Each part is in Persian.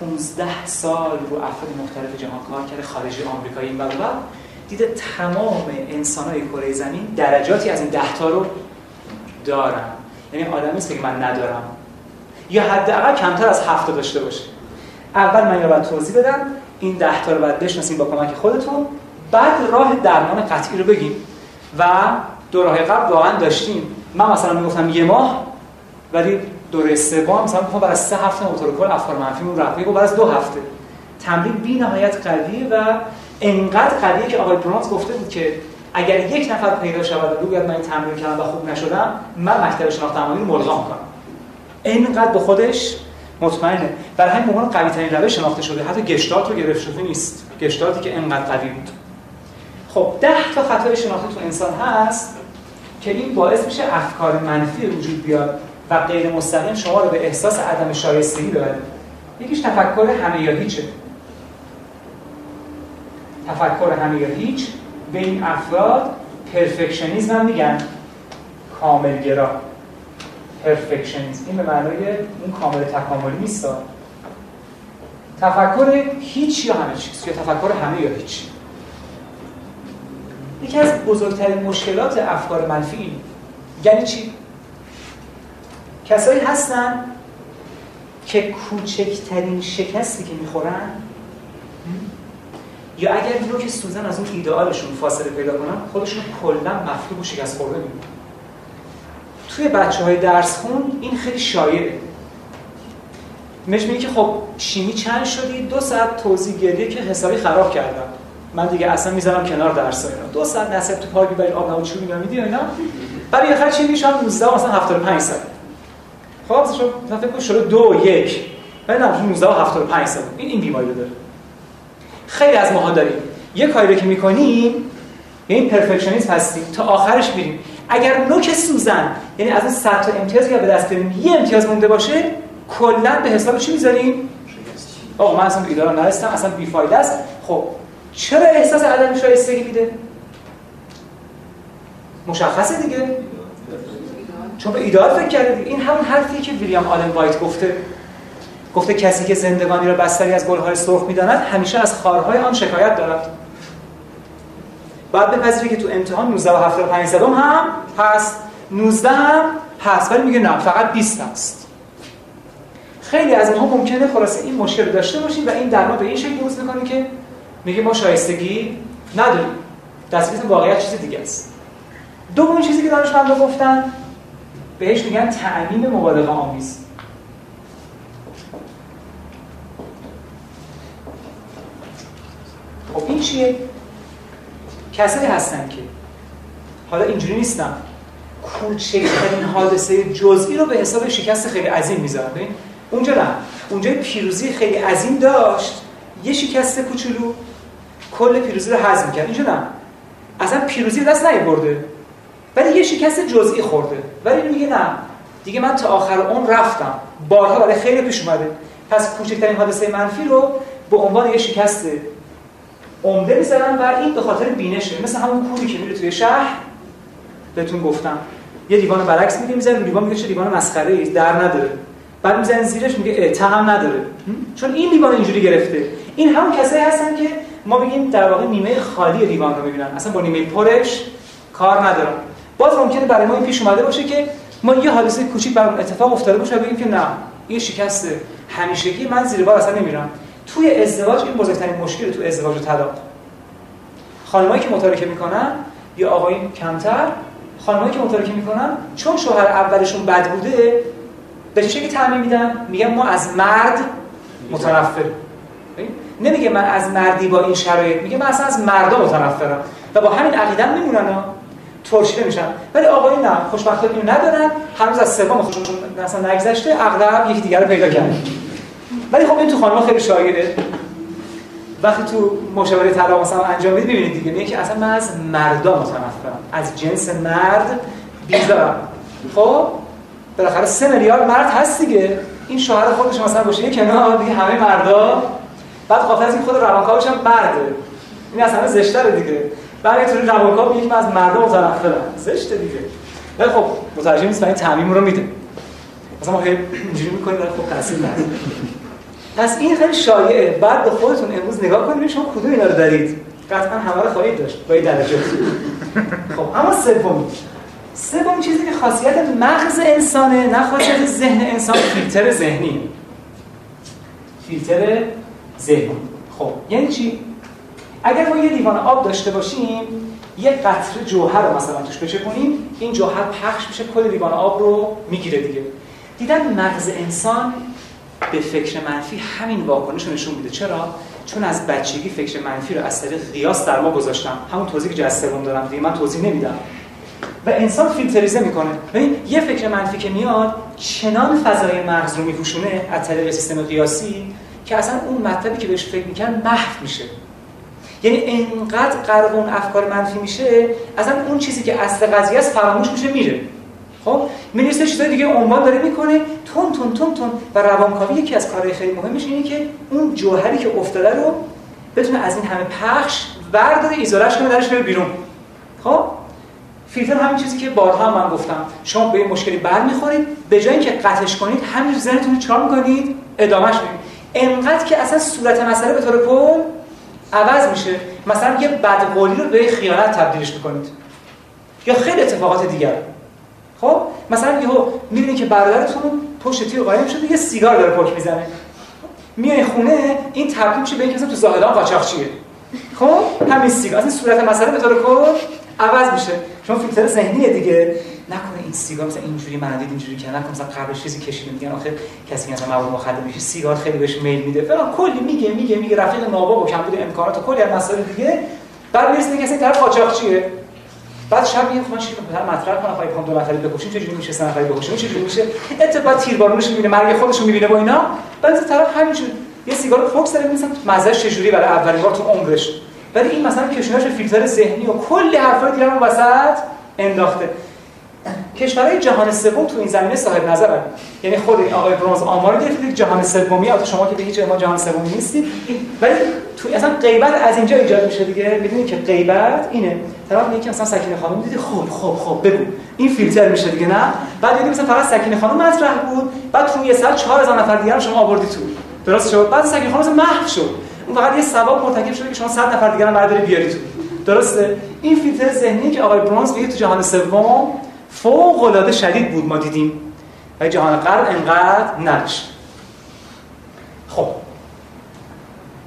15 سال رو افراد مختلف جهان کار کرده خارجی آمریکایی این و دیده تمام انسان های کره زمین درجاتی از این ده تا رو دارن. یعنی آدمی نیست که من ندارم. یا حداقل کمتر از هفت داشته باشه. اول من رو باید توضیح بدم. این ده تا رو باید بشناسیم با کمک خودتون. بعد راه درمان قطعی رو بگیم و دوره قبل واقعا داشتیم. من مثلا می‌گفتم یه ماه ولی دوره سوم مثلا می‌خوام از سه هفته موتور کل افکار منفیمون رفت بعد از دو هفته. تمرین بی نهایت قویه و انقدر قویه که آقای برونز گفته بود که اگر یک نفر پیدا شود و بگوید من این تمرین کردم و خوب نشدم من مکتب شناخت رو ملغا می‌کنم. اینقدر به خودش مطمئنه. برای همین عنوان قوی ترین روش شناخته شده. حتی گشتالت رو گرفت شده نیست. گشتالتی که انقدر قوی بود. خب ده تا خطای شناختی تو انسان هست که این باعث میشه افکار منفی وجود بیاد. و غیر مستقیم شما رو به احساس عدم شایستگی ببره یکیش تفکر همه یا هیچه. تفکر همه یا هیچ به این افراد پرفکشنیزم هم میگن. کاملگرا. پرفکشنیزم. این به معنای اون کامل تکاملی نیست. تفکر هیچ یا همه چیز یا تفکر همه یا هیچ. یکی از بزرگترین مشکلات افکار منفی یعنی چی؟ کسایی هستن که کوچکترین شکستی که می‌خورن یا اگر که سوزن از اون ایدئالشون فاصله پیدا کنن خودشون کلا مفتوح و شکست خورده می‌بینن توی بچه های درس خون این خیلی شایعه. مش میگه که خب شیمی چند شدی؟ دو ساعت توضیح گریه که حسابی خراب کردم. من دیگه اصلا می‌ذارم کنار درس اینا دو ساعت نصب تو پاکی برای آب نبود چوب اینا میدی اینا. بعد یه چی میشم؟ 19 مثلا 75 سال خب شما فکر شده دو یک. بعد نه 19 و 75 سال. این این بیماری داره. خیلی از ماها داریم. یه کاری رو که می‌کنیم یعنی پرفکشنیست هستیم. تا آخرش میریم. اگر نوک سوزن یعنی از این 100 تا امتیاز که به دست بریم یه امتیاز مونده باشه کلا به حساب چی می‌ذاریم؟ آقا من اصلا ایدارا نرستم اصلا بیفایده است. خب چرا احساس عدم شایستگی میده؟ مشخصه دیگه. چون به ایدئال فکر کرده این همون حرفیه که ویلیام آلن وایت گفته. گفته کسی که زندگانی را بستری از گلهای سرخ می‌داند همیشه از خارهای آن شکایت دارد. بعد بپذیری که تو امتحان 19 و 75 زدم هم هست. 19 هم هست ولی میگه نه فقط 20 هست. خیلی از ما ممکنه خلاصه این مشکل داشته باشیم و این در ما به این شکل بروز می‌کنه که میگه ما شایستگی نداریم. دستگیت واقعیت چیز دیگه است. دومین چیزی که دانشمندا گفتن بهش میگن تعمیم مبالغه آمیز. خب این چیه؟ کسایی هستن که حالا اینجوری نیستم. کوچکترین حادثه جزئی رو به حساب شکست خیلی عظیم می‌ذارن ببین اونجا نه. اونجا پیروزی خیلی عظیم داشت. یه شکست کوچولو کل پیروزی رو هضم کرد. اینجا نه. اصلا پیروزی دست نیاورده. ولی یه شکست جزئی خورده. ولی میگه نه. دیگه من تا آخر اون رفتم. بارها برای خیلی پیش اومده. پس کوچکترین حادثه منفی رو به عنوان یه شکست عمده می‌ذارن و این به خاطر بینشه. مثل همون کوری که میره توی شهر بهتون گفتم. یه دیوان برعکس میگه می‌ذاره دیوان میگه چه دیوان مسخره ای در نداره. بعد می‌ذارن زیرش میگه هم نداره. چون این دیوان اینجوری گرفته. این همون کسایی هستن که ما بگیم در واقع نیمه خالی دیوان رو می‌بینن. اصلا با نیمه پرش کار ندارن. باز ممکنه برای ما این پیش اومده باشه که ما یه حادثه کوچیک برام اتفاق افتاده باشه بگیم که نه این شکست همیشگی من زیر بار اصلا نمیرم. توی ازدواج این بزرگترین مشکل تو ازدواج و طلاق. خانمایی که متارکه می‌کنن یا آقایون کمتر خانمایی که متارکه می‌کنن چون شوهر اولشون بد بوده به چه شکلی تعمین میدن؟ میگن ما از مرد متنفر نمیگه من از مردی با این شرایط میگه من اصلا از مردا متنفرم. و با همین عقیده میمونن ترشیده میشن. ولی آقایون نه خوشبختانه اینو ندارن. هنوز از سوم خودشون مثلا نگذشته اغلب یکی دیگر رو پیدا کردن. ولی خب این تو خانم‌ها خیلی شایعه وقتی تو مشاوره طلاق مثلا انجام می‌دید ببینید دیگه. میگه که اصلا من از مردا متنفرم از جنس مرد بیزارم. خب؟ بالاخره سه میلیارد مرد هست دیگه. این شوهر خودش مثلا باشه یه کنار دیگه همه مردا. بعد قافل از این خود روانکاوش هم مرده. این اصلا زشتره دیگه. یه طوری روانکاو من از مردم متنفرم زشته دیگه. ولی خب مترجم نیست این تعمیم رو میده. مثلا ما اینجوری می‌کنیم ولی خب تاثیر نداره. پس این خیلی شایعه. بعد به خودتون امروز نگاه کنید شما کدوم اینا رو دارید. قطعا همه رو خواهید داشت با این درجه. خب اما سوم سوم چیزی که خاصیت مغز انسانه نه خاصیت ذهن انسان فیلتر ذهنی. فیلتر ذهنی. خب یعنی چی؟ اگر ما یه لیوان آب داشته باشیم یه قطره جوهر رو مثلا توش بشه کنیم این جوهر پخش میشه کل لیوان آب رو می‌گیره دیگه. دیدن مغز انسان به فکر منفی همین واکنش رو نشون میده. چرا؟ چون از بچگی فکر منفی رو از طریق قیاس در ما گذاشتم. همون توضیحی که جز دارم دیگه من توضیح نمیدم. و انسان فیلتریزه می‌کنه. ببین یه فکر منفی که میاد چنان فضای مغز رو میپوشونه از طریق سیستم قیاسی که اصلا اون مطلبی که بهش فکر می‌کنن محو میشه. یعنی انقدر غرق اون افکار منفی میشه اصلا اون چیزی که اصل قضیه است فراموش میشه میره. خب؟ مینیستر چیزای دیگه عنوان داره می‌کنه تون تون تون تون. و روانکاوی یکی از کارهای خیلی مهمش اینه که اون جوهری که افتاده رو بتونه از این همه پخش برداره ایزولش کنه درش بره بیرون. خب؟ فیلتر همین چیزی که بارها هم من گفتم. شما به این مشکلی برمیخورید به جای اینکه قطعش کنید همین ذهنتون رو چکار می‌کنید؟ ادامهش می‌دید انقدر که اصلا صورت مسئله به طور کل عوض میشه. مثلا یه بدقولی رو به خیانت تبدیلش می‌کنید. یا خیلی اتفاقات دیگر. خب؟ مثلا یهو می‌بینید که برادرتون پشت تیر قایم شده یه سیگار داره پک می‌زنه. میای خونه این تبدیل میشه به اینکه تو زاهدان قاچاقچیه. خب؟ همین سیگار از این صورت مسئله به طور کل عوض میشه. چون فیلتر ذهنیه دیگه. نکنه این سیگار مثلا اینجوری من دید اینجوری که نکنه مثلا قبلش چیزی کشیده میگن آخه کسی مثلا مواد مخدر میشه سیگار خیلی بهش میل میده. فلان کلی میگه میگه میگه رفیق نابا و کمبود امکانات و کلی از مسائل دیگه. بعد می‌رسه کسی طرف قاچاقچیه بعد شب میگه خب من چی مطرح کنم خواهی دو نفری بکشیم چجوری میشه؟ سه نفری بکشیم چجوری میشه؟ اتفاقا تیربارونش می‌بینه مرگ خودش رو می‌بینه با اینا. بعد طرف همینجوری یه سیگار فوکس داره میسن مزهش چجوری برای اولین بار تو عمرش. ولی این مثلا کشونش فیلتر ذهنی و کلی حرفای دیگه رو وسط انداخته. کشورهای جهان سوم تو این زمینه صاحب نظرن یعنی خود آقای برونز آمار گرفته جهان سومی. البته شما که به هیچ ما جهان سومی نیستید ولی تو اصلا غیبت از اینجا ایجاد میشه دیگه. می‌دونید که غیبت اینه. طرف میگه مثلا سکینه خانم دیدی؟ خب خب خب بگو. این فیلتر میشه دیگه نه؟ بعد دیدی مثلا فقط سکینه خانم مطرح بود. بعد تو یه سال 4000 نفر دیگه هم شما آوردی تو. درست شد؟ بعد سکینه خانم محو شد. اون فقط یه سبب مرتکب شده که شما 100 نفر دیگه هم برداری بیاری تو. درسته؟ این فیلتر ذهنی که آقای برونز میگه تو جهان سوم فوق العاده شدید بود ما دیدیم. و جهان غرب انقدر نداشت خب.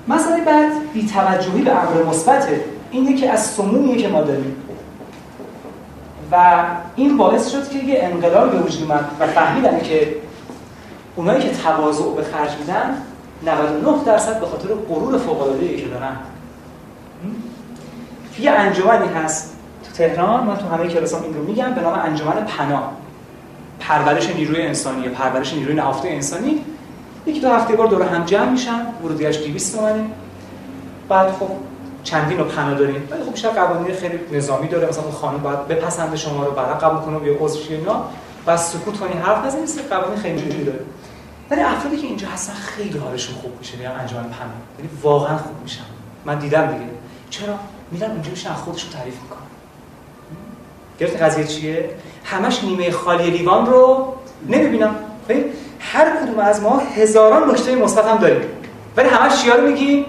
مسئله بعد توجهی به امر مثبته این یکی از سمومیه که ما داریم. و این باعث شد که یه انقلاب به وجود اومد و فهمیدن که اونایی که تواضع به خرج میدن 99 درصد به خاطر غرور فوق العاده که دارن. یه انجمنی هست تهران من تو همه کلاسام این رو میگم به نام انجمن پناه پرورش نیروی انسانی پرورش نیروی نهفته انسانی. یکی دو هفته بار دور هم جمع میشن ورودیش 200 تومنه. بعد خب چندین رو پناه داریم. ولی خب بیشتر قوانین خیلی نظامی داره. مثلا اون خانم باید بپسنده شما رو بعد قبول کنه یا عذر اینا. و سکوت کنی حرف نزنی قوانین خیلی جوری داره. ولی افرادی که اینجا هستن خیلی حالشون خوب میشه میگن انجمن پناه یعنی واقعا خوب میشن. من دیدم دیگه. چرا؟ میرن اونجا میشن خودشون تعریف می‌کنن. گرفت قضیه چیه؟ همش نیمه خالی لیوان رو نمی‌بینم. ببین هر کدوم از ما هزاران نکته مثبت هم داریم. ولی همش چیا رو میگی؟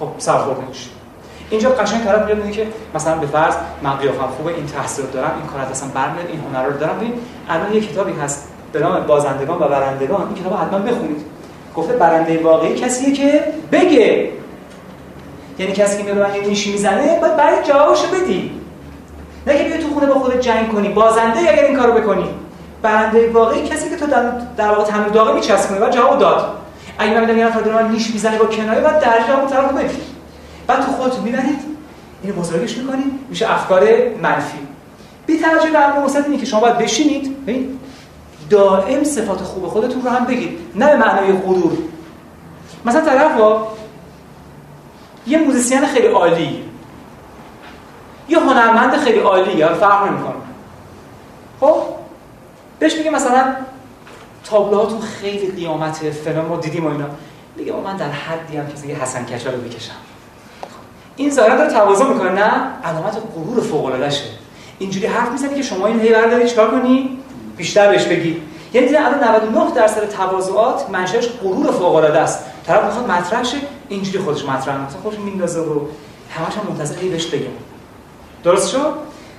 خب سرخورده میشه اینجا قشنگ طرف میاد میگه که مثلا به فرض من قیافم خوبه این تحصیل دارم این کار اصلا برمیاد این هنر رو دارم. ببین الان یه کتابی هست به نام بازندگان و برندگان. این کتاب حتما بخونید. گفته برنده واقعی کسیه که بگه. یعنی کسی که میره من نیشی می‌زنه باید برای جوابشو بدی. نه که بیای تو خونه با خودت جنگ کنی بازنده اگر این کارو بکنی. برنده واقعی کسی که تو در در واقع تنور داغه میچسبونی و جواب داد. اگه من میگم یه نفر داره نیش می‌زنه با کنایه بعد در جواب طرف بدی بعد تو خودت می‌برید اینو بزرگش می‌کنید میشه افکار منفی. بی توجه به امر مثبت اینه که شما باید بشینید ببین دائم صفات خوب خودتون رو هم بگید نه به معنای غرور. مثلا طرف یه موزیسین خیلی عالی یه هنرمند خیلی عالی یا فرق خب؟ بهش میگه مثلا تابلوهاتون خیلی قیامت فلان رو دیدیم و اینا. میگه من در حدی هم که حسن کچا رو بکشم. این ظاهرا داره تواضع می‌کنه نه؟ علامت غرور فوق العاده اینجوری حرف می‌زنی که شما این هی برداری چیکار کنی؟ بیشتر بهش بگی. یعنی دیدن الان 99 درصد تواضعات منشأش غرور فوق العاده است. طرف می‌خواد مطرح شه اینجوری خودش مطرح مثلا خودش میندازه و همش هم منتظر بهش بگم درست شد؟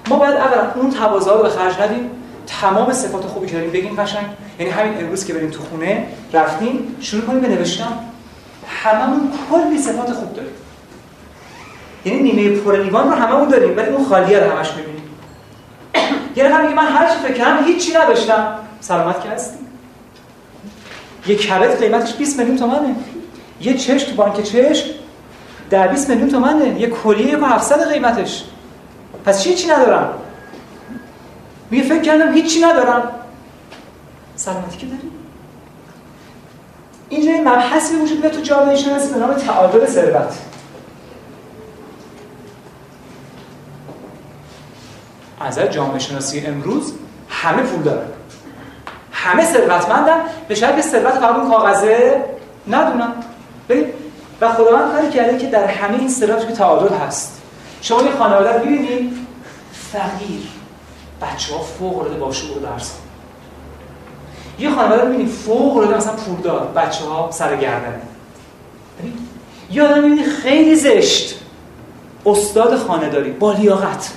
ما باید اولا اون تواضعات رو به خرج ندیم. تمام صفات خوبی که داریم بگیم قشنگ. یعنی همین امروز که بریم تو خونه رفتیم شروع کنیم به نوشتن. هممون کلی صفات خوب داریم. یعنی نیمه پر لیوان رو هممون داریم ولی اون خالیه رو همش می‌بینیم. یه نفر میگه من هر چی فکر کردم هیچی نداشتم. سلامت که هستی. یه کبد قیمتش 20 میلیون تومنه. یه چشم تو بانک چشم در 20 میلیون تومنه. یه کلیه یک 700 قیمتش. پس چی چی ندارم. میگه فکر کردم هیچی ندارم. سلامتی که داری. اینجا یه مبحثی وجود میاد تو جامعه شناسی به نام تعادل ثروت. از جامعه شناسی امروز همه پول دارن. همه ثروتمندن. به شاید به ثروت فقط اون کاغذه ندونن. ببین و خداوند کاری کرده که در همه این ثروت که تعادل هست. شما یه خانواده رو ببینید فقیر. بچه ها فوق العاده با شعور درس. یه خانواده رو ببینید فوق العاده مثلا پولدار بچه ها سر گردنه یه آدم ببینید خیلی زشت. استاد خانه‌داری با لیاقت.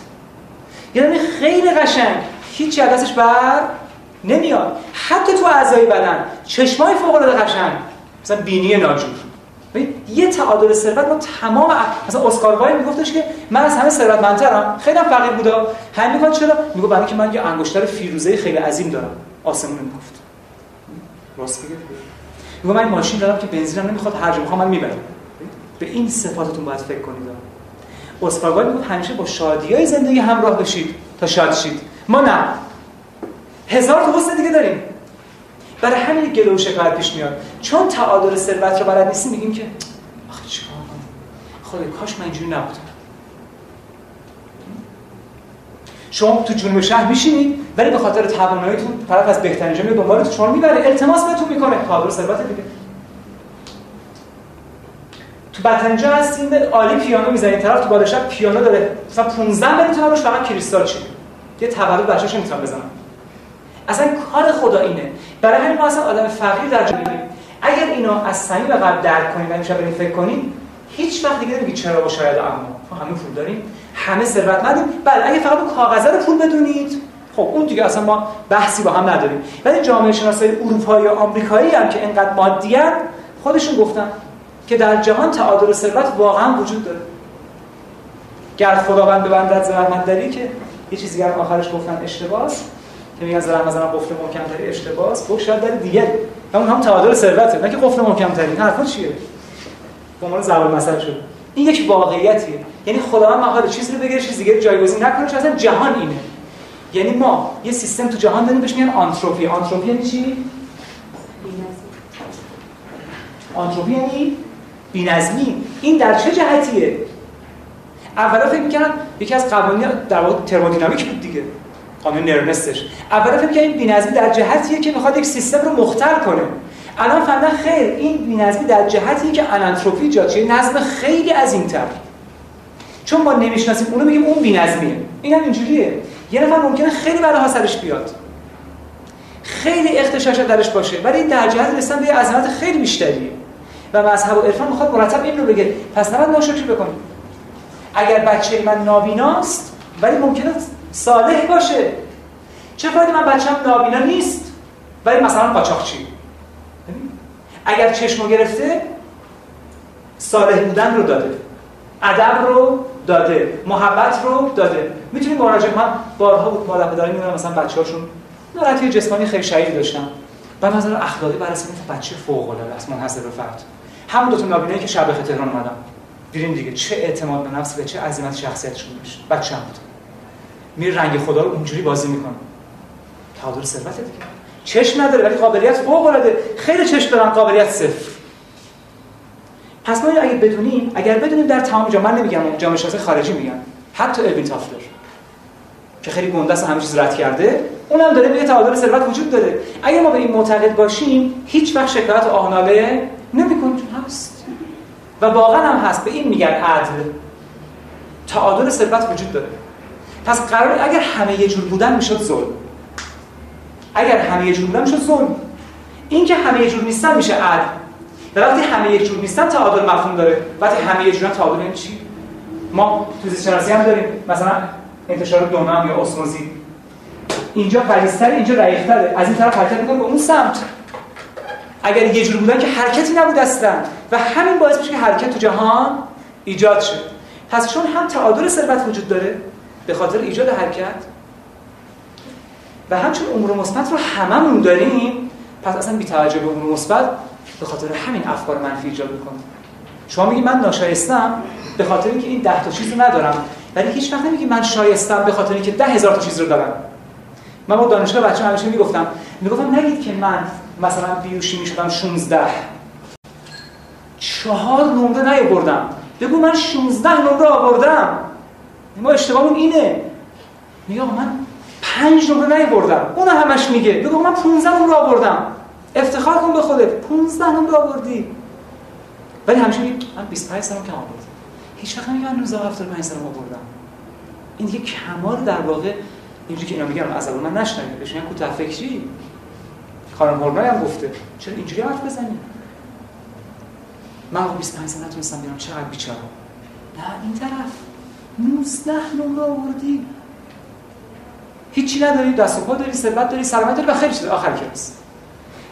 یه خیلی قشنگ. هیچ دستش بر نمیاد. حتی تو اعضای بدن. چشمای فوق العاده قشنگ. مثلا بینی ناجور. یه تعادل ثروت ما تمام مثلا اسکار وای میگفتش که من از همه ثروتمندترم. خیلی فقیر بودا. همین میگه چرا؟ میگه برای که من یه انگشتر فیروزه خیلی عظیم دارم. آسمون می‌گفت. راست میگه میگه من ماشین دارم که بنزینم نمی‌خواد هر جا می‌خوام من می‌برم. به این صفاتتون باید فکر کنید. اسکار وای میگه همیشه با شادیای زندگی همراه بشید تا شاد شید. ما نه. هزار تا حسن دیگه داریم. برای همین گله و شکایت پیش میاد. چون تعادل ثروت رو بلد نیستیم میگیم که آخه چیکار کنم خدا کاش من اینجوری نبودم. شما تو جنوب شهر میشینید ولی به خاطر تواناییتون طرف از بهترین جا میاد دنبالتون شما می‌بره التماس بهتون می‌کنه. تعادل ثروت دیگه. تو بدترین هستین عالی پیانو می‌زنید طرف تو بالشب پیانو داره. مثلا 15 میلیون روش فقط کریستال چی یه تولد بچه‌ش نمی‌تونن بزنن اصلا کار خدا اینه. برای همین ما اصلا آدم فقیر در جامعه اگر اینا از صمیم قلب درک کنیم و میشه بریم فکر کنیم هیچ وقت دیگه نمیگی چرا و شاید اما ما همه پول داریم همه ثروتمندیم. بله اگه فقط کاغذه رو پول بدونید خب اون دیگه اصلا ما بحثی با هم نداریم. ولی جامعه شناسای اروپایی و آمریکایی هم که اینقدر مادیان خودشون گفتن که در جهان تعادل ثروت واقعا وجود داره. گر خداوند ببندد داری که یه چیزی هم آخرش گفتن اشتباهه که میگن زرم مثلا قفل محکم تری اشتباس گفت شاید در دیگه اون هم تعادل ثروته نه که قفل محکم تری این حرفا چیه؟ به عنوان زوال مثلا شد این یک واقعیتیه. یعنی خداوند محال چیزی رو بگیره چیز دیگه جایگزین نکنه چون اصلا جهان اینه. یعنی ما یه سیستم تو جهان داریم بهش میگن آنتروپی. آنتروپی یعنی چی؟ آنتروپی یعنی بی‌نظمی. این در چه جهتیه؟ اولا فکر می‌کردم یکی از قوانین در واقع ترمودینامیک بود دیگه. قانون نرمستش اولا فکر این بی‌نظمی در جهتیه که می‌خواد یک سیستم رو مختل کنه. الان فهمیدن خیر این بی‌نظمی در جهتیه که انانتروپی ایجاد شه نظم خیلی عظیم‌تر. چون ما نمی‌شناسیم اونو میگیم اون بی‌نظمیه. این هم اینجوریه. یه نفر ممکنه خیلی بلاها سرش بیاد. خیلی اختشاشات درش باشه ولی در جهت رسیدن به عظمت خیلی بیشتریه. و مذهب و عرفان می‌خواد مرتب این رو بگه. پس نباید ناشکری بکنیم. اگر بچه من نابیناست ولی ممکنه صالح باشه. چه فایده من بچه‌م نابینا نیست؟ ولی مثلا قاچاقچی. اگر چشمو گرفته صالح بودن رو داده. ادب رو داده. محبت رو داده. می‌تونیم مراجعه من بارها بود مادر پدری می‌دونم مثلا بچه‌هاشون ناراحتی جسمانی خیلی شدید داشتن و مثلا اخلاقی برای بچه فوق العاده است منحصر به فرد. همون دو تا نابینایی که شب تهران اومدم دیدین دیگه چه اعتماد به نفس و چه عظمت شخصیتشون داشت. بچه‌م بود. میره رنگ خدا رو اونجوری بازی می‌کنه تعادل ثروت دیگه. چشم نداره ولی قابلیت فوق العاده. خیلی چشم دارن قابلیت صفر. پس ما اگه بدونیم اگر بدونیم در تمام جامعه من نمیگم جامعه شناسی خارجی میگن. حتی الوین تافلر که خیلی گنده است همه چیز رد کرده اونم داره میگه تعادل ثروت وجود داره. اگر ما به این معتقد باشیم هیچ وقت شکایت آهناله نمی‌کنیم. هست. و واقعا هم هست. به این میگن عدل. تعادل ثروت وجود داره. پس قرار اگر همه یه جور بودن می‌شد ظلم. اگر همه یه جور بودن میشه ظلم. این که همه یه جور نیستن میشه عدل. و وقتی همه یک جور نیستن تعادل مفهوم داره. وقتی همه یه جورن تعادل این چی؟ ما تو زیست شناسی هم داریم. مثلا انتشار دونام یا اسموزی. اینجا غلیظتر اینجا رقیق‌تره. از این طرف حرکت می‌کنه به اون سمت. اگر یه جور بودن که حرکتی نبود اصلا. و همین باعث میشه که حرکت تو جهان ایجاد شد پس چون هم تعادل ثروت وجود داره به خاطر ایجاد حرکت. و همچون امور مثبت رو هممون داریم. پس اصلا بی توجه به امور مثبت به خاطر همین افکار منفی ایجاد می‌کنه. شما میگی من ناشایستم به خاطر اینکه این ده تا چیز رو ندارم. ولی هیچ وقت نمیگی من شایستم به خاطر اینکه ده هزار تا چیز رو دارم. من با دانشگاه بچه همیشه می‌گفتم می‌گفتم نگید که من مثلا بیوشیمی شدم 16 چهار نمره نیاوردم. بگو من 16 نمره آوردم. ما اشتباهمون اینه. میگه من پنج نمره نیاوردم. اون همش میگه. بگو من 15 نمره آوردم. افتخار کن به خودت. 15 نمره آوردی. ولی همیشه میگه من 25 سالم کم آوردم. هیچ وقت نمیگه من 75 سالم آوردم. این دیگه کمال در واقع اینجوری که اینا میگن از اول من نشنوید بهش میگن کوتاه فکری. خانم هورنای هم گفته. چرا اینجوری حرف بزنی؟ من 25 سال نتونستم بیام. چقدر بیچاره؟ نه این طرف. 19 نمره آوردی. هیچی نداری دست و پا داری ثروت داری سلامت داری و خیلی چیز. آخر کلاس.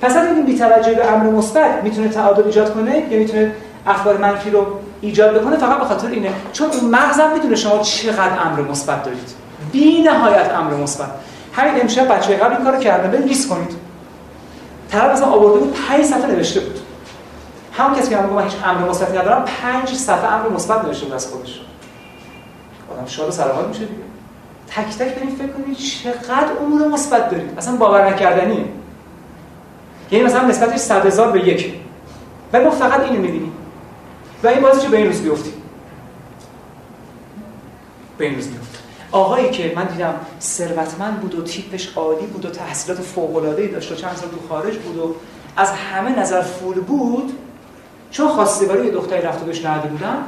پس اگه بی توجه به امر مثبت می‌تونه تعادل ایجاد کنه یا می‌تونه اخبار منفی رو ایجاد بکنه فقط به خاطر اینه. چون اون مغزم می‌دونه شما چقدر امر مثبت دارید. بی نهایت امر مثبت. همین امشب بچه قبل این کارو کردن. برید لیست کنید. طرف مثلا آورده بود 5 صفحه نوشته بود. همون کسی که من هیچ امر مثبتی ندارم 5 صفحه امر مثبت نوشته بود از خودش. آدم شاد و سرحال میشه دیگه. تک تک برید فکر کنید چقدر امور مثبت دارید اصلا باور نکردنیه یعنی مثلا نسبتش 100 هزار به یک. و ما فقط اینو می‌بینیم. و این باعث به این روز بیفتیم به این روز بیفتیم آقایی که من دیدم ثروتمند بود و تیپش عالی بود و تحصیلات فوق‌العاده‌ای داشت و چند سال تو خارج بود و از همه نظر فول بود چون خواستگاری یه دختری رفته بهش نهده بودن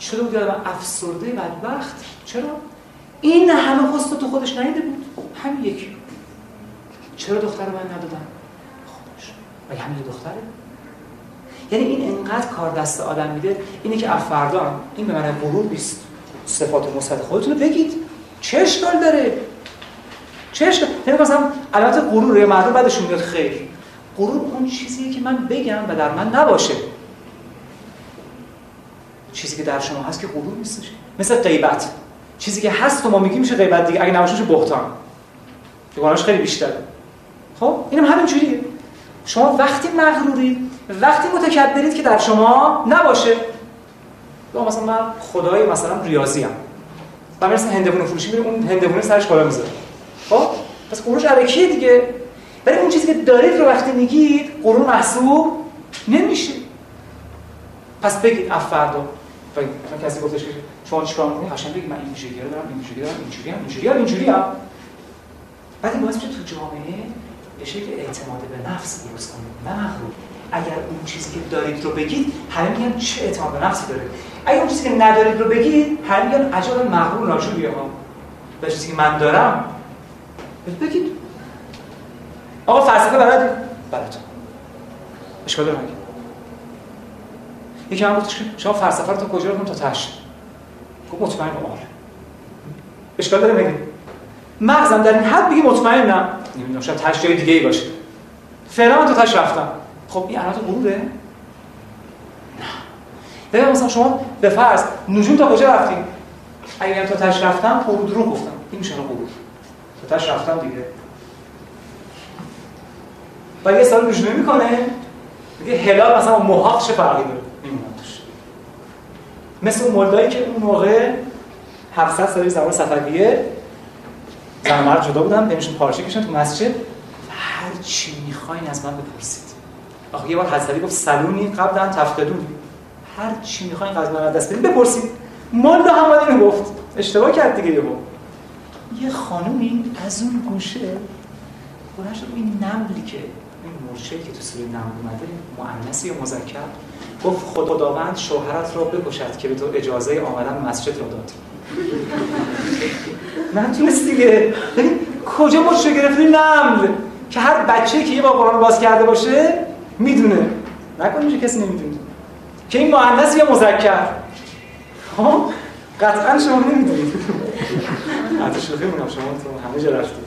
شده بود آدم افسرده بدبخت؟ چرا؟ این همه خواست تو خودش نیده بود. همین یکی. چرا دختر من ندادم و همین دختره؟ یعنی این انقدر کار دست آدم میده اینه که افردا این به معنی غرور نیست. صفات مثبت خودتون بگید. چه اشکال داره؟ چه اشکال؟ یعنی مثلا البته غرور مردم بعدشون میاد خیر غرور اون چیزیه که من بگم و در من نباشه. چیزی که در شما هست که غرور نیستش. مثل غیبت. چیزی که هست و ما میگیم میشه غیبت دیگه. اگه نباشه بهتان. که خیلی بیشتره. خب؟ اینم همین جوریه. شما وقتی مغرورید وقتی متکبرید که در شما نباشه. یا مثلا من خدای مثلا ریاضی هم و مثلا هندوونه فروشی میره اون هندوونه سرش بالا می‌ذاره. خب؟ پس قروش علکیه دیگه. ولی اون چیزی که دارید رو وقتی میگید قرون محسوب نمیشه. پس بگید افردا و کسی گفتش که شما چیکار می‌کنید قشنگ بگید من این ویژگی دارم این ویژگی دارم اینجوری هم اینجوری هم اینجوری هم. بعد باعث تو جامعه به شکل اعتماد به نفس درست کنید نه مغرور اگر اون چیزی که دارید رو بگید همه میگن چه اعتماد به نفسی داره. اگر اون چیزی که ندارید رو بگید همه میگن عجب مغرور ناشوریه ها به چیزی که من دارم. بگید. آقا فلسفه بلدی بلد اشکال داره یکی هم گفتش که شما فلسفه رو تا کجا رو تا تش. گفت مطمئن آره. اشکال داره مگه؟ مغزم در این حد میگه مطمئنم. نمی‌دونم شاید تش جای دیگه ای باشه. فعلا من تا تش رفتم. خب این علامت غروره؟ نه. ببین مثلا شما به فرض نجوم تا کجا رفتیم اگر تا تش رفتم غرور دروغ گفتم. این میشه غرور. تا تش رفتم دیگه. و یه سال رجوع می‌کنه. میگه هلال مثلا محاق چه فرقی داره. مثل اون مولدایی که اون موقع 700 سال زمان صفویه زن مرد جدا بودن بینشون پارچه کشن تو مسجد. هر چی می‌خواین از من بپرسید. آخه یه بار حضرتی گفت سلونی قبلا تفتدون. هر چی می‌خواین از من دست بدین بپرسید. مال هم اینو گفت. اشتباه کرد دیگه یهو. یه خانومی از اون گوشه بلند شد این نملی که این مرچه که تو سوره نمل اومده مؤنث یا مذکر؟ گفت خداوند شوهرت را بکشد که به تو اجازه آمدن مسجد را داد. من تونست دیگه. کجا مرچه گرفتی؟ نمل. که هر بچه که یه بار قرآن باز کرده باشه می‌دونه. نکنید کسی نمی‌دونه. که این مؤنث یا مذکر؟ ها قطعا شما نمی‌دونید. حتی شوخی شما تو همه جا رفتید.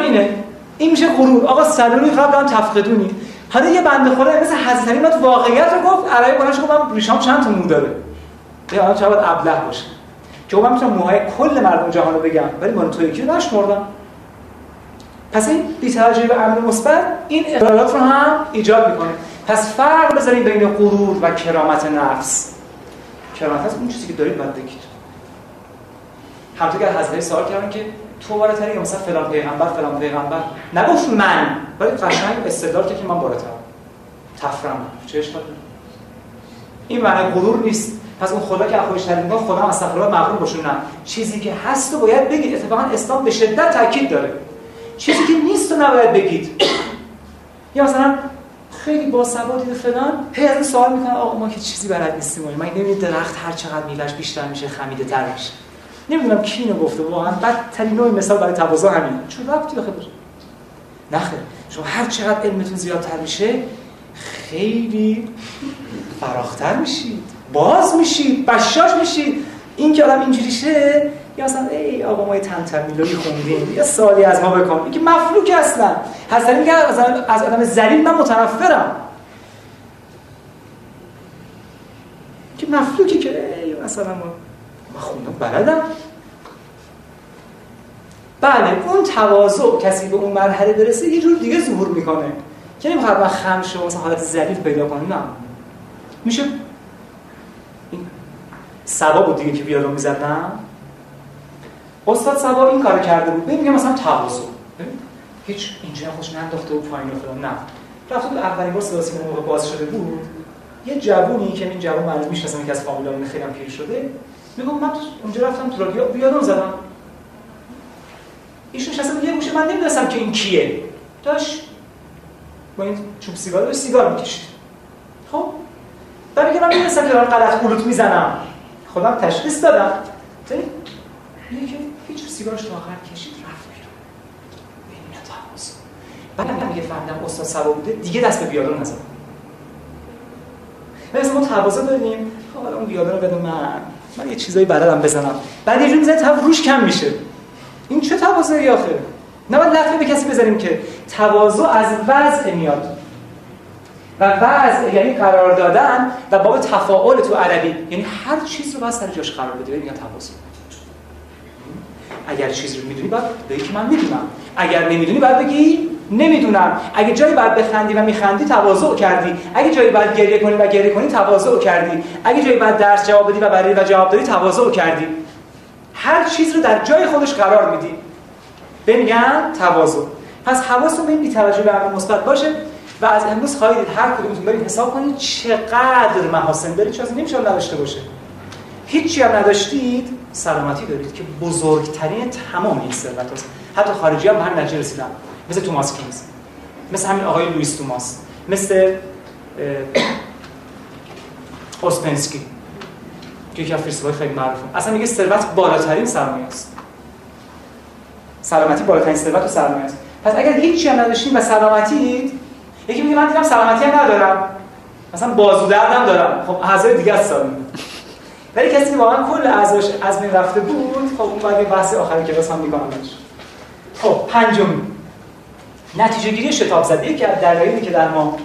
اینه این میشه غرور. آقا سلومی فقط تفقدونی. حالا یه بنده خدا مثل حضرت علی تو واقعیت رو گفت عربی بلند گفت من ریشام چند تا مو داره؟ یا حالا چقدر ابله باشه. که من می‌تونم موهای کل مردم جهان رو بگم ولی من تو یکی نشمردم پس این بی‌توجهی به امر مثبت این اختلالات رو هم ایجاد می‌کنه. پس فرق بذارید بین غرور و کرامت نفس. کرامت هست اون چیزی که دارید باید بگید. همونطور که حضرت سوال کردن که تو بالاتری یا مثلا فلان پیغمبر فلان پیغمبر. نگفت من ولی قشنگ استدلال که من بالاترم. تفرم. چه اشکال این معنی غرور نیست. پس اون خدا که خودش تعریف می‌کنه خدا استغفر الله مغرور باشه نه. چیزی که هست رو باید بگید اتفاقا اسلام به شدت تاکید داره. چیزی که نیست رو نباید بگید. یا مثلا خیلی با سوادی فلان هی از سوال می‌کنه آقا ما که چیزی بلد نیستیم من نمی‌دونم درخت هر چقدر میوهش بیشتر میشه خمیده تر میشه. نمی‌دونم کی اینو گفته واقعا بدترین نوع مثال برای تواضع همین. چون ربطی آخه داره نخه شما هر چقدر علمتون زیادتر میشه خیلی فراختر میشید. باز میشید بشاش میشید. این که آدم اینجوری شه یا مثلا ای آقا ما تن میلوی خوندیم یا سالی از ما بکن. این که مفلوک اصلا حسن میگه از آدم ذلیل من متنفرم. که مفلوکی که ای مثلا ما ما خوندم بلدم. بله اون تواضع کسی به اون مرحله برسه یه جور دیگه ظهور می‌کنه. که نمی‌خواد با خم شما مثلا حالت ذلیل پیدا کنه نه. میشه این سبا بود دیگه که بیارو می‌زدم. استاد سبا این کار کرده بود. ببین مثلا تواضع. هیچ اینجا خوش ننداخته و پایین و نه. رفته بود اولین بار سیاسی موقع باز شده بود. یه جوونی که این جوون معلوم می‌شناسم که از فامیلامون خیلی هم پیر شده میگم من اونجا رفتم تو رادیو بیادم زدم. ایشون شسته یه گوشه من نمی‌دونستم که این کیه. داشت با این چوب سیگار داشت سیگار می‌کشید. خب بعد میگه من می‌دونستم که دارم غلط قلوت می‌زنم. خودم تشخیص دادم. میگه که هیچ سیگارش تا آخر کشید رفت بیرون. این تماس. بعد میگه فهمیدم استاد سبا بوده دیگه دست به بیادون نزدم مثلا ما تواضع داریم خب حالا اون بیادون رو بده من. من یه چیزایی بلدم بزنم. بعد یه جوری می‌زنه روش کم میشه. این چه تواضعی آخه؟ نه باید لطفه به کسی بذاریم که تواضع از وضع میاد. و وضع یعنی قرار دادن و باب تفاعل تو عربی یعنی هر چیز رو باید سر جاش قرار بده میگن تواضع. اگر چیزی رو می‌دونی باید بگی که من می‌دونم. اگر نمی‌دونی باید بگی نمی‌دونم. اگه جایی باید بخندی و میخندی تواضع کردی. اگه جایی باید گریه کنی و گریه کنی تواضع کردی. اگه جایی باید درس جواب بدی و برای و جواب دادی تواضع کردی. هر چیز رو در جای خودش قرار میدی. به میگن تواضع. پس حواستون به این بی‌توجهی به مثبت باشه و از امروز خواهید هر کدومتون برید حساب کنید چقدر محاسن دارید چون نمیشه نداشته باشه. هیچی هم نداشتید سلامتی دارید که بزرگترین تمام این ثروت هست حتی خارجی هم به هم نتیجه رسیدن. مثل توماس کینز مثل همین آقای لوئیس توماس مثل اوسپنسکی که یکی از خیلی معروفه. اصلا میگه ثروت بالاترین سرمایه است. سلامتی بالاترین ثروت و سرمایه است. پس اگر هیچی هم نداشتید و سلامتی یکی میگه من دیدم سلامتی هم ندارم. مثلا بازو دردم دارم. خب اعضای دیگه است ولی کسی که واقعا کل اعضاش از بین رفته بود خب اون بعد بحث آخر کلاس هم میکنمش خب پنجم نتیجه گیری شتاب زده. یکی از دلایلی که در ما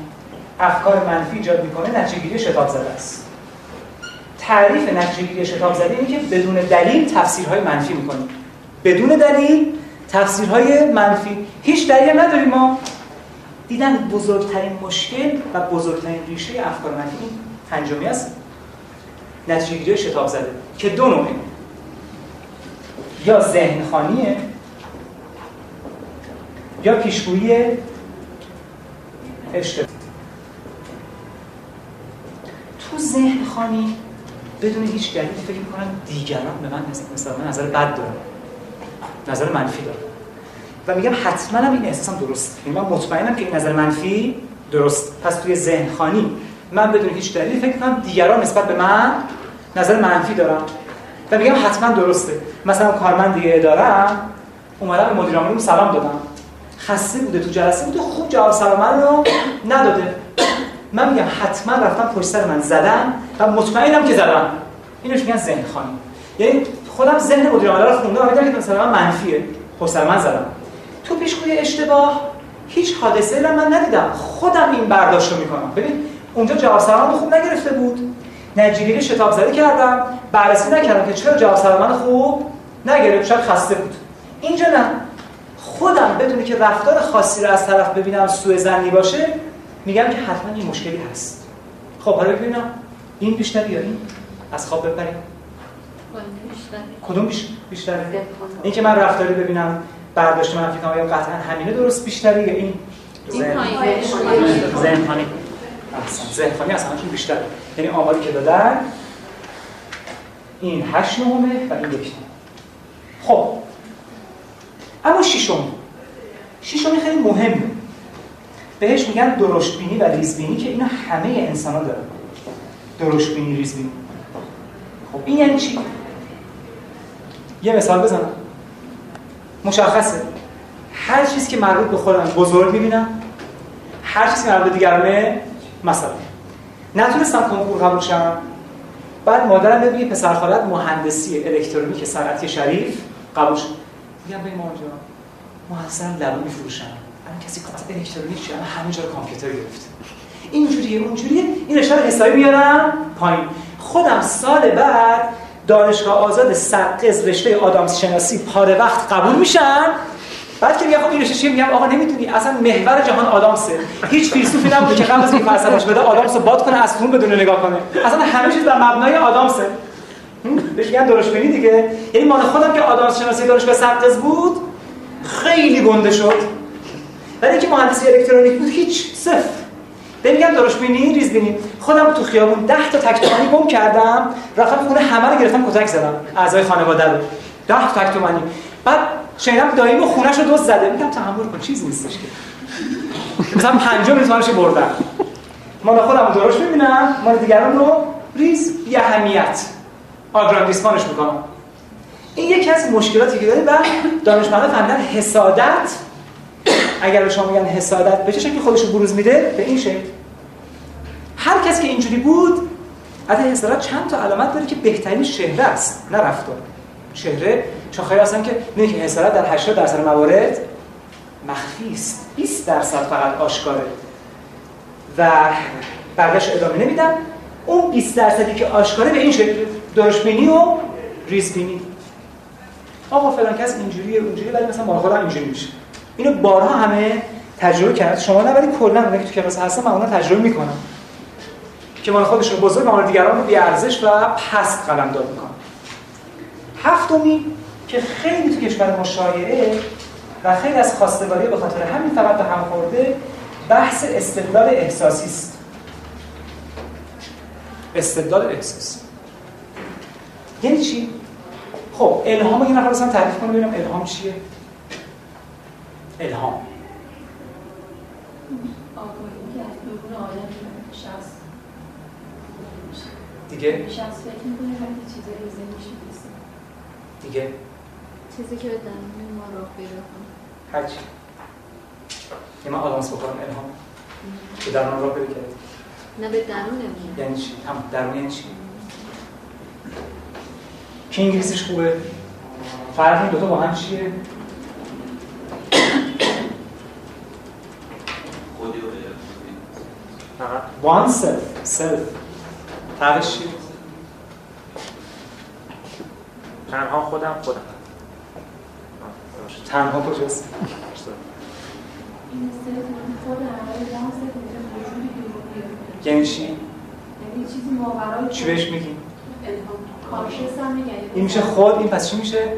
افکار منفی ایجاد می‌کنه نتیجه گیری شتاب زده است. تعریف نتیجه گیری شتاب زده اینه که بدون دلیل تفسیرهای منفی می‌کنیم. بدون دلیل تفسیرهای منفی. هیچ دلیل نداریم ما. دیدن بزرگترین مشکل و بزرگترین ریشه افکار منفی این پنجمی است. نتیجه گیری شتاب زده که دو نوعه. یا ذهن خانیه یا پیشگویی اشتباه تو ذهن خانی بدون هیچ دلیلی فکر می‌کنن دیگران به من مثلا نظر بد دارن. نظر منفی دارن. و میگم حتما هم این احساسم درست. یعنی من مطمئنم که این نظر منفی درست. پس توی ذهن خانی من بدون هیچ دلیلی فکر کنم دیگران نسبت به من نظر منفی دارم و میگم حتما درسته. مثلا کارمند دیگه دارم اومدم به مدیر سلام دادم خسته بوده تو جلسه بوده. خوب جواب سلام من رو نداده. من میگم حتما رفتم پشت سر من زدم و مطمئنم که زدم. اینو میگن ذهن خانی. یعنی خودم ذهن مدیر عامل رو خوندم و می‌دونم که مثلا من منفیه. پشت سر من زدم. تو پیشگویی اشتباه. هیچ حادثه من ندیدم. خودم این برداشت رو می‌کنم. ببین اونجا جواب سلام خوب نگرفته بود. نجیبی شتاب زده کردم. بررسی نکردم که چرا جواب سلام خوب نگرفت. شاید خسته بود. اینجا نه. خودم بدونی که رفتار خاصی رو از طرف ببینم سوء زنی باشه میگم که حتما این مشکلی هست. خب حالا ببینم. این بیشتری یا این؟ از خواب ببریم کدوم بیشتره؟ این که من رفتاری ببینم برداشت منفی کنم یا قطعا همینه درست بیشتری یا این؟ ذهن. خانی ذهن خانی اصلا بیشتر یعنی آماری که دادن این هشت نهمه و این یک خب اما ششم ششمی خیلی مهمه بهش میگن درشتبینی و ریزبینی که اینا همه انسان ها دارن. درشتبینی ریزبینی. خب این یعنی چی؟ یه مثال بزنم. مشخصه. هر چیزی که مربوط به خودم بزرگ می‌بینم هر چیزی مربوط به دیگرانه مثلا. نتونستم کنکور قبول شم. بعد مادرم بگه پسر خالت مهندسی الکترونیک صنعتی شریف قبول شد. میگم به مامان جان محسن لبو میفروشم الان کسی کار الکترونیک چیه همه جا کامپیوتر گرفت. اینجوریه اونجوریه این رشته رو حسابی میارم. پایین. خودم سال بعد دانشگاه آزاد سرقز رشته آدامس شناسی پاره وقت قبول میشن. بعد که میگم خب این رشته میگم آقا نمی‌دونی اصلا محور جهان آدامسه. هیچ فیلسوفی نبوده که قبل از اینکه فلسفه‌اش بده آدامس رو باد کنه از بدون نگاه کنه. اصلا همه چیز بر مبنای آدامسه. بهش میگن درست بینی دیگه. یعنی مال خودم که آدامس شناسی دانشگاه سرقز بود خیلی گنده شد. ولی اینکه مهندسی الکترونیک بود هیچ صفر. به میگم درست بینی ریز بینی. خودم تو خیابون 10 تا تک تومانی گم کردم رفتم خونه همه رو گرفتم کتک زدم. اعضای خانواده رو. 10 تا تومانی. بعد شنیدم داییمو خونش رو دوست زده. میگم تحمل کن چیز نیستش که. مثلا 5 میلیونش بردم. مال خودم درست می‌بینم. مال دیگران رو ریز بی اهمیت آگراندیسمانش می‌کنم. این یکی از مشکلاتی که داریم و دانشمندان فهمیدن حسادت اگر شما میگن حسادت به چه شکلی خودش رو بروز میده؟ به این شکل. هر کسی که اینجوری بود از حسادت چند تا علامت داره که بهترین شهره است نه رفتار. چهره چون خیلی هستن که میگه که حسادت در 80 درصد موارد مخفی است 20 درصد فقط آشکاره. و بقیش ادامه نمیدم اون 20 درصدی که آشکاره به این شکل درشبینی و ریزبینی آقا فلان کس اینجوریه اونجوری ولی مثلا مال خودم اینجوری میشه. اینو بارها همه تجربه کرد. شما نه ولی کلا اون که تو کلاس هستم من تجربه می‌کنم که مال خودش رو بزرگ مال دیگران رو بی ارزش و پست قلم داد می‌کنه هفتمی که خیلی تو کشور ما شایعه و خیلی از خواستگاری به خاطر همین فقط به هم خورده بحث استدلال احساسی است. استدلال احساسی. یعنی چی؟ خب الهام یه نفر اصلا تعریف کنه ببینم الهام چیه؟ الهام. دیگه؟ دیگه؟ چیزی که به درون ما راه پیدا کنه هرچی. یه من آدامس بکنم الهام. به درون راه پیدا کرد نه به درون یعنی چی؟ هم درون یعنی چی؟ کی انگلیسیش خوبه؟ فرق این دوتا با هم چیه؟ oneself self فرقش چیه؟ تنها خودم خودم تنها کجاست؟ یعنی چی؟ یعنی چیزی ماورای چی بهش میگیم؟ یعنی این میشه خود این پس چی میشه؟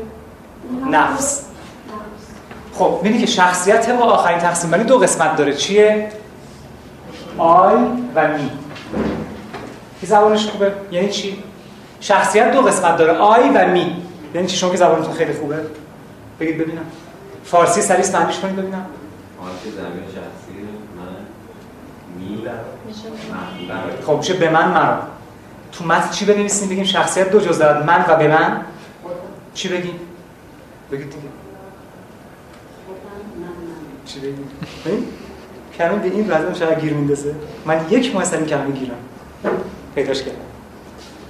نفس. خب می‌دونی که شخصیت با آخرین تقسیم بندی دو قسمت داره. چیه؟ آی و می کی زبانش خوبه؟ یعنی چی؟ شخصیت دو قسمت داره. آی و می یعنی چی؟ شما که زبانتون خیلی خوبه؟ بگید ببینم. فارسی سریس معنیش کنید ببینم. فارسی زمین شخصی من می خب میشه به من مرا. تو متن چی بنویسیم؟ بگیم شخصیت دو جز دارد من و به من؟ چی بگیم؟ بگید دیگه. چی بگیم؟ کمی به این وضع شاید گیر میندازه. من یک ماه سر این کمی گیرم پیداش کردم.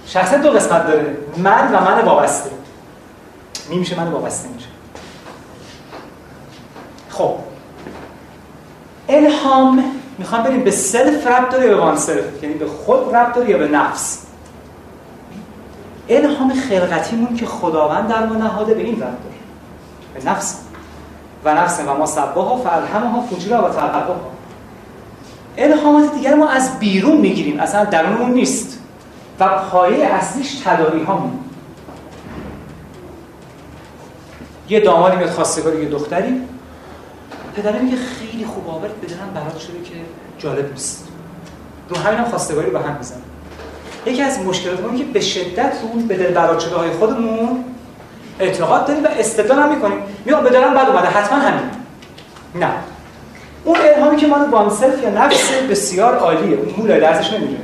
شخصیت دو قسمت داره. من و من وابسته. می میشه من وابسته میشه. خب. الهام می‌خوام بریم به سلف رب داره یا به وان یعنی به خود رب داره یا به نفس؟ الهام خلقتیمون که خداوند در ما نهاده به این رب داره به نفس. و نفس و ما سباها فالهمها فجورها و تقواها. الهامات دیگر ما از بیرون می‌گیریم. اصلا درونمون نیست. و پایه اصلیش تداری هامون یه دامادی میاد خواستگاری یه دختری. پدره میگه خیلی خوب آورد بدنم برات شده که جالب نیست. رو همین هم خواستگاری به هم میزن یکی از مشکلات ما که به شدت رو به دل برات شده های خودمون اعتقاد داریم و استدلال هم می‌کنیم. میگم به دلم بد اومده. حتما همین. نه. اون الهامی که مال وانسلف یا نفس بسیار عالیه. اون مولای درسش نمیره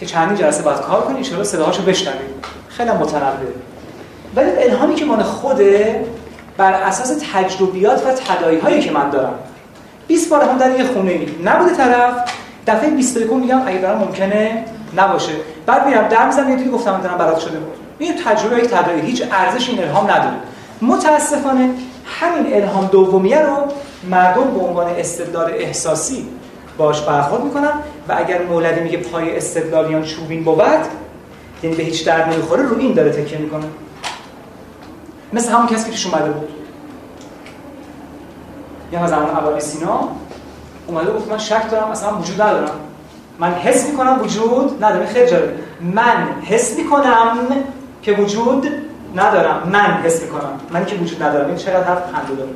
که چندین جلسه باید کار کنی ان صداهاشو بشنوید خیلی متنوع. ولی الهامی که مال خوده بر اساس تجربیات و تداعی هایی که من دارم. 20 بار هم در یه خونه نبوده طرف. دفعه 21 میگم اگه دارم ممکنه نباشه. بعد میرم در می‌زنم یه گفتم دارم برات شده. بود این تجربه یک تداعی هیچ ارزش این الهام نداره. متاسفانه همین الهام دومیه رو مردم به عنوان استدلال احساسی باش برخورد می‌کنن و اگر مولوی میگه پای استدلالیان چوبین بود یعنی به هیچ درد نمی‌خوره رو این داره تکیه می‌کنه. مثل همون کسی که پیش اومده بود. یه زمان اول سینا اومده گفت من شک دارم اصلا وجود ندارم. من حس می‌کنم وجود ندارم خیلی جالب من حس می‌کنم که وجود ندارم. من حس می‌کنم. من که وجود ندارم. این چقدر حرف خنده داره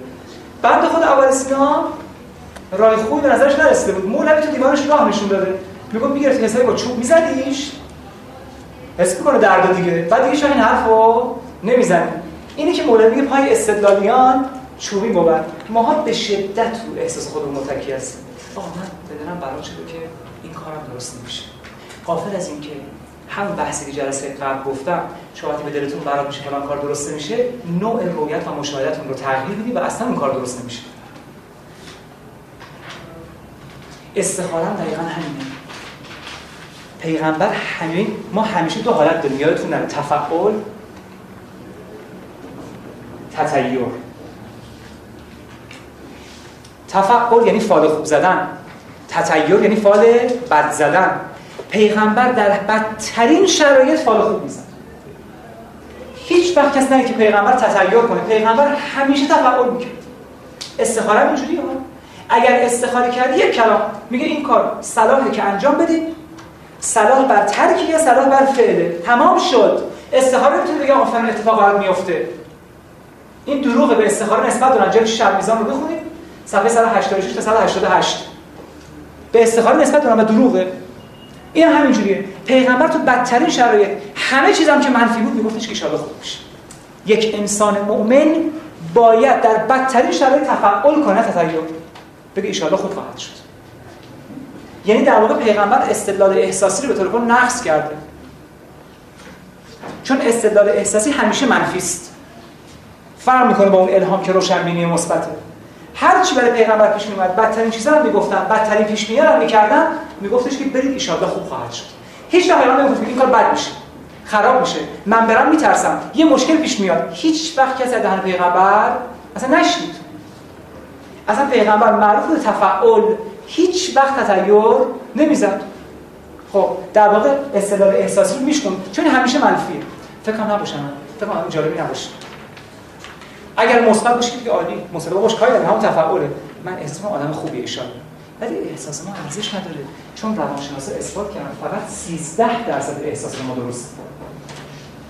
بعد خود اول رای خوبی به نظرش نرسیده بود. مولوی تو دیوارش راه نشون داده. میگم می‌گرفت حسابی با چوب میزدیش. حس می‌کنه درد دیگه. بعد دیگه شاید این حرفو نمی‌زنه. اینی که مولوی پای استدلالیان چوبی بود. ماها به شدت رو احساس خودمون متکی هستیم. آقا من بدنم برای شده که این کارم درست نمیشه. قافل از اینکه هم بحثی که جلسه قبل گفتم شما به دلتون برات میشه من کار درست نمیشه نوع رویت و مشاهدتون رو تغییر بدی و اصلا اون کار درست نمیشه. استخاره دقیقا همینه. پیغمبر همین ما همیشه دو حالت داریم. یادتون نره تفعول تطیر تفعول یعنی فال خوب زدن. تطیر یعنی فال بد زدن. پیغمبر در بدترین شرایط فال خوب میزن هیچ وقت کس نه که پیغمبر تطیر کنه. پیغمبر همیشه تفعول می‌کنه استخاره اینجوری ها. اگر استخاره کردی یک کلام. میگه این کار صلاحه که انجام بدی. صلاح بر ترکیه صلاح بر فعله. تمام شد. استخاره می‌تونه بگه آفرین اتفاق برات میفته این دروغه. به استخاره نسبت دارن. جلد شب میزان رو بخونید صفحه 186 تا 188 به استخاره نسبت دارن و دروغه. این هم جوریه پیغمبر تو بدترین شرایط همه چیزم که منفی بود میگفتش که ان خوب بشه یک انسان مؤمن باید در بدترین شرایط تفعل کنه تطیر بگه ان خوب خواهد شد. یعنی در واقع پیغمبر استدلال احساسی رو به طور نقص کرده. چون استدلال احساسی همیشه منفی است. فرق می‌کنه با اون الهام که روشنبینی مثبته. هر چی برای پیغمبر پیش میومد بدترین چیزا رو می‌گفتن بدترین پیش رو می‌کردن میگفتش که برید ان خوب خواهد شد. هیچ وقت پیغمبر نمی‌گفت این کار بد میشه خراب میشه. من برم میترسم. یه مشکل پیش میاد. هیچ وقت کسی از دهن پیغمبر اصلا نشید اصلا پیغمبر معروف به تفعول هیچ وقت تطیر نمی‌زد. خب در واقع استدلال احساسی رو میشکن. چون همیشه منفیه. فکر کنم نباشم فکر کنم جالبی نباشه. اگر مثبت باشه که عالی مثبت باشه کاری داره همون تفعوله من احساس آدم خوبی ایشان ولی احساس ما ارزش نداره. چون روانشناسا اثبات کردن فقط 13 درصد احساس ما درست.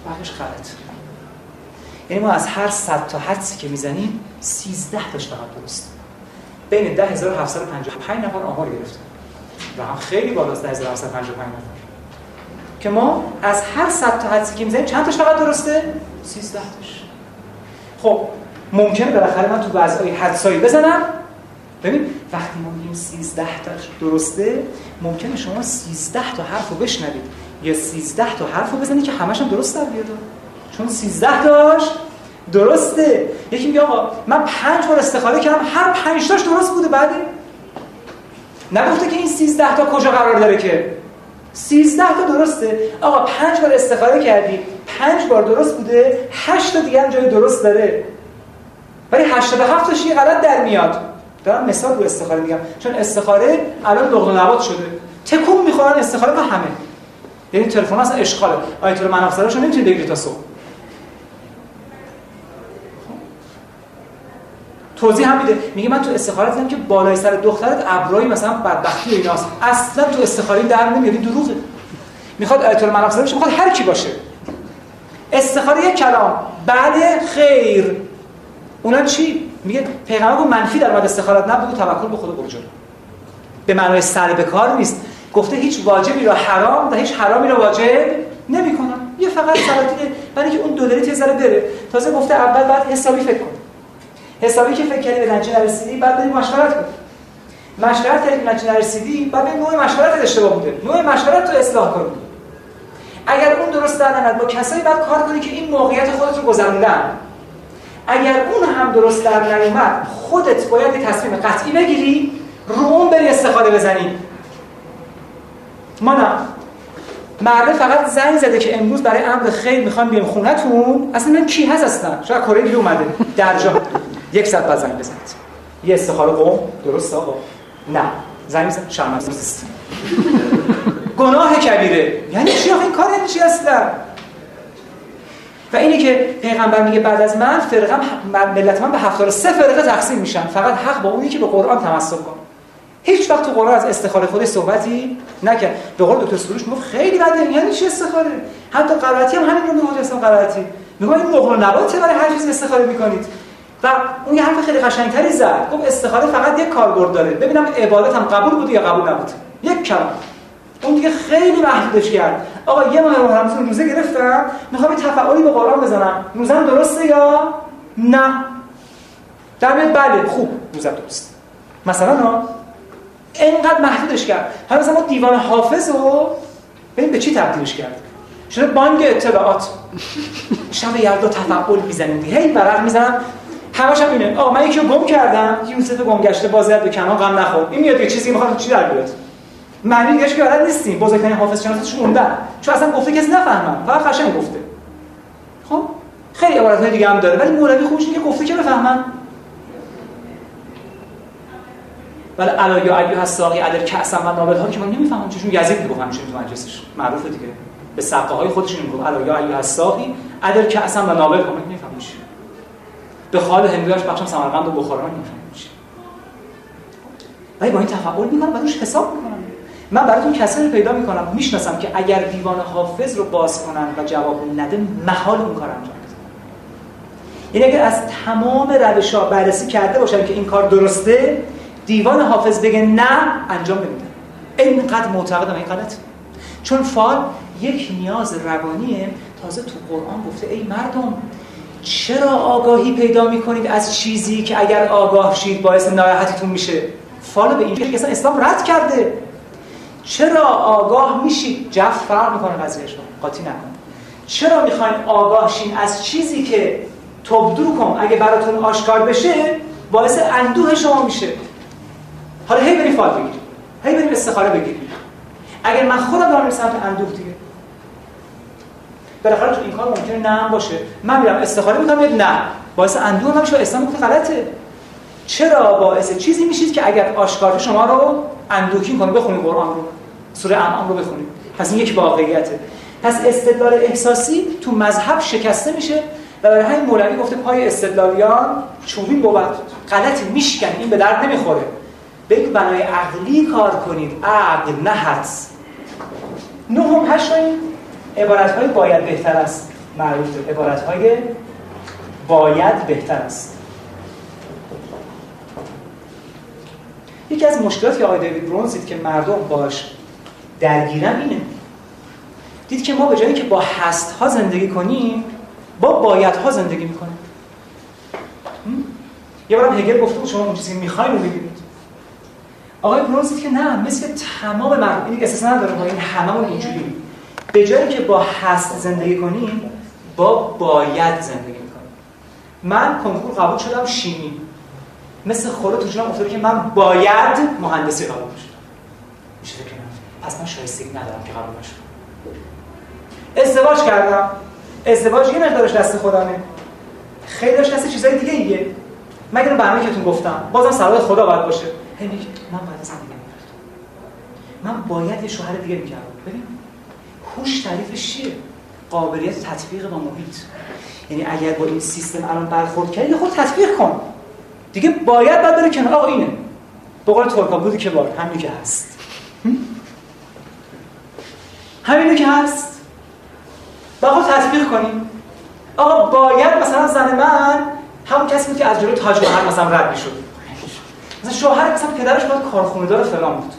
بقیش غلط. یعنی ما از هر 100 تا حدسی که می‌زنیم 13 تاش فقط درست. بین 10755 نفر آمار گرفتن. و هم خیلی بالاست 10755 نفر. که ما از هر 100 تا حدسی که می‌زنیم چند تاش فقط درسته؟ 13 تاش. خب ممکنه بالاخره من تو وضعی حدسایی بزنم؟ ببین وقتی ما میگیم 13 تا درسته ممکنه شما 13 تا حرف رو بشنوید یا 13 تا حرف رو بزنید که همش هم درست در بیاد. چون 13 تاش درسته. یکی میگه آقا من پنج بار استخاره کردم هر پنج تاش درست بوده بعد؟ نگفته که این 13 تا کجا قرار داره که؟ 13 تا درسته. آقا پنج بار استخاره کردی پنج بار درست بوده 8 تا دیگه هم جای درست داره. ولی 87 تاش یه غلط در میاد. دارم مثال رو استخاره میگم. چون استخاره الان لغت نبات شده. تکون می‌خورن استخاره با همه. یعنی تلفن اصلا اشغاله. آیت الله منافسراشو نمی‌تونی بگیری تا صبح. توضیح هم میده. میگه من تو استخاره دیدم که بالای سر دخترت ابرای مثلا بدبختی و ایناست. اصلا تو استخاره در نمیاری دروغه می‌خواد آیت الله منافسر بشه می‌خواد هر کی باشه. استخاره یک کلام. بعد خیر. اونم چی؟ میگه پیغمبر گفت منفی در مورد استخارات نه بگو توکل به خدا برو به معنای سر به کار نیست. گفته هیچ واجبی را حرام و هیچ حرامی را واجب نمی‌کنم. یه فقط سراتیره برای که اون دلیت یه ذره بره. تازه گفته اول بعد حسابی فکر کن. حسابی که فکر کردی به نتیجه نرسیدی بعد بریم مشورت کن. مشورت به نتیجه نرسیدی بعد بریم نوع مشورت اشتباه بوده. نوع مشورت تو اصلاح کن. اگر اون درست در با کسایی بعد کار کنی که این موقعیت خودت رو گذروندن. اگر اون هم درست در نیومد خودت باید تصمیم قطعی بگیری رو اون بری استفاده بزنی. ما نه مرده فقط زنگ زده که امروز برای امر خیر می‌خوام بیام خونتون اصلا من کی هست اصلا شاید کره دیگه اومده. در جا. یک ساعت بعد زنگ بزنید. یه استخاره قوم. درست آقا؟ نه. زنگ میزن شرم گناه کبیره. یعنی چی این کار یعنی چی اصلا؟ و اینی که پیغمبر میگه بعد از من فرقم ملت من به 73 فرقه تقسیم میشن. فقط حق با اونی که به قرآن تمسک کن هیچ وقت تو قرآن از استخاره خودش صحبتی نکرد. به قول دکتر سروش می‌گفت خیلی بده. یعنی چی استخاره؟ حتی قرائتی هم همین رو می‌گفت اسم قرائتی. میگه این مغل نباته برای هر چیز استخاره می‌کنید. و اون یه حرف خیلی قشنگتری زد. گفت استخاره فقط یک کاربرد داره. ببینم عبادت هم قبول بود یا قبول نبود یک کلام. اون دیگه خیلی محدودش کرد. آقا یه ماه رمضان روزه گرفتم می‌خوام تفعالی به قرآن بزنم. روزم درسته یا؟ نه. در بله خوب. روزم درست مثلا ها اینقدر محدودش کرد. حالا مثلا دیوان حافظ رو ببین به چی تبدیلش کرد؟ شده بانک اطلاعات. شب یلدا تفعال می‌زنیم هی ورق می‌زنم. همش هم اینه. آقا من یکی رو گم کردم. یوسف گم گشته بازیت به کمان غم نخور. این میاد یه چیزی می‌خواد چی در بیاد؟ معنی دیگه که بلد نیستیم. بزرگترین حافظ شناسش موندن چون اصلا گفته کسی نفهمن. فقط قشنگ گفته. خب؟ خیلی عبارت دیگه هم داره. ولی مولوی خوش که گفته که بفهمن. ولی الا یا ایها الساقی عدل کأسا و نابل ها که ما نمی‌فهمن چون یزید می‌گفت همیشه تو مجلسش. معروفه دیگه. به سقه های خودش می‌گفت. الا یا ایها الساقی عدل کأسا و نابل ها نمی‌فهمن چی. به خال هندویش بخشم سمرقند و بخارا نمی‌فهمن چی. ولی با این تفاعل می‌کنن و روش حساب می‌کنن. من براتون رو پیدا می‌کنم می‌شناسم که اگر دیوان حافظ رو باز کنن و جواب نده محال اون کار انجام بزنن یعنی اگر از تمام روش ها بررسی کرده باشن که این کار درسته دیوان حافظ بگه نه انجام نمیده. اینقدر معتقدم این غلط چون فال یک نیاز روانیه. تازه تو قرآن گفته ای مردم چرا آگاهی پیدا می‌کنید از چیزی که اگر آگاه شید باعث ناراحتیتون میشه؟ فال به اینجوری که اصلا اسلام رد کرده. چرا آگاه میشید جف فرق می‌کنه قضیهش قاطی نکن. چرا می‌خواین آگاه شین؟ از چیزی که تبدو کن. اگه براتون آشکار بشه باعث اندوه شما میشه. حالا هی بریم فال بگیریم. هی بریم استخاره بگیریم. اگر من خودم دارم سمت اندوه دیگه. بالاخره تو این کار ممکنه نه هم باشه. من میرم استخاره می‌کنم نه. باعث اندوه هم میشه اسلام غلطه. چرا باعث چیزی میشید که اگر آشکار شما رو اندوکین کنه بخونید قرآن رو؟ سوره انعام رو بخونید پس این یک واقعیته. پس استدلال احساسی تو مذهب شکسته میشه و برای همین مولوی گفته پای استدلالیان چوبین بود غلطی میشکن این به درد نمی‌خوره. بگید بنای عقلی کار کنید. عقل نه حدس. نه هم هشت این عبارت های باید بهتر است. معروفه. عبارت های باید بهتر است. یکی از مشکلاتی آقای دیوید برونز دید که مردم باش درگیرن اینه. دید که ما به جایی که با هست ها زندگی کنیم با باید ها زندگی می‌کنیم. یه بارم هگل گفته بود شما اون چیزی می‌خوایم رو بگیرید آقای برونز دید که نه مثل تمام مردم. این اساس نداره با این هممون اینجوری. به جایی که با هست زندگی کنیم با باید زندگی می‌کنیم. من کنکور قبول شدم شیمی. مثل خوره تو جونم افتاده که من باید مهندسی قبول بشم میشه من شایستگی ندارم که قبول بشم ازدواج کردم. ازدواج یه مقدارش دست خودمه. خیلی داشت دست چیزای دیگه ایه. مگر برنامه که تون گفتم. بازم سوال خدا باید باشه. هی میگه من باید از دیگه من باید یه شوهر دیگه می‌کردم. ببین هوش تعریفش چیه؟ قابلیت تطبیق با محیط. یعنی اگر با این سیستم الان برخورد کردی خود تطبیق کن. دیگه باید بعد بره کنار. آقا اینه. به قول ترکا بودی که بار همینی که هست. همینی که هست. با تطبیق کنیم. آقا باید مثلا زن من همون کسی بود که از جلوی تاج محل مثلا رد می‌شد. مثلا شوهر مثلا پدرش باید کارخونه دار فلان بود.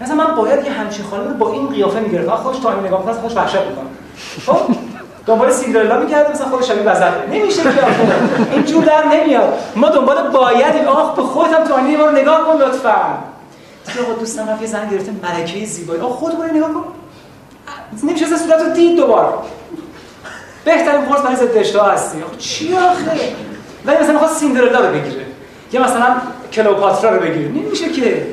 مثلا من باید یه همچین خانم با این قیافه می‌گرفتم. خودش تا این نگاه می‌کنه خودش وحشت می‌کنه. خب؟ دنبال سیندرلا می‌کرد مثلا خودش شبیه وزر نمیشه که این جور در نمیاد. ما دنبال باید آخ به خودم تو آینه رو نگاه کن لطفا. آقا دوستم رفت یه زن گرفته ملکه زیبایی. آقا خود برو نگاه کن. نمیشه صورت رو دید دوبار بهترین قرص برای ضد اشتها هستی. آخه چی آخه؟ ولی مثلا می‌خواد سیندرلا رو بگیره. یا مثلا کلوپاترا رو بگیره. نمیشه که.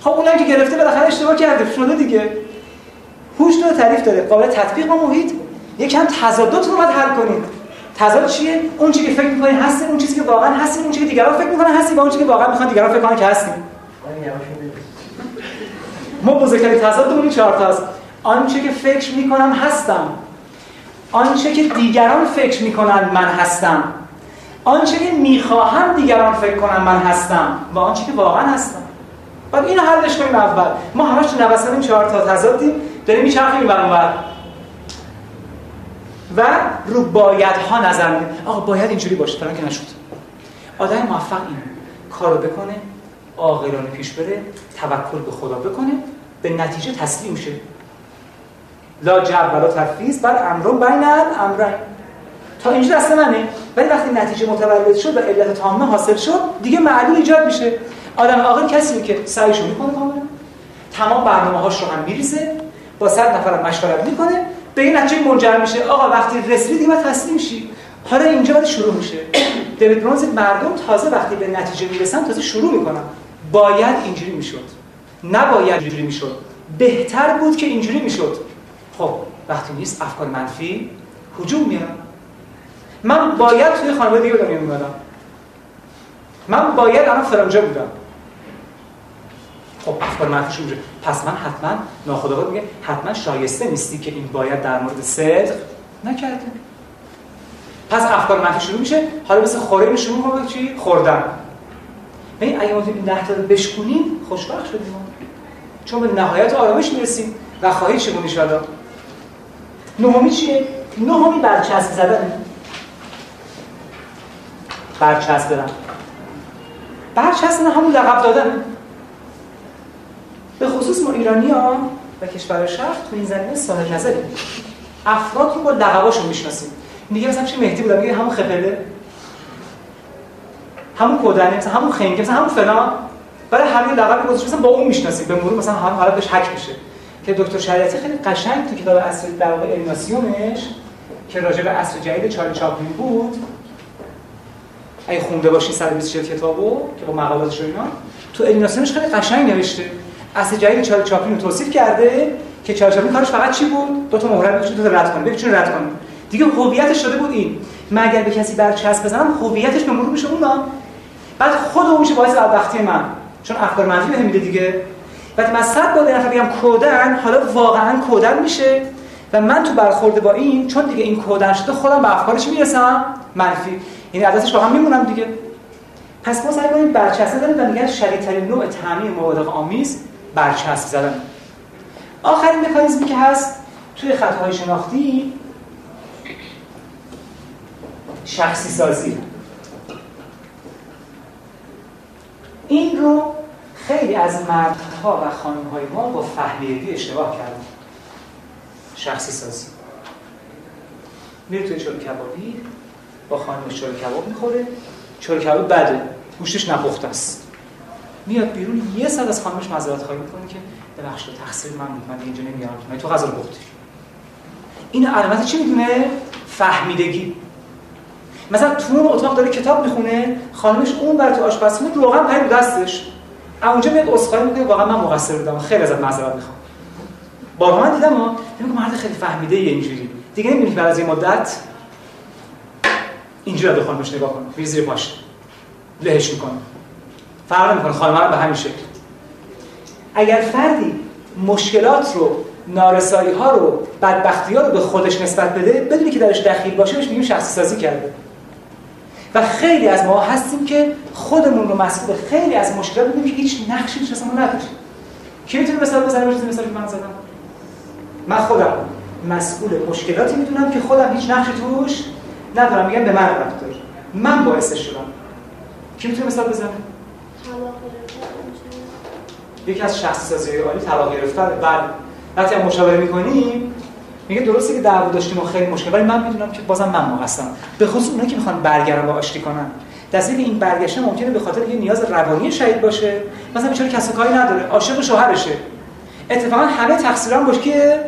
خب اونم که گرفته بالاخره اشتباه کرده. شده دیگه. هوش دو تعریف داره. قابل تطبیق با محیط. یکم تضاداتون رو باید حل کنید. تضاد چیه؟ اون چیزی که فکر می‌کنی هست اون چیزی که واقعا هست اون چیزی که دیگران فکر می‌کنن هستی با اون چیزی که واقعا می‌خوان دیگران فکر کنن که هستیم ما بزرگترین تضادمون این چهار تاست آنچه که فکر می‌کنم هستم. آنچه که دیگران فکر می‌کنن من هستم. آنچه که می‌خواهم دیگران فکر کنن من هستم و آنچه که واقعا هستم. بعد اینو حلش کنیم اول. ما همش تو نوسان این چهار تا تضادیم. داریم میچرخیم برام و رو باید ها نظر میدیم. آقا باید اینجوری باشه. فلان که نشد. آدم موفق این کارو بکنه عاقلانه پیش بره توکل به خدا بکنه به نتیجه تسلیم شه. لا جب ولا تفیز بر امرون بین امرین. تا اینجا دست منه. ولی وقتی نتیجه متولد شد و علت تامه حاصل شد دیگه معلول ایجاد میشه. آدم عاقل کسی که سعیشو می‌کنه کاملا تمام برنامه هاش رو هم میریزه. با صد نفر مشورت می‌کنه. به این نتیجه منجر میشه. آقا وقتی رسیدی دیگه تسلیم شی حالا اینجا شروع میشه. دیوید برونز مردم تازه وقتی به نتیجه می‌رسن تازه شروع می‌کنن. باید اینجوری می‌شد. نباید اینجوری می‌شد. بهتر بود که اینجوری می‌شد. خب وقتی نیست افکار منفی هجوم میارن من باید توی خانواده دیگه دنیا میمدم من باید الان فرانجا بودم. خب افکار منفی میشه پس من حتما ناخودآگاه میگه حتما شایسته نیستی که این باید در مورد صدق نکرده پس افکار منفی شروع میشه حالا مثل خوره رو شروع کنه چی؟ خوردن. ببین اگه ما این ده تا رو بشکنیم خوشبخت شدیم چون به نهایت آرامش می‌رسیم و خواهید چه ان شاء نهمی چیه؟ نهمی برچسب زدن. برچسب دادن برچسب همون لقب دادن. به خصوص ما ایرانی ها و کشور شرق تو این زمینه صاحب نظریم افراد رو با لقباشون می‌شناسیم. میگه مثلا چه مهدی بودم؟ میگه همون خپله. همون کودنه مثلا همون خنگه مثلا همون فلان. برای همین لقب گذاشت مثلا با اون می‌شناسیم. به مرور مثلا هم حالا بهش حک میشه. که دکتر شریعتی خیلی قشنگ تو کتاب اصل در واقع که راجع به عصر جدید چارلی چاپلین بود. اگه خونده باشین 124 کتابو که با مقالاتش اینا تو انیماسیونش خیلی قشنگ نوشته. اصل جدید چارلی چاپلین رو توصیف کرده که چارلی چاپلین کارش فقط چی بود؟ دو تا مهره میشه دو تا رد کنه. ببین چون رد کنه. دیگه هویتش شده بود این. من اگر به کسی برچسب بزنم هویتش به مرور میشه اونا. بعد خود اون میشه باعث بدبختی من. چون افکار منفی بهم میده دیگه. بعد من صد بار نفر بگم کودن حالا واقعا کودن میشه. و من تو برخورد با این چون دیگه این کودن شده خودم به افکارش می‌رسم. منفی. یعنی عادتش واقعا میمونم دیگه. پس ما سعی کنیم برچسب بزنیم و میگن شدیدترین نوع تعمیم مبالغه آمیز برچسب زدن. آخرین مکانیزمی که هست توی خطاهای شناختی شخصی سازی این رو خیلی از مردها و خانمهای ما با فهمیدگی اشتباه کردن. شخصی سازی. میره توی چلو کبابی با خانمش چلو کباب می‌خوره. چلو کباب بده گوشتش نپخته است. میاد بیرون یه ساعت از خانمش معذرت خواهی می‌کنه که ببخشید تقصیر من بود من اینجا نمیارم من تو غذا رو این علامت چی می‌دونه؟ فهمیدگی. مثلا تو اون اتاق داره کتاب می‌خونه خانمش اون بر تو آشپزخونه روغن پرید دستش. اونجا میاد اسخای می‌کنه واقعا من مقصر بودم. خیلی ازت معذرت می‌خوام. بارها من دیدم ها میگم مرد خیلی فهمیده یه اینجوری. دیگه نمی‌بینی بعد از این مدت اینجوری به خانمش نگاه کنه. میره زیر پاش. لهش می‌کنه. فرق نمی‌کنه خانم به همین شکل. اگر فردی مشکلات رو نارسایی ها رو بدبختی ها رو به خودش نسبت بده بدونی که درش دخیل باشه بهش میگیم شخصی سازی کرده. و خیلی از ما هستیم که خودمون رو مسئول خیلی از مشکلات می‌دونیم که هیچ نقشی توش اصلا نداریم کی می‌تونه مثال بزنه؟ مثل مثالی که من زدم. من خودم مسئول مشکلاتی می‌دونم که خودم هیچ نقشی توش ندارم. میگم به من ربط داره من باعثش شدم. کی می‌تونه مثال بزنه؟ یکی از شخص سازی عالی طلاق گرفتن. بعد وقتی هم مشاوره می‌کنیم میگه درسته که دعوا داشتیم و خیلی مشکل ولی من می‌دونم که بازم من مقصرم به خصوص اونایی که می‌خوان برگردن و آشتی کنن. دسته که این برگشته ممکنه به خاطر یه نیاز روانی شهید باشه. مثلا بیچاره کس کاری نداره عاشق شوهرشه. اتفاقا همه تقصیران باشه که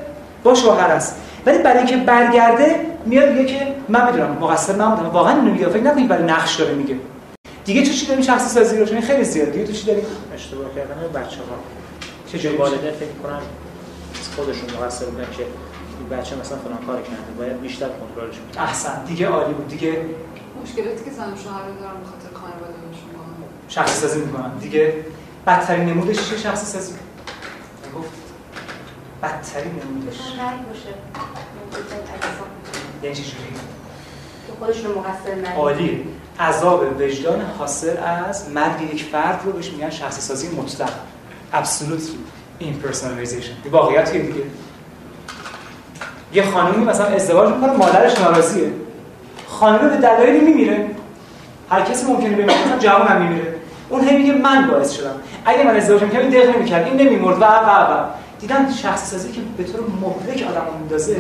با شوهر است. ولی برای اینکه برگرده میاد میگه که من می‌دونم مقصر من بودم. واقعا اینو میگه فکر نکنید برای نقش داره میگه. دیگه چه چی داریم شخصی سازی خیلی زیاد. دیگه تو چی داریم؟ اشتباه کردن بچه‌ها. چه والدین فکر کنم خودشون مقصر بودن که بچه مثلا فلان کار کرده باید بیشتر کنترلش کنه احسن. دیگه عالی بود. دیگه مشکلاتی که زن شوهر دارن به خاطر خانواده‌شون شخصی سازی می‌کنن دیگه بدترین نمودش چه شخصی سازی گفت بدترین نمودش. باشه. یعنی چه جوری؟ خودش رو مقصر عالی. عذاب وجدان حاصل از مرگ یک فرد رو بهش میگن شخصی سازی مطلق. Absolutely impersonalization. یه واقعیتیه دیگه. یه خانمی مثلا ازدواج می‌کنه مادرش ناراضیه. خانم به دلایلی میمیره. هر کسی ممکنه بمیره مثلا جوان میمیره. اون هی میگه من باعث شدم. اگه من ازدواج می‌کردم دق نمی‌کرد. این نمیمرد. و و و. دیدن شخص سازی که به طور مهلک آدمو میندازه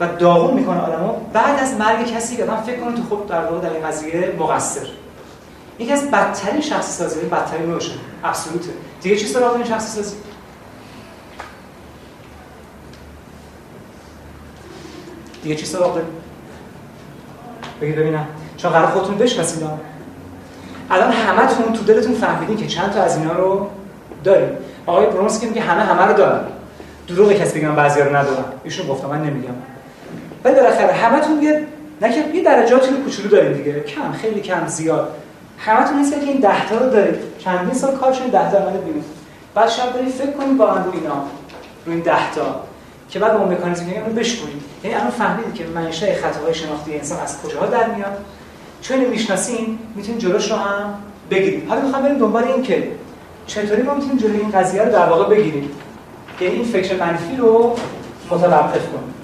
و داغون می‌کنه آدمو. بعد از مرگ کسی که آدم فکر کنه تو خود در واقع در این قضیه مقصر. یکی از بدترین شخص سازی بدترین نوعشه ابسولوته. دیگه چی سراغ این شخص سازی دیگه چی سراغ داریم بگید ببینم. چون قرار خودتون بشناسید الان همتون تو دلتون فهمیدین که چند تا از اینا رو داریم. آقای برونز که میگه همه همه رو دارن دروغ کسی بگم بعضیا رو ندارن ایشون گفتم من نمیگم. ولی بالاخره همتون یه نه که یه درجاتی رو کوچولو داریم دیگه. کم خیلی کم زیاد. همتون نیست که این 10 تا رو دارید. چندین سال کار شده 10 تا اومده بیرون. بعد شب برید فکر کنید واقعا رو اینا رو این 10 تا. که بعد اون مکانیزم رو بشکنید یعنی الان فهمیدید که منشأ خطاهای شناختی انسان از کجاها در میاد؟ چون می‌شناسین می‌تونید جلوش رو هم بگیرید حالا می‌خوام بریم دنبال این که چطوری ما می‌تونیم جلوی این قضیه رو در واقع بگیریم که این فکر منفی رو متوقف کنیم.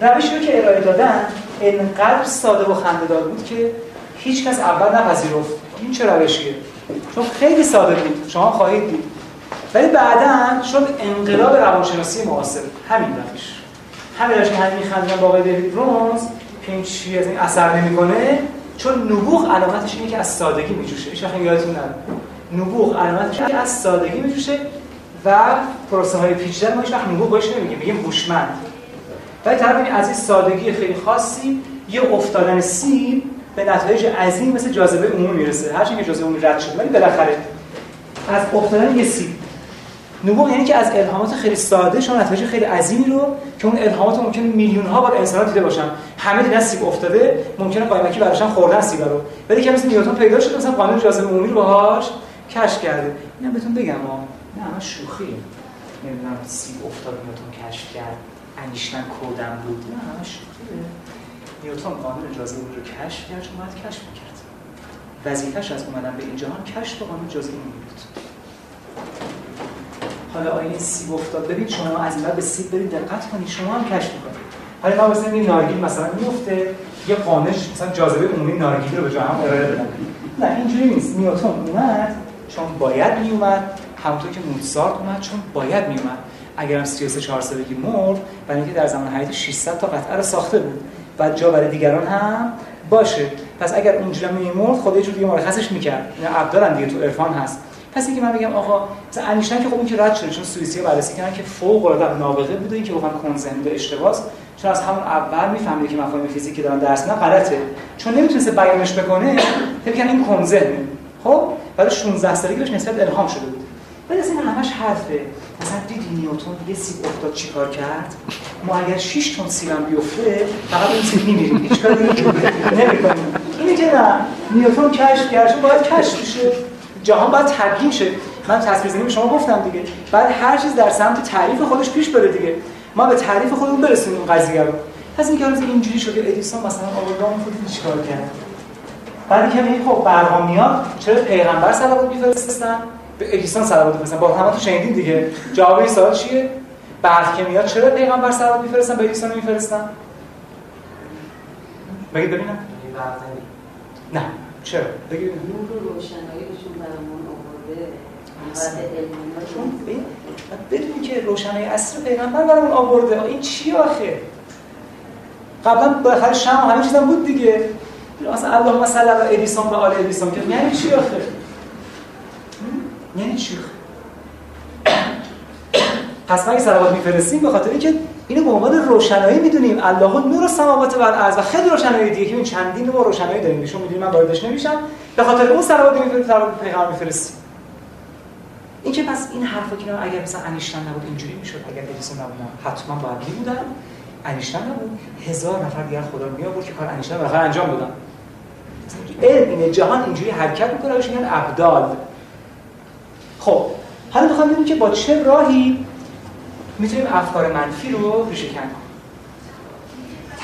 روشی رو که ارائه دادن انقدر ساده و خنده‌دار بود که هیچ کس اول نپذیرفت. این چه روشیه؟ چون خیلی ساده بود. شما خواهید دید. ولی بعدا شد انقلاب روانشناسی معاصر همین روش همین روش که همین میخندن با آقای دیوید برونز که این چی از این اثر نمی‌کنه چون نبوغ علامتش اینه که از سادگی میجوشه. هیچ وقت یادتون نره. نبوغ علامتش اینه که از سادگی میجوشه و پروسه های پیچیده ما هیچ وقت نبوغ باش نمیگیم میگیم هوشمند. ولی طرف از این سادگی خیلی خاصی یه افتادن سیب به نتایج عظیم مثل جاذبه عمومی می‌رسه. هرچند که جاذبه عمومی رد شده ولی بالاخره از افتادن یه سیب نبوغ یعنی که از الهامات خیلی ساده شما نتایج خیلی عظیمی رو که اون الهامات ممکنه میلیون ها بار انسان دیده باشن. همه دیدن سیب افتاده ممکنه قایمکی براشون خوردن سیب رو. ولی که مثل نیوتن پیدا شده مثلا قانون جاذبه عمومی رو باهاش کشف کرده. اینا بهتون بگم ها نه همه شوخی نمی‌دونم سیب افتاد نیوتن کشف کرد انیشتن کودم بود. نه همه شوخیه. نیوتن قانون جاذبه رو کشف کرد چون اومد کشف کرد وظیفش از اومدن به این جهان کشف قانون جاذبه عمومی بود. حالا این سیب افتاد. ببین شما از این به سیب برید دقت کنید شما هم کشف می‌کنید حالا ما مثلا این نارگیل مثلا میفته یه قانش مثلا جاذبه عمومی نارگیل رو به جا هم نه اینجوری نیست. نیوتن اومد چون باید میومد همونطور که موزارت اومد چون باید میومد اگر هم 33 4 سالگی مرد برای اینکه در زمان حیات 600 تا قطعه رو ساخته بود. و جا برای دیگران هم باشه. پس اگر اونجوری میمرد خود یه جور دیگه مرخصش می‌کرد. اینا عبدالن دیگه تو عرفان هست. پس اینکه من بگم آقا مثلا انیشتین که خب اون که رد شده چون سوئیسی بررسی کردن که فوق العاده نابغه بوده این که گفتن کنزنده اشتباهه چون از همون اول می‌فهمید که مفاهیم فیزیکی دارن درس نه غلطه. چون نمی‌تونسته بیانش بکنه فکر کنه این کنزه خب؟ بعد 16 سالگی بهش نسبت الهام شده بود. ولی اصلا همش حرفه. مثلا دیدی نیوتن یه سیب افتاد چیکار کرد؟ ما اگر 6 تن سیبم بیفته فقط اون سیب میمیریم. هیچ کاری نمی‌کنیم. اینه که نه. نیوتن کشف کرد. باید کشف شه جهان باید تبیین شه. من تصویر زمین شما گفتم دیگه. بعد هر چیز در سمت تعریف خودش پیش بره دیگه. ما به تعریف خودمون برسونیم اون قضیه رو. پس این روز اینجوری شده ادیسون مثلا آورد اون خودی چیکار کرد؟ بعد که میگه خب برها میاد. چرا پیغمبر صلوات میفرستن؟ به ادیسون صلوات میفرستن. با تو شنیدین دیگه. جواب این سوال چیه؟ برق که میاد چرا پیغمبر صلوات میفرستن؟ به ادیسون میفرستن بگید ببینم. نه. چرا؟ بگید نور و روشناییشون برامون آورده. چون بدونی که روشنای اصر پیغمبر برامون آورده. این چی آخه؟ قبلا بالاخره شم همه چیزم بود دیگه. مثلا اللهم صل علی ادیسون و آل ادیسون. که یعنی چی آخه؟ یعنی چی پس ما صلوات میفرستیم به خاطر اینکه اینو به عنوان روشنایی می‌دونیم. الله نور السماوات و الارض و خیلی روشنایی دیگه که این چندین نوع روشنایی داریم. شما می‌دونید من واردش نمیشم. به خاطر اون صلوات میفرستیم صلوات پیغمبر میفرستیم این که پس این حرفا که اگر مثلا انیشتن نبود اینجوری می‌شد. اگر ادیسون نبود حتما باید می بودن. انیشتن نبود. هزار نفر دیگر خدا می آورد که کار انیشتن بالاخره انجام دادن. علم اینه جهان اینجوری حرکت می‌کنه بهش میگن ابدال. خب حالا می‌خوام ببینیم که با چه راهی می‌تونیم افکار منفی رو ریشه کنیم.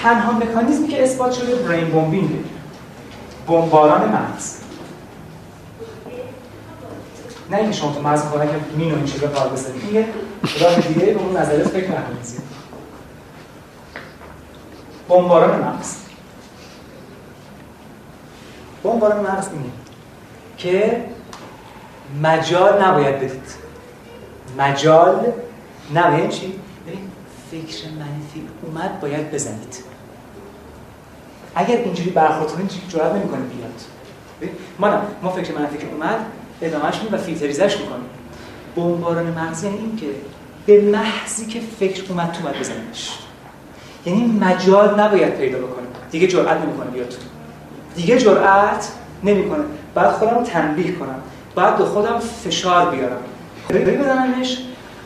تنها مکانیزمی که اثبات شده برین بومبینگ. بمباران مغز. نه اینکه شما تو مغز خودن که مین و این چیزا کار بزنید یه راه دیگه به اون نظریات فکر نکنید. بمباران مغز. بمباران مغز اینه که مجال نباید بدید. مجال یعنی چی؟ ببین فکر منفی اومد باید بزنید. اگر اینجوری برخورد کنید جرأت نمی‌کنه بیاد. ما نه ما فکر منفی که اومد ادامهش و فیلتریزش می‌کنیم. بمباران مغزی یعنی این که به محضی که فکر اومد تو باید بزنیمش یعنی مجال نباید پیدا بکنه. دیگه جرأت نمی‌کنه بیاد دیگه جرأت نمی‌کنه. بعد خودم تنبیه کنم. بعد به خودم فشار بیارم. بزنمش.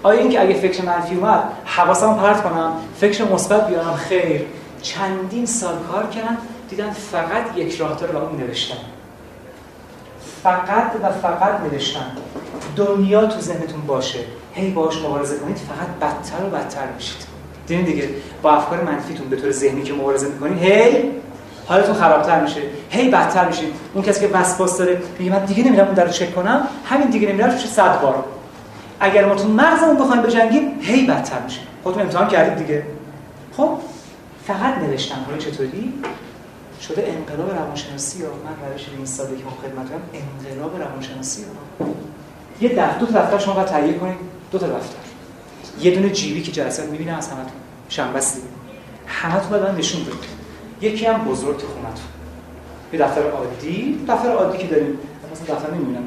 آیا اینکه اگه فکر منفی اومد حواسم پرت کنم فکر مثبت بیارم خیر. چندین سال کار کردن دیدن فقط یک راه رو اون نوشتن. فقط و فقط نوشتن. دنیا تو ذهنتون باشه. هی باش مبارزه کنید فقط بدتر و بدتر میشید. دیدین دیگه با افکار منفیتون به طور ذهنی که مبارزه می‌کنید هی حالتون خرابتر میشه. هی بدتر میشید. اون کسی که وسواس داره میگه من دیگه نمیرم اون در رو چک کنم همین دیگه نمیرم میشه 100 بار. اگر ما تو مغزمون بخوایم بجنگیم هی بدتر میشه. خودتون امتحان کردید دیگه. خب فقط نوشتن حالا چطوری؟ شده انقلاب روانشناسی یا من روش این ساده که ما خدمت انقلاب روانشناسی ها یه دفتر دو دفتر شما باید تهیه کنید. دو تا دفتر. یه دونه جیبی که جلسات می‌بینه از همتون. شنبه سی همتون باید نشون بدید. یکی هم بزرگ تو خونتون. یه دفتر عادی. دفتر عادی که داریم. مثلا دفتر نمی‌بینم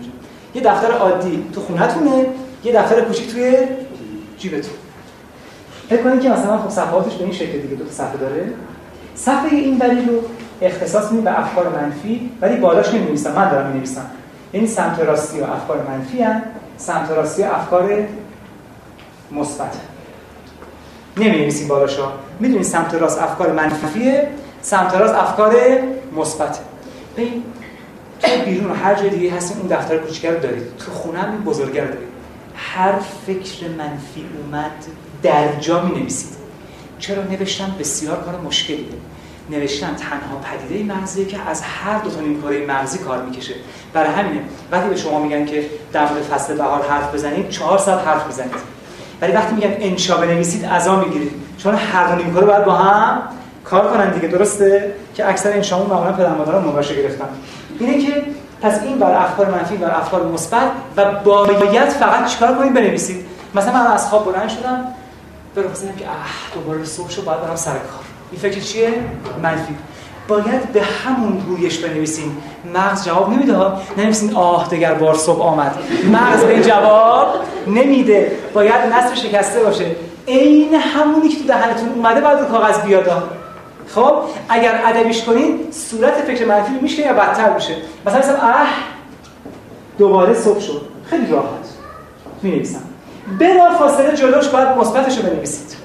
یه دفتر عادی تو خونتونه. یه دفتر کوچیک توی جیبتون. فکر کنید که مثلا خب صفحاتش به این شکل دیگه دو تا صفحه داره. صفحه این بری رو اختصاص میدیم به افکار منفی ولی بالاش نمی‌نویسم من دارم می‌نویسم. این سمت راستی و افکار منفی هن. سمت راستی افکار مثبت. نمی‌نویسیم بالاشا می‌دونید سمت راست افکار منفیه سمت راست افکار مثبت. ببین تو بیرون هر جای دیگه اون دفتر کوچیک رو دارید. تو خونه هم رو دارید. هر فکر منفی اومد در جا می نویسید. چرا نوشتن بسیار کار مشکلیه نوشتن تنها پدیده مغزیه که از هر دو تا نیمکره مغزی کار می‌کشه. برای همینه وقتی به شما میگن که در مورد فصل بهار حرف بزنید چهار ساعت حرف بزنید ولی وقتی میگن انشا بنویسید عزا می‌گیرید. چون هر دو نیمکره باید با هم کار کنن دیگه درسته؟ که اکثر انشامون معمولا پدر مادران مباشر گرفتن. اینه که پس این بر افکار منفی بر افکار مثبت و باید فقط چیکار کنید بنویسید مثلا من از خواب بلند شدم به که اه دوباره صبح شو باید برم سر کار. این فکر چیه؟ منفی. باید به همون گویش بنویسین مغز جواب نمیده ها؟ ننویسین آه دگر بار صبح آمد. مغز به این جواب نمیده. باید نصر شکسته باشه. عین همونی که تو دهنتون اومده بعد رو کاغذ بیاد. خب اگر ادبیش کنین صورت فکر منفی میشه یا بدتر میشه؟ مثلا مثلا اه دوباره صبح شد. خیلی راحت. می نویسم بلا فاصله جلوش باید مثبتش رو بنویسید.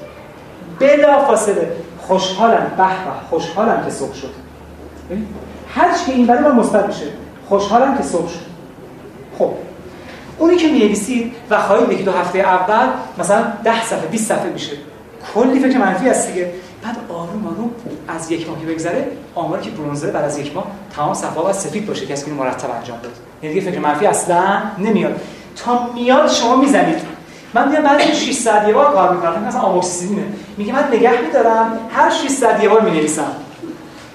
بلا فاصله. خوشحالم. به خوشحالم که صبح شد. هر چی این برای من مثبت میشه خوشحالم که صبح شد. خب اونی که می‌نویسید و خواهید که دو هفته اول مثلا 10 صفحه 20 صفحه میشه. کلی فکر منفی هست دیگه. بعد آروم آروم از یک ماه که بگذره آماری که برونزه بعد از یک ماه تمام صفحه باید سفید باشه کسی که مرتب انجام داد یعنی دیگه فکر منفی اصلا نمیاد. تا میاد شما می‌زنید. من میگم بعد 6 ساعت یه بار کار می‌کنم. مثلا آموکسیسیلینه میگه من نگه میدارم. هر 6 ساعت یه بار می‌نویسم.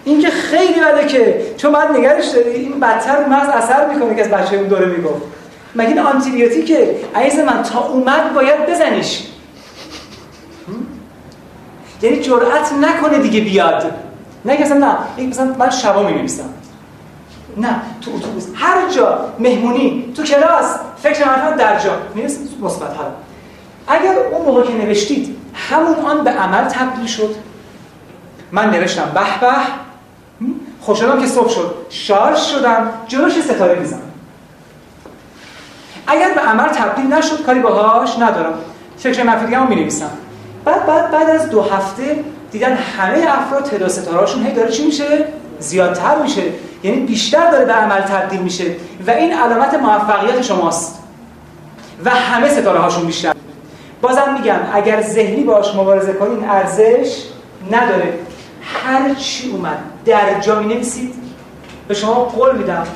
این که خیلی بده که چون بعد نگرش داری. این بدتر مغز اثر می‌کنه که از بچه اون دوره می‌گفت. مگه این آنتیبیوتیکه؟ عزیز من تا اومد باید بزنیش. یعنی جرأت نکنه دیگه بیاد. نه مثلا نه. یک مثلا من شبا می نویسم نه. تو اتوبوس. هر جا مهمونی تو کلاس فکر منفی در جا. می مثبت اگر اون موقع که نوشتید همون آن به عمل تبدیل شد. من نوشتم به به. خوشحالم که صبح شد. شارژ شدم. جلوش ستاره می‌زنم. اگر به عمل تبدیل نشد کاری باهاش ندارم. فکر منفی دیگه می نویسم بعد بعد بعد از دو هفته دیدن همه افراد تعداد ستارهاشون هی داره چی میشه؟ زیادتر میشه. یعنی بیشتر داره به عمل تبدیل میشه. و این علامت موفقیت شماست. و همه ستاره هاشون بیشتر. بازم میگم اگر ذهنی باش مبارزه کنین ارزش نداره. هر چی اومد در جا می نویسید به شما قول میدم.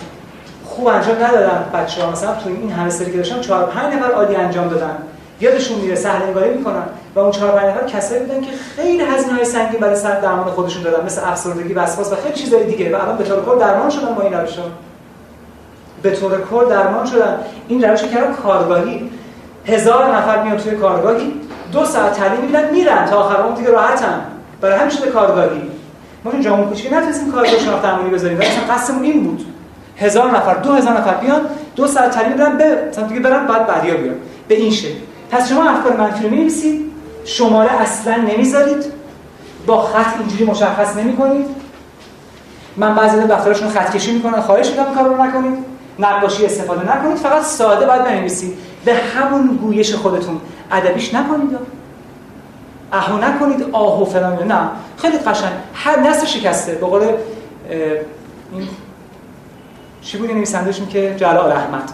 خوب انجام ندادن بچه ها مثلا تو این همه سری که داشتم 4 5 نفر عالی انجام دادن. یادشون میره سهل انگاری می‌کنن. و اون 4 5 نفر کسایی بودن که خیلی هزینه های سنگین برای سر درمان خودشون دادن مثل افسردگی وسواس و خیلی چیزای دیگه. و الان به طور کل درمان شدن با این روش به طور کل درمان شدن. این روش کردن کارگاهی. هزار نفر میان توی کارگاهی دو ساعت تعلیم میدن میرن تا آخر اون دیگه راحتن. برای همین شده کارگاهی. ما این جامعه کوچیک نتونستیم کارگاه شناخت عملی بذاریم. ولی قصدمون این بود. هزار نفر دو هزار نفر بیان دو ساعت تعلیم بدن به دیگه برن بعد بعدیا بیان. به این شکل. پس شما افکار منفی رو می‌نویسید. شماره اصلا نمی‌ذارید. با خط اینجوری مشخص نمی‌کنید. من بعضی از دفترشون خط کشی می‌کنن خواهش می‌کنم کار رو نکنید. نقاشی استفاده نکنید. فقط ساده باید بنویسید. به همون گویش خودتون. ادبیش نکنید. اهو نکنید. آه و فلان. نه. خیلی قشنگ. هر نصر شکسته. به قول این چی بود؟ نویسندهشون که جلال احمد.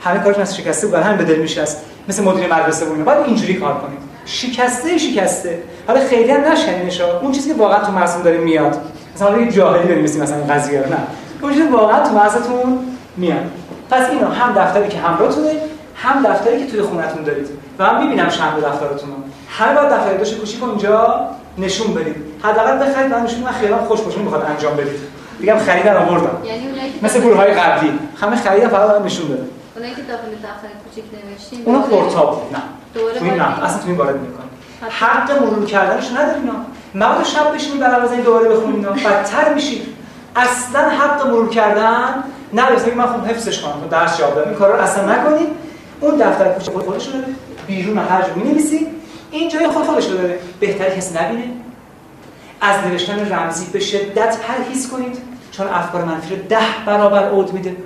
همه کارش نصر شکسته بود. همین به دل میشست. مثل مدیر مدرسه بود باید اینجوری کار کنید. شکسته شکسته. حالا خیلی هم نشنینش اون چیزی که واقعا تو مرسوم داره میاد. مثلا یه جاهلی داریم مثل مثلا قضیه رو نه. اون چیزی واقعا تو مغزتون میاد. پس اینا هم دفتری که همراهتونه هم دفتری که توی خونتون دارید. و من می‌بینم شنبه دفترتون رو. همه باید دفتر داشت کوچیک اونجا نشون بدید. حداقل بخرید من نشون من خیلی خوش باشه می‌خواد انجام بدید. دیگه خریدن آوردم. یعنی مثل گروه های قبلی. همه خریدن فقط نشون بدن. اونایی که داخل دفتر کوچیک نوشتین اونا دوباره- پورتاب بود نه دوباره توی نه. اصلا توی این وارد نمی‌کنی حق مرور کردنش نداری اینا. مبادا شب بشینید برای بزنید دوباره بخونید اینا؟ بدتر میشید اصلا حق مرور کردن نداری. مثلا من خوب حفظش کنم. تو درس جواب دادم این کارا رو اصلا نکنید اون دفتر کوچیک خود خودش رو بیرون هر جا می‌نویسید این جای خود خودش رو داره. بهتری کسی نبینه. از نوشتن رمزی به شدت پرهیز کنید. چون افکار منفی رو ده برابر عود میده.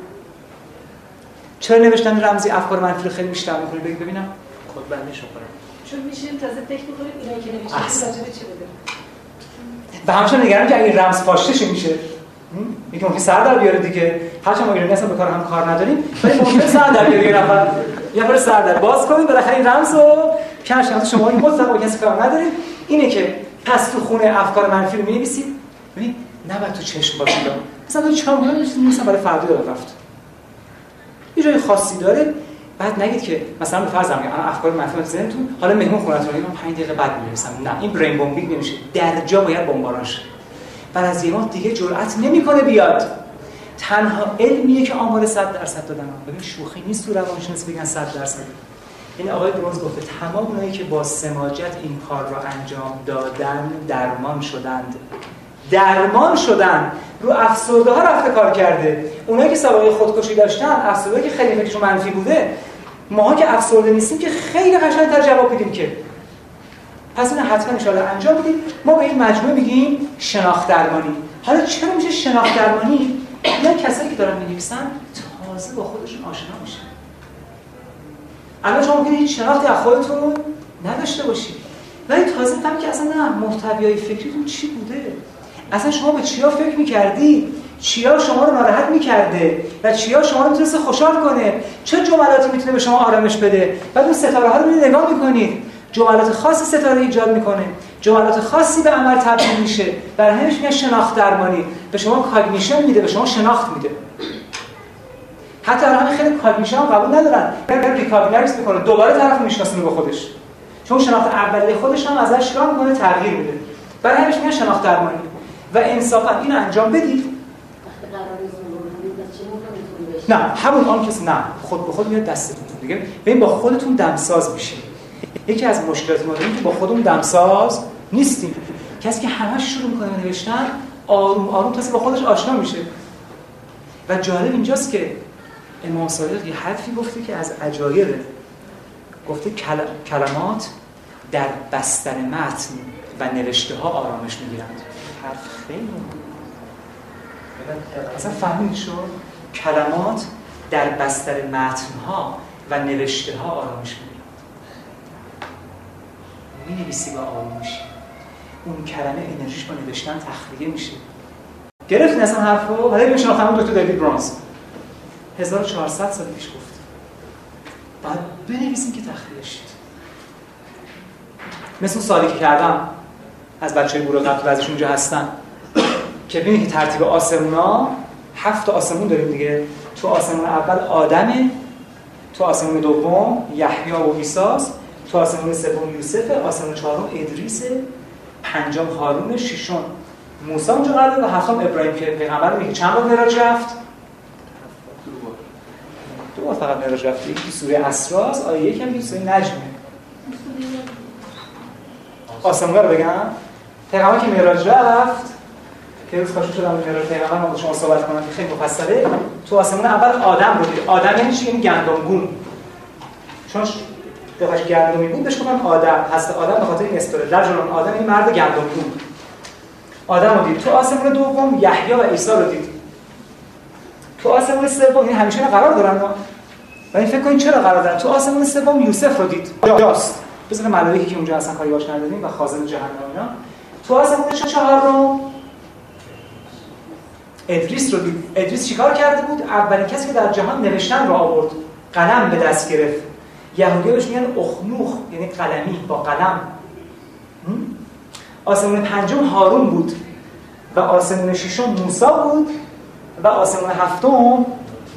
چرا نوشتن رمزی افکار منفی رو خیلی بیشتر می‌کنه بگید ببینم. خودبندیش می‌کنم چون میشیم تازه فکر می‌کنیم اینایی که. راجع به چی بوده؟ و همچنان نگران که اگه رمز فاشته میشه؟ یکی ممکن سر در بیاره دیگه. هرچند ما ایرانی اصلا به کار هم کار نداریم ولی ممکن سر در بیاره یه نفر یه نفر سر در. باز کنیم بالاخره این رمز رو. کش شما این مطلق با کسی کار نداریم اینه که پس تو خونه افکار منفی رو می‌نویسید ببین نباید تو چشم باشید مثلا تو چهار می‌نویسید برای فردا داره رفت. یه جای خاصی داره. بعد نگید که مثلا فرض میگم افکار منفی تو ذهنتون حالا مهمون خونتون من 5 دقیقه بعد می‌نویسم نه این برین بمبینگ نمیشه. در جا باید بمباران شه بعد از یه ماه دیگه جرأت نمی‌کنه بیاد. تنها علمیه که آمار 100 درصد دادن. ببین شوخی نیست تو روانشناسی بگن 100 درصد. این آقای برونز گفته تمام اونایی که با سماجت این کار را انجام دادن درمان شدند. درمان شدن. رو افسرده ها رفته کار کرده. اونایی که سابقه خودکشی داشتن افسرده که خیلی فکرشون منفی بوده ماها که افسرده نیستیم که خیلی قشنگتر جواب میدیم که. پس این حتما ان انجام بدیم. ما به این مجموعه میگیم شناخت درمانی. حالا چرا میشه شناخت درمانی؟ اینا کسایی که دارن می‌نویسن تازه با خودشون آشنا میشن. الان شما ممکنه هیچ شناختی از خودتون نداشته باشید. ولی تازه فهمی که اصلا نه محتویای فکریتون چی بوده؟ اصلا شما به چیا فکر می‌کردی؟ چیا شما رو ناراحت می‌کرده؟ و چیا شما رو می‌تونسته خوشحال کنه؟ چه جملاتی می‌تونه به شما آرامش بده؟ بعد اون ستاره ها رو نگاه می‌کنید جملات خاصی ستاره ایجاد می‌کنه. جملات خاصی به عمل تبدیل میشه. برای همینش میگن شناخت درمانی. به شما cognition میده به شما شناخت میده. حتی همین خیلی cognition قبول ندارن. برای recognize می‌کنه. دوباره طرف می‌شناسه به خودش. چون شناخت اولیه خودش هم ازش کار می‌کنه تغییر میده. برای همینش میگن شناخت درمانی. و انصافا اینو انجام بدید. نه همون آن کسی نه. خود به خود میاد دستتون دیگه ببین با خودتون دمساز میشین. یکی از مشکلات ما که با خودمون دمساز نیستیم. کسی که همش شروع می‌کنه نوشتن آروم آروم تازه با خودش آشنا میشه. و جالب اینجاست که امام صادق یه حرفی گفته که از عجایبه گفته کلمات در بستر متن و نوشته ها آرامش می‌گیرند. خیلی اصلا فهمید شد کلمات در بستر متن ها و نوشته ها آرامش می‌گیرند می نویسی و آروم میشی اون کلمه انرژیش با نوشتن تخلیه میشه. گرفتین اصلا حرفو؟ حالا ببین شناختمون دکتر دیوید برانز. 1400 سال پیش گفت. بعد بنویسین که تخلیه شید مثل سالی که کردم. از بچه گروه قبل بعضیشون اونجا هستن. که ببینید که ترتیب آسمونا هفت آسمون داریم دیگه. تو آسمون اول آدمه تو آسمون دوم یحیی و عیسی تو آسمون سوم یوسف آسمون چهارم ادریس پنجم هارون ششم موسی اونجا قرار و هفتم ابراهیم که پیغمبر میگه. چند بار معراج رفت؟ دو بار فقط معراج رفت. یکی سوره اسراس آیه یکم سوره نجمه آسمون رو بگم؟ پیغمبر که معراج رفت که روز کاشو شدم معراج پیغمبر ما شما صحبت کنم که خیلی مفصله. تو آسمون اول آدم رو دید آدم یعنی چی یعنی گندمگون چون دقیقش گندمی بود بهش گفتن آدم. هست آدم به خاطر این استوره رجل آدم این مرد گندمگون. آدم رو دید. تو آسمون دوم یحیی و عیسی رو دید. تو آسمون سوم این همیشه قرار دارن و این فکر کنید چرا قرار دارن؟ تو آسمون سوم یوسف رو دید. جاست. بزن ملائکه که اونجا اصلا کاری باش نداریم و خازن جهنم اینا. تو آسمون چهارم ادریس رو دید. ادریس چیکار کرده بود؟ اولین کسی که در جهان نوشتن رو آورد. قلم به دست گرفت. یهودی بهش میگن اخنوخ یعنی قلمی با قلم. آسمون پنجم هارون بود و آسمون ششم موسی بود و آسمون هفتم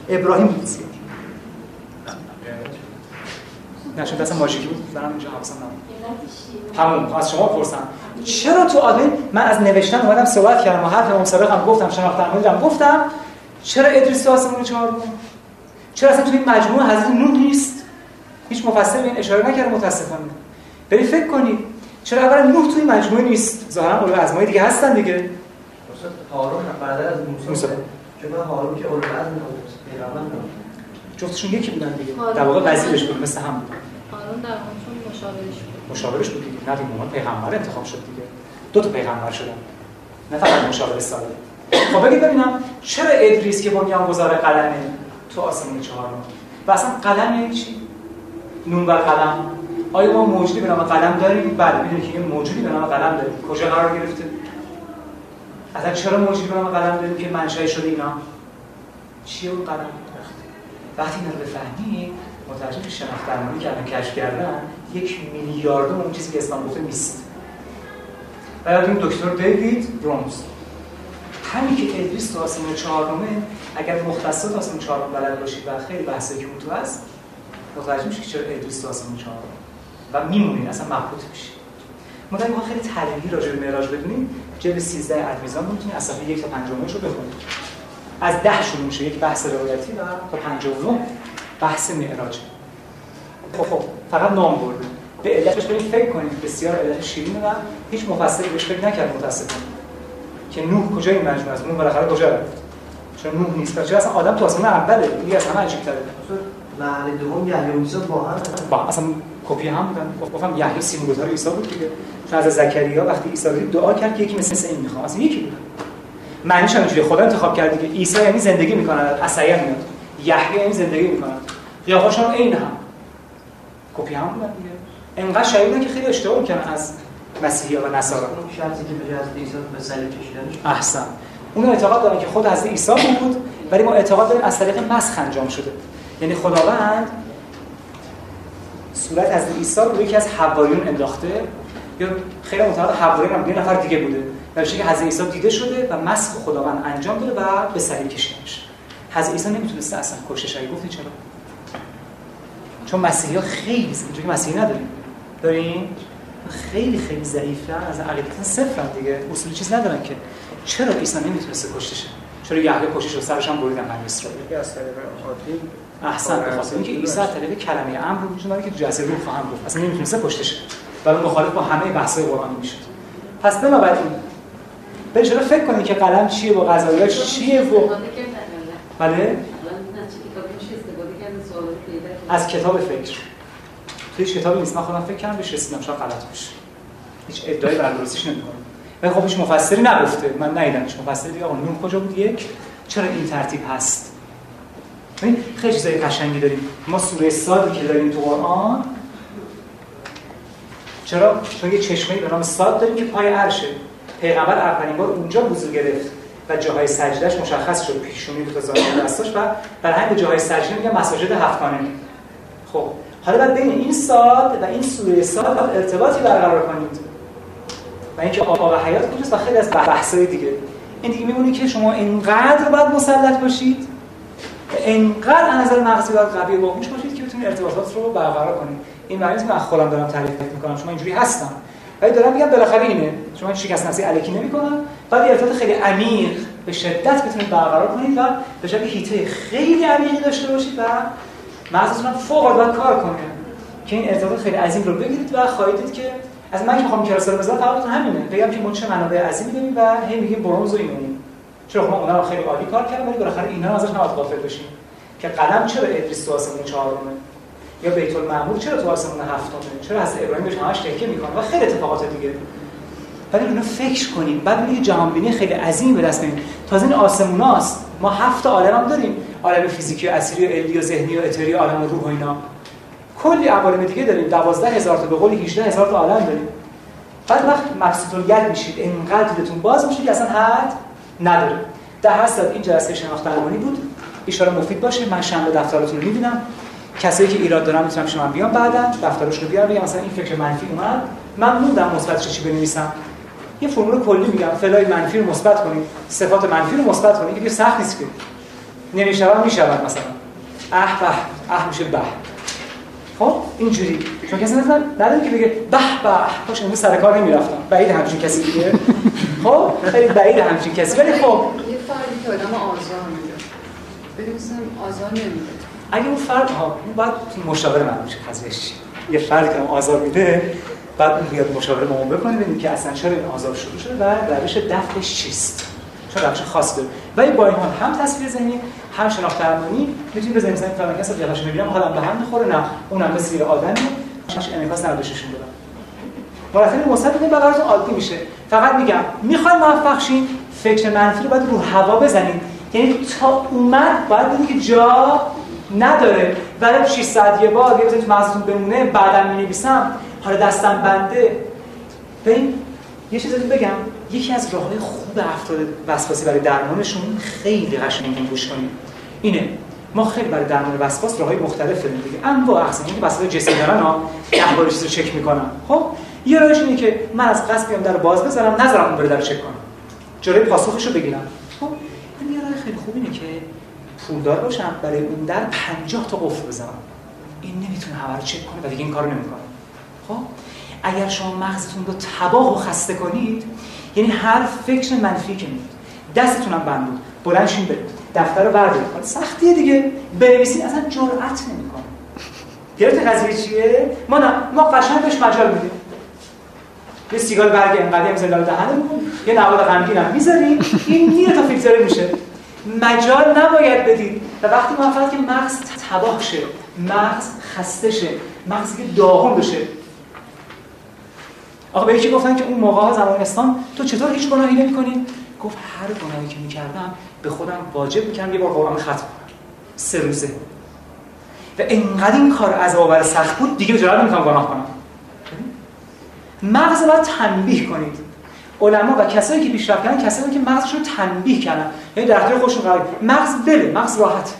ابراهیم بود. نه چون دست بود. دارم اینجا حواسم همون از شما پرسم چرا تو آدم من از نوشتن اومدم صحبت کردم و حرف امام صادق هم گفتم شناخت درمانی گفتم چرا ادریس تو آسمون چهارم چرا اصلا تو این مجموعه حضرت نوح نیست؟ هیچ مفصل به این اشاره نکرده متاسفانه. برید فکر کنید چرا اولا نوح توی مجموعه نیست؟ ظاهرا اولو ازمای دیگه هستن دیگه. هارون بعد از موسی که من هارون که اولو از پیغمبر جفتشون یکی بودن دیگه. در واقع وزیرش بود مثل هم بود. هارون در مشاورش بود. مشاورش بود دیگه نه دیگه پیغمبر انتخاب شد دیگه. دو تا پیغمبر شدن. نه فقط مشاور ساده. خب بگید ببینم چرا ادریس که گذار قلمه تو آسمون چهارم؟ و اصلا قلم یعنی چی؟ نون بر قلم. آیا ما موجودی به نام قلم داریم؟ بله می‌دونید که یه موجودی به نام قلم داریم. کجا قرار گرفته؟ اصلا چرا موجودی به نام قلم داریم که منشأ شده اینا؟ چیه اون قلم؟ وقتی اینا رو بفهمید متوجه شناخت درمانی که کشف کردن یک میلیاردم اون چیزی که اسلام گفته نیست. و یادتون دکتر دیوید برونز. همین که ادریس تو آسمون چهارمه اگر مختصات آسمون چهارم بلد باشید و خیلی بحثی که اون تو هست متوجه میشه که چرا ادریس تو آسمون چهارم و میمونین اصلا مبهوت میشید ما ما خیلی طلبی راجع به معراج بدونیم جلد 13 المیزان می‌تونید از صفحه 1 تا 5 رو بخونید از 10 شروع میشه یک بحث روایتی و تا 59 بحث معراج. خب خب فقط نام برده به علتش برید فکر کنید. بسیار علت شیرین و هیچ مفصلی بهش فکر نکرد متاسفانه. که نوح کجا این مجموعه است؟ نوح بالاخره کجا رفت؟ چون نوح نیست. چرا اصلا آدم تو آسمان اوله؟ این از همه عجیب تره محل دوم یحیی و عیسی با هم با اصلا کپی هم بودن. گفتم یحیی سیمبولتار عیسی بود دیگه. چون از زکریا وقتی عیسی رو دعا کرد که یکی مثل این می‌خوام اصلا یکی بود معنیش هم اینجوریه. خدا انتخاب کرد دیگه عیسی یعنی زندگی می‌کنه از میاد یحیی یعنی زندگی می‌کنه قیافاشون عین هم. کپی هم بودن دیگه انقدر بودن که خیلی اشتباه می‌کنن از مسیحی و نصارا. اون شخصی که به حضرت عیسی به صلیب کشیدنش. احسن. اون اعتقاد دارن که خود حضرت عیسی بود ولی ما اعتقاد داریم از طریق مسخ انجام شده. یعنی خداوند صورت از عیسی رو یکی از حواریون انداخته. یا خیلی معتقد حواریون هم یه نفر دیگه بوده. در که حضرت عیسی دیده شده و مسخ خداوند انجام داده و به صلیب کشیده میشه حضرت عیسی نمی‌تونسته اصلا کشته شه گفتی چرا؟ چون مسیحی ها خیلی اینجوری که مسیحی نداریم. داریم؟ خیلی خیلی ضعیفن از عقیدتون صفرن دیگه. اصولی چیز ندارن که. چرا عیسی نمی‌تونسته کشته شه چرا یحیی کشته شد سرش هم بریدن بنی اسرائیل؟ یکی از طریق عادی احسن به خاطر اینکه عیسی از طریق کلمه امر رو وجود داره که جسد روح خواهم گفت. اصلا نمی‌تونسته کشته شه ولی مخالف با همه بحث‌های قرآنی می‌شد. پس بنابراین به چرا فکر کنید که قلم چیه با غذایاش چیه و بله. از کتاب فکر. توی هیچ کتابی نیست. من خودم فکر کردم بهش رسیدم شاید غلط باشه هیچ ادعای بر درستیش نمی‌کنم. ولی خب هیچ مفسری نگفته. من ندیدم هیچ مفسری. دیگه آقا نون کجا بود؟ یک. چرا این ترتیب هست؟ ببین خیلی چیزای قشنگی داریم. ما سوره صادی که داریم تو قرآن چرا؟ چون یه چشمه‌ای به نام صاد داریم که پای عرشه. پیغمبر اولین بار اونجا وضو گرفت و جاهای سجدهش مشخص شد. پیشونی بود و زانو دستاش و برای همین جاهای سجده میگن مساجد هفتانه خب حالا بعد بین این سال و این سوره سال ارتباطی برقرار کنید و اینکه آب حیات کجاست و خیلی از بحث‌های دیگه. این دیگه میمونه که شما اینقدر باید مسلط باشید و اینقدر از نظر مغزی باید قوی و باهوش باشید که بتونید ارتباطات رو برقرار کنید. این معنی من خودم دارم تعریف می‌کنم. شما اینجوری هستم. ولی دارم میگم بالاخره اینه. شما شکست نفسی الکی نمی‌کنم. بعد ارتباط خیلی عمیق به شدت بتونید برقرار کنید و به شکل هیته خیلی عمیقی داشته باشید و مغزتون هم فوق العاده کار کنه که این ارتباط خیلی عظیم رو بگیرید و خواهید دید که از من که می‌خوام کلاس رو بزنم فقط همینه. بگم که ما چه منابع عظیمی داریم و هی میگیم برونز و اینونیم چرا خب اونا رو خیلی عالی کار کردم ولی بالاخره اینا ازش نباید غافل بشیم. که قلم چرا ادریس تو آسمون چهارمه؟ یا بیت المعمور چرا تو آسمون هفتمه؟ چرا از ابراهیم بهش همش تکیه می‌کنه؟ و خیلی اتفاقات دیگه. ولی اونو فکر کنیم. بعد یه جهانبینی خیلی عظیم به دست بیاریم تازه این آسموناست. ما هفت عالم هم داریم. عالم فیزیکی و اصلی و علمی و ذهنی و اتری عالم روح و اینا. کلی عوالم دیگه داریم. 12 هزار تا به قول 18 هزار تا عالم داریم. بعد وقت مبسوط الید میشید انقدر دیدتون باز میشید که اصلا حد نداره. در هست این جلسه شناخت درمانی بود. اشاره مفید باشه. من شنبه دفتراتون رو می‌بینم. کسایی که ایراد دارن می‌تونم شما بیان. بعدا دفترش رو بیارم مثلا این فکر منفی اومد. من موندم مثبتش چی بنویسم. یه فرمول کلی میگم. فلای منفی رو مثبت کنید. صفات منفی رو مثبت کنید. دیگه سخت نیست که. نمی‌شود می‌شود مثلا. اه به اه میشه به. خب اینجوری. چون کسی مثلا نداره که بگه به به. باش امروز سر کار نمی‌رفتم. بعید همچین کسی دیگه. خب خیلی بعید همچین کسی. ولی خب یه فردی که آدم آزار میده. بنویسم آزار نمیده. اگه اون فرد ها اون باید مشاور من میشه قضیهش یه فردی که آزار میده بعد اون بیاد مشاوره با اون بکنه ببینید که اصلا چرا این آزار شروع شده و روش دفعش چیست. چون روش خاص داره. ولی با این حال هم تصویر ذهنی هم شناخت درمانی می‌تونید بزنید مثلا فلان کس قیافش می‌بینم حالا به هم می‌خوره نه. اونم مثل یه آدمی چش انعکاس نداشتشون دادم. مرتب مثبت میگه براتون عادی میشه. فقط میگم می‌خواید موفق شین. فکر منفی رو باید رو هوا بزنید. یعنی تا اومد باید بدید که جا نداره. ولی 6 ساعت یه بار یه بزنید مغزتون بمونه بعدم می‌نویسم حالا دستم بنده. ببین یه چیزی بگم. یکی از راههای خوب افراد وسواسی برای درمانشون خیلی قشنگه گوش کنید اینه ما خیلی برای درمان وسواس راههای مختلف داریم دیگه. انواع اقسام که وسواس جسمی دارن ها ده رو چک می‌کنن. خب یه راهش اینه که من از قصد بیام در باز بذارم نذارم اون بره در چک کنم. جلوی پاسخش رو بگیرم. خب این یه راه خیلی خوب اینه که پولدار باشم برای اون در 50 تا قفل بزنم. این نمی‌تونه همه رو چک کنه و دیگه این کارو نمی‌کنه. خب اگر شما مغزتون رو تباه و خسته کنید یعنی هر فکر منفی که میاد دستتون هم بند بود بلند شین برید دفتر رو بردارید. سختیه دیگه. بنویسید اصلا جرأت نمی‌کنه. گرفت قضیه چیه؟ ما نه ما قشنگ بهش مجال میدیم. یه سیگار برگ انقدر هم زندار دهنمون یه نوار غمگین هم می‌ذاریم. این میره تا فیلتر میشه. مجال نباید بدید. و وقتی موفق که مغز تباه شه مغز خسته شه مغزی که داغون بشه آقا به یکی گفتن که اون موقع ها زمان اسلام تو چطور هیچ گناهی نمی‌کنی؟ گفت هر گناهی که می‌کردم به خودم واجب می‌کردم یه بار قرآن ختم کنم سه روزه. و انقدر این کار از آور سخت بود دیگه جرأت نمی‌کنم گناه کنم. مغز باید تنبیه کنید. علما و کسایی که پیشرفت کردن کسایی که مغزشون تنبیه کردن. یعنی در اختیار خودشون قرار مغز بله مغز راحت.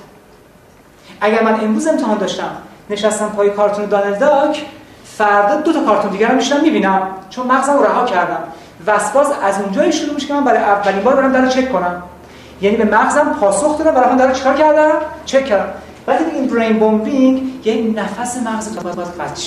اگر من امروز امتحان داشتم نشستم پای کارتون دانل داک فردا دو تا کارتون دیگر رو میشنم می‌بینم. چون مغزم رو رها کردم. وسواس از اونجایی شروع میشه که من برای اولین بار برم در چک کنم. یعنی به مغزم پاسخ دادم برای من در چیکار کردم چک کردم. وقتی این برین بومبینگ یه نفس مغز تو باید قطع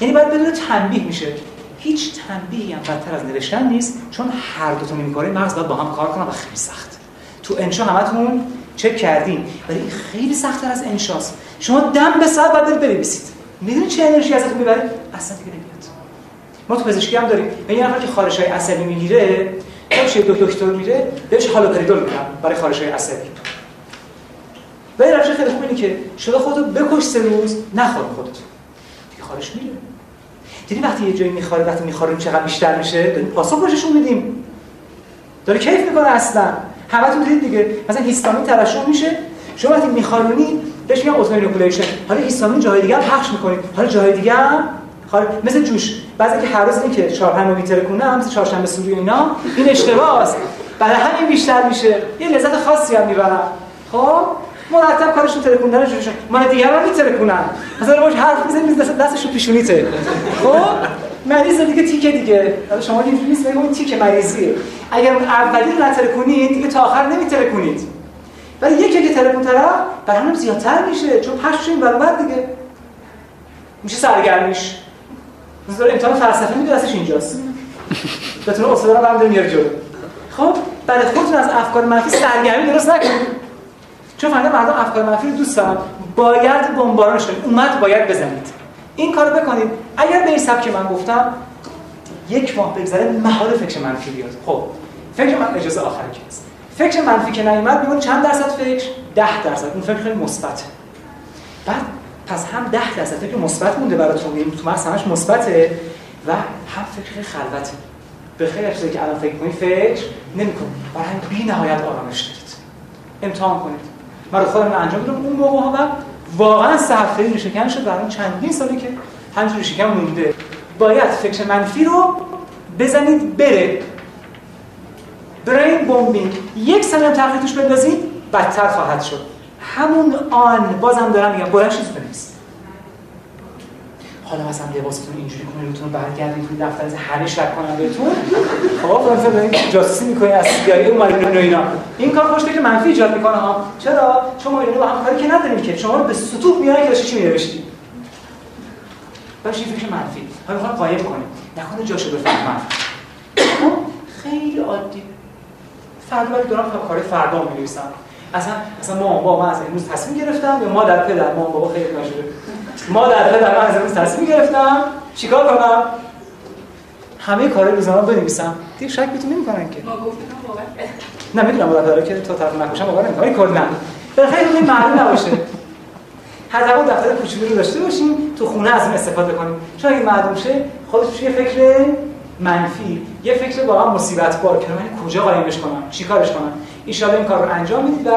یعنی باید بدون تنبیه میشه. هیچ تنبیهی هم بدتر از نوشتن نیست چون هر دو تا میمیکاره مغز باید با هم کار کنن و خیلی سخت. تو انشا همتون چک کردین. ولی این خیلی سختتر از انشاست. شما دم به ساعت باید بنویسید می‌دونی چه انرژی ازتون می‌بره؟ اصلا دیگه نمیاد. ما تو پزشکی هم داریم. یه نفر که خارش های عصبی می‌گیره خودش دو دکتر میره بهش هالوپریدول میدن برای خارش های عصبی ولی روش خیلی خوب اینه که شده خودتو بکش سه روز نخور خودت. دیگه خارش میره. دیدی وقتی یه جایی می‌خوره وقتی می‌خوره چقدر بیشتر میشه؟ داریم پاسخ میدیم. داره کیف می‌کنه اصلا. همتون دیدید دیگه. مثلا هیستامین ترشح میشه. شما وقتی میخارونی بهش میگن اوزمو اینوکولیشن حالا هیستامین جای دیگه پخش می‌کنید حالا جای دیگه هم مثل جوش. بعضی که هر روز این که چهار پنج لیتر کنه هم چهارشنبه سوری اینا این اشتباهه برای همین بیشتر میشه. یه لذت خاصی هم می‌برن. خب مرتب کارشون ترکوندن جوشون. من دیگه هم میترکونن مثلا باش حرف می‌زنی دست دستشو پیشونیته خب مریض دیگه تیکه دیگه. حالا شما اینجوری نیست اون تیکه مریضیه. اگر اولی رو نترکونید دیگه تا آخر نمیترکونید. ولی یکی که طرف برنامه زیادتر میشه چون پشت این برابر دیگه. میشه سرگرمیش. مثلا امتحان فلسفه میده دستش اینجاست. بتونه اصلا رو برام میاره جلو. خب برای خودتون از افکار منفی سرگرمی درست نکنید. چون فردا مردم افکار منفی رو دوست دارن. باید بمبارانش کنید. اومد باید بزنید. این کارو بکنید. اگر به این سبک من گفتم یک ماه بگذره محال فکر منفی بیاد. خب فکر من اجازه آخری است فکر منفی که نیومد میمونه چند درصد فکر؟ 10 درصد. اون فکر خیلی مثبت. بعد پس هم 10 درصد فکر مثبت مونده براتون این تو مغز همش مثبته و هم فکر خلوته. به خیلی چیزی که الان فکر کنید فکر نمی‌کنید برای همین بی نهایت آرامش دارید. امتحان کنید. من رو خودم انجام دادم اون موقع و واقعا سه هفته این شکن شد برای چندین سالی که همینجوری شکم مونده. باید فکر منفی رو بزنید بره. برین بومبینگ یک سنه تغییر توش بندازید بدتر خواهد شد. همون آن بازم دارم میگم بلند چیز بنویس حالا مثلا لباستون اینجوری کنید روتون برگردید توی دفتر از همه شک کنم بهتون. خب مثلا دارین جاسوسی می‌کنید از سیگاری اینا. این کار خوش که منفی ایجاد می‌کنه ها. چرا؟ شما اینا با هم کاری که نداریم که. شما رو به سطوح میارن که چی می‌نوشتید باشه فکر منفی. حالا می‌خوام قایم کنیم نکنه جاشو بفهمم. خب، خیلی عادی. فردا ولی دارم کار فردا می نویسم اصلا اصلا ما با من از امروز تصمیم گرفتم یا ما در پدر ما بابا خیلی نشده ما در پدر من از امروز تصمیم گرفتم چیکار کنم؟ همه کارهای روزانه بنویسم. دیگه شک بهتون نمی‌کنن که. ما گفتیم باور نه می‌دونم بالا که تو طرف نکشم باور نمی‌کنم کلا. به خیلی این معلوم نباشه. حداقل دفتر کوچولو رو داشته باشیم تو خونه از این استفاده کنیم. چون اگه معلوم شه خودش یه فکر منفی. یه فکر واقعا مصیبت بار که من کجا قایمش کنم؟ چیکارش کنم؟ ان این کار رو انجام می‌دید و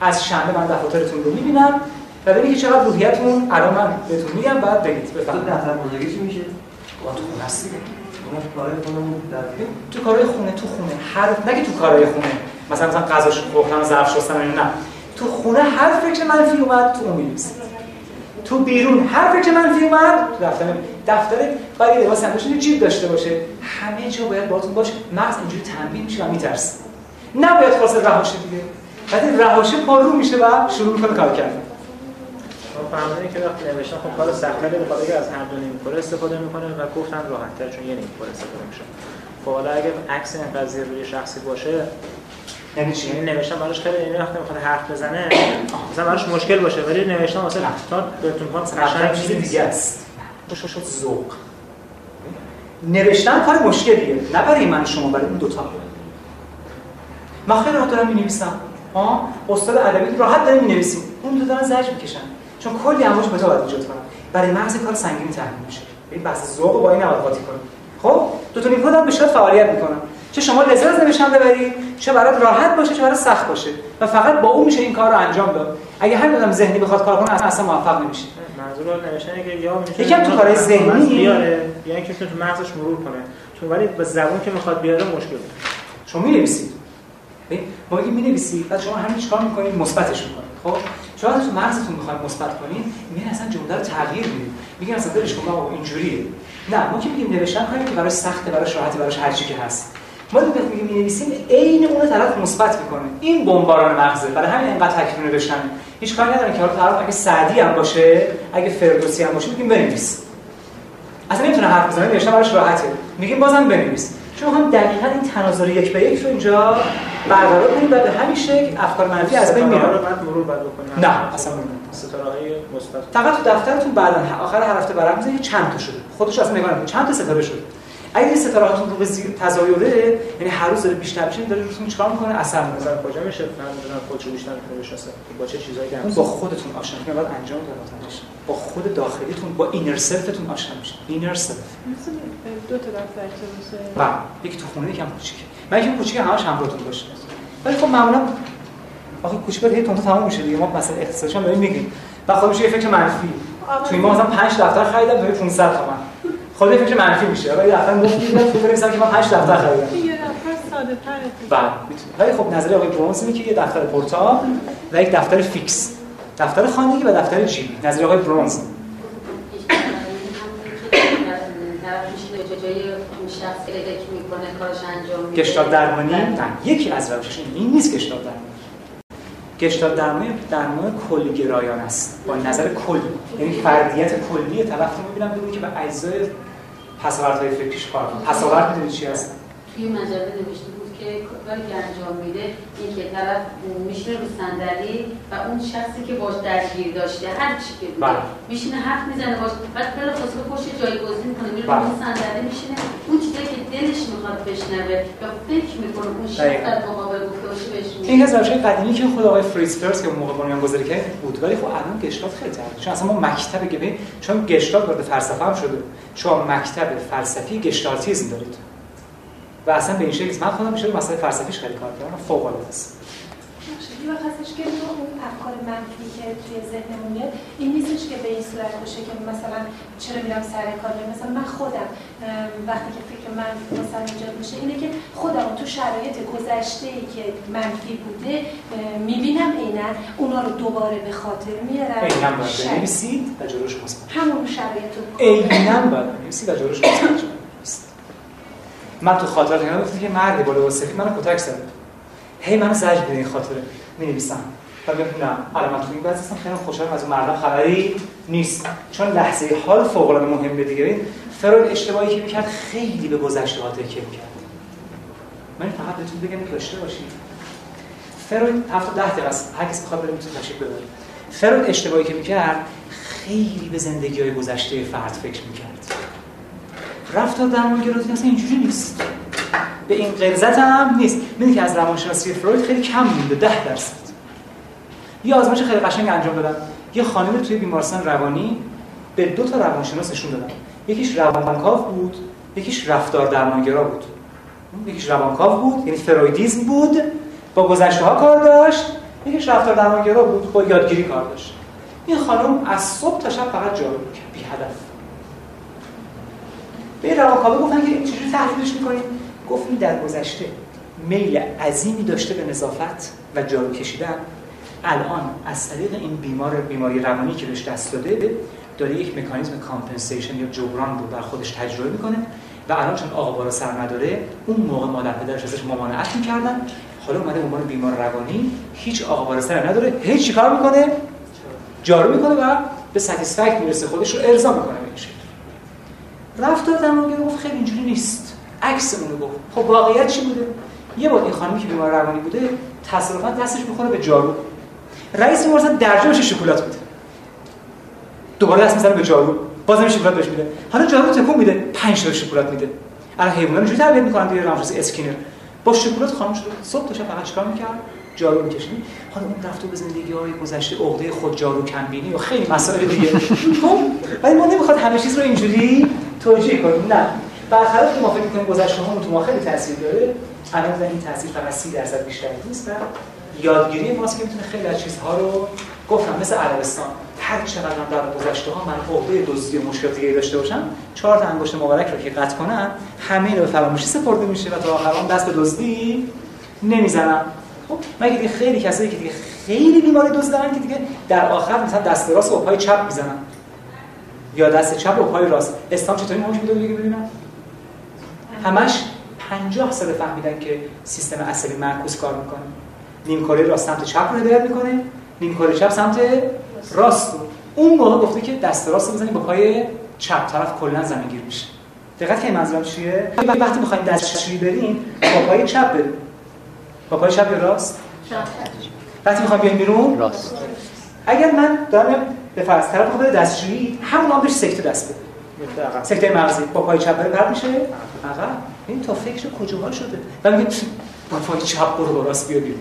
از شنبه من دفاترتون رو می‌بینم و ببینید که چقدر روحیتون الان من بهتون میگم بعد بگید. بفرمایید. تو دفتر بزرگی چی میشه؟ تو تو کارهای خونه تو خونه هر نگه تو کارهای خونه. مثلا مثلا غذا پختن ظرف شستن نه. تو خونه هر فکر منفی اومد تو اون تو بیرون هر فکر منفی اومد دفتر دفتر باید لباس هم داشته جیب داشته باشه. همه جا باید باهاتون باشه. مغز اینجوری تنبیه میشه و میترسه. نباید خلاص رهاشه دیگه. بعد رهاشه پارو میشه و شروع می‌کنه کار کردن. فهمیدن که وقتی نوشتن خب کار سخت‌تری به خاطر از هر دو نیمکره استفاده می‌کنه و گفتن راحت‌تر چون یه نیمکره استفاده میشه. خب حالا اگه عکس این قضیه روی شخصی باشه یعنی چی؟ یعنی نوشتن براش خیلی این وقتی می‌خواد حرف بزنه مثلا براش مشکل باشه ولی نوشتن مثلا تا بهتون میگم قشنگ چیز دیگه است. ذوق. نوشتن کار مشکلیه. نه برای من شما برای اون دوتا. من خیلی راحت دارم می‌نویسم. ها استاد ادبی راحت داره می‌نویسیم. اون دو دارن زجر می‌کشن. چون کلی امواج بتا باید ایجاد برای مغز کار سنگینی تحمیل میشه. این بحث ذوق با این نباید قاطی کنیم خب؟ دو تا نیپود هم به شدت فعالیت می‌کنن چه شما لذت نوشتن ببری چه برات راحت باشه چه برات سخت باشه. و فقط با اون میشه این کار رو انجام داد. اگه هر آدم ذهنی بخواد کار کنه اصلا موفق نمیشه. منظور نوشتن که یا می‌تونه یکم تو کارهای ذهنی. بیاره. یا اینکه می‌تونه تو مغزش مرور کنه. چون ولی به زبون که می‌خواد بیاره مشکل شما می‌نویسید. ما میگیم می‌نویسید بعد شما همین چیکار می‌کنید مثبتش می‌کنید. خب؟ شما تو مغزتون می‌خواید مثبت کنید میگن اصلا جمله رو تغییر می‌دید. میگن اصلا دلش کن اینجوریه. نه ما که میگیم نوشتن کاری که برای سخته برای راحته برای هر چی که هست. ما وقتی میگیم می‌نویسیم عین اون طرف مثبت می‌کنه. این بمباران مغزه. برای همین انقدر تکرار نوشتن. هیچ کاری نداره که حالا طرف اگه سعدی هم باشه اگه فردوسی هم باشه میگیم بنویس. اصلا نمی‌تونه حرف بزنه نوشتن براش راحته. میگیم بازم بنویس. چون هم دقیقا این تناظر یک به یک رو اینجا برقرار کنیم و به همین شکل افکار منفی از بین میره نه اصلا ستاره های مثبت فقط تو دفترتون بعدا آخر هر هفته برام چند تا شده؟ خودش اصلا نگاه چند تا ستاره شده؟ اگه این ستاره هاتون رو به زیر تزایده یعنی هر روز داره بیشتر میشه داره روتون چیکار می‌کنه؟ اثر می‌ذاره. کجا میشه؟ فهمیدن خودشو بیشتر می‌تونه بشناسه. با چه چیزایی اون با خودتون آشنا بعد انجام دادنش با خود داخلیتون با inner self تون آشنا میشه inner self دو تا دفتر بله یکی تو خونه یکم کوچیکه. من یکم کوچیکه همش همراهتون باشه. ولی خب معمولا آخه کوچیک هی تون تمام میشه دیگه. ما مثلا اقتصادش هم داریم میگیم. و خب میشه یه فکر منفی. توی ما مثلا 5 دفتر خریدم داره 500 تومن. خود فکر منفی میشه. ولی دفتر مفت میدم تو بنویسم که من 5 دفتر خریدم. یه دفتر ساده تره بله ولی خب نظریه آقای برنز اینه که یه دفتر portable و یک دفتر fix. دفتر خانگی و دفتر جیبی نظریه آقای برنز. گشتالت درمانی؟ نه یکی از روشش این نیست گشتالت درمانی. گشتالت درمانی درمان کلگرایان است. با نظر کلی. یعنی فردیت کلی طرف رو می‌بینم که به اجزای پساوردهای فکریش کار کنه پساورد می‌دونید چی هست توی مجله نوشته بود که کاری که انجام میده این که طرف میشینه رو صندلی و اون شخصی که باش درگیر داشته هر چی که بوده بله. میشینه حرف می‌زنه باش بعد بلا فاصله پشت جایگزین کنه میره بله. اون صندلی میشینه اون چیزایی که دلش می‌خواد بشنوه یا فکر می‌کنه اون شخص. در مقابل گفته باشه بهش این از روشهای قدیمی که خود آقای فریز فرز که اون موقع بنیان گذاری کرد بود ولی خب الان گشتات خیلی تر چون اصلا ما مکتب گبه چون گشتات وارد فلسفه هم شده. شما مکتب فلسفی گشتالتیزم دارید. و اصلا به این شکل من خودم میشه مسئله فلسفیش خیلی کار کردم فوق العاده است. یه وقت هستش که تو اون افکار منفی که توی ذهنمون میاد این نیستش که به این صورت باشه که مثلا چرا میرم سر کار؟ مثلا من خودم وقتی که فکر منفی مثلا ایجاد میشه اینه که خودم تو شرایط گذشته ای که منفی بوده می‌بینم عینا اونا رو دوباره به خاطر میارم. عینا باید بنویسید و جلوش مثبت همون شرایط رو. عینا باید بنویسید و جلوش مثبت. من تو خاطرات اینا گفتم که مردی بالا و سفید منو کتک زد. هی منو زجر بده این خاطره. می نویسم و نه الان من تو این هستم خیلی خوشحالم از اون مردم خبری نیست. چون لحظه حال فوق العاده مهمه دیگه. ببین فروید اشتباهی که می‌کرد خیلی به گذشته ها تکیه می‌کرد. من فقط بهتون بگم که داشته باشید فروید هفت ده دقیقه است. هر کسی بخواد بره می‌تونه تشریح ببره. فروید اشتباهی که می‌کرد خیلی به زندگی های گذشته فرد فکر می‌کرد. رفتار درمانگرایی اصلا اینجوری نیست. به این غلظت هم نیست. می‌دونی که از روانشناسی فروید خیلی کم مونده ده درصد. یه آزمایش خیلی قشنگ انجام دادن. یه خانم توی بیمارستان روانی به دو تا روانشناس نشون دادن. یکیش روانکاو بود یکیش رفتار درمانگرا بود. یکیش روانکاو بود یعنی فرویدیزم بود با گذشته ها کار داشت. یکیش رفتار درمانگرا بود با یادگیری کار داشت. این خانم از صبح تا شب فقط جارو می‌کرد بی هدف به روانکاوی گفتن که چجوری تحلیلش می‌کنید گفت این در گذشته میل عظیمی داشته به نظافت و جارو کشیدن. الان از طریق این بیمار بیماری روانی که بهش دست داده داره یک مکانیزم compensation یا جبران رو بر خودش تجربه می‌کنه و الان چون آقا بالا سر نداره اون موقع مادر پدرش ازش ممانعت می‌کردن. حالا اومده عنوان بیمار روانی هیچ آقا بالا سر نداره هیچ چیکار می‌کنه؟ جارو می‌کنه و به ستیسفکت می‌رسه خودش رو ارضا می‌کنه به این شکل. گفت خیلی اینجوری نیست. عکس اونو گفت. خب واقعیت چی بوده؟ یه بار این خانمی که بیمار روانی بوده تصادفا دستش می‌خوره به جارو. رئیس بیمارستان درجه بشه شکلات میده دوباره دست می‌زنه به جارو. بازم شکلات بهش میده. حالا جارو تکون میده 5 تا شکلات میده. الان حیونا اینجوری تربیت می‌کنن دیگه رامفوس اسکینر. با شکلات خاموش شده. صبح تا شب فقط چیکار می‌کرد؟ جارو می‌کشید. حالا اون رفته به زندگی های گذشته عقده خود جارو کمبینی و خیلی مسائل دیگه. خب ولی ما نمی‌خواد همه چیز رو اینجوری توجیه کنیم. نه. برخلاف که ما فکر می‌کنیم گذشته تو ما خیلی تاثیر داره الان این تاثیر فقط 30 درصد بیشتر نیست و یادگیری ماست که می‌تونه خیلی از چیزها رو گفتم مثل عربستان. هر چقدر هم در گذشته ها من عقده دزدی و مشکل دیگه داشته باشم چهار تا انگشت مبارک رو که قطع کنن همه رو به فراموشی سپرده میشه و تا آخر دست به دزدی نمی‌زنم. خب مگه دیگه خیلی کسایی که دیگه خیلی بیماری دزد دارن که دیگه در آخر مثلا دست راست و پای چپ می‌زنن؟ یا دست چپ و پای راست؟ اسلام چطوری نمایش میده دیگه ببینم؟ همش 50 سال فهمیدن که سیستم عصبی معکوس کار می‌کنه. نیم کره راست سمت چپ رو هدایت می‌کنه نیم کره چپ سمت راست. رو اون موقع گفته که دست راست رو بزنید با پای چپ طرف کلا زمینگیر میشه. دقت کنید منظورم چیه؟ وقتی می‌خوایم دستشویی بریم با پای چپ بریم. با پای چپ یا راست؟ وقتی می‌خوایم بیایم بیرون راست. اگر من دارم به فرض طرف بخواد دستشویی همون هم بهش سکته دست بده. سکته مغزی با پای چپ بره میشه؟ عقب. این تا فکر کجاها شده؟ و میگه با پای چپ برو راست بیا بیرون.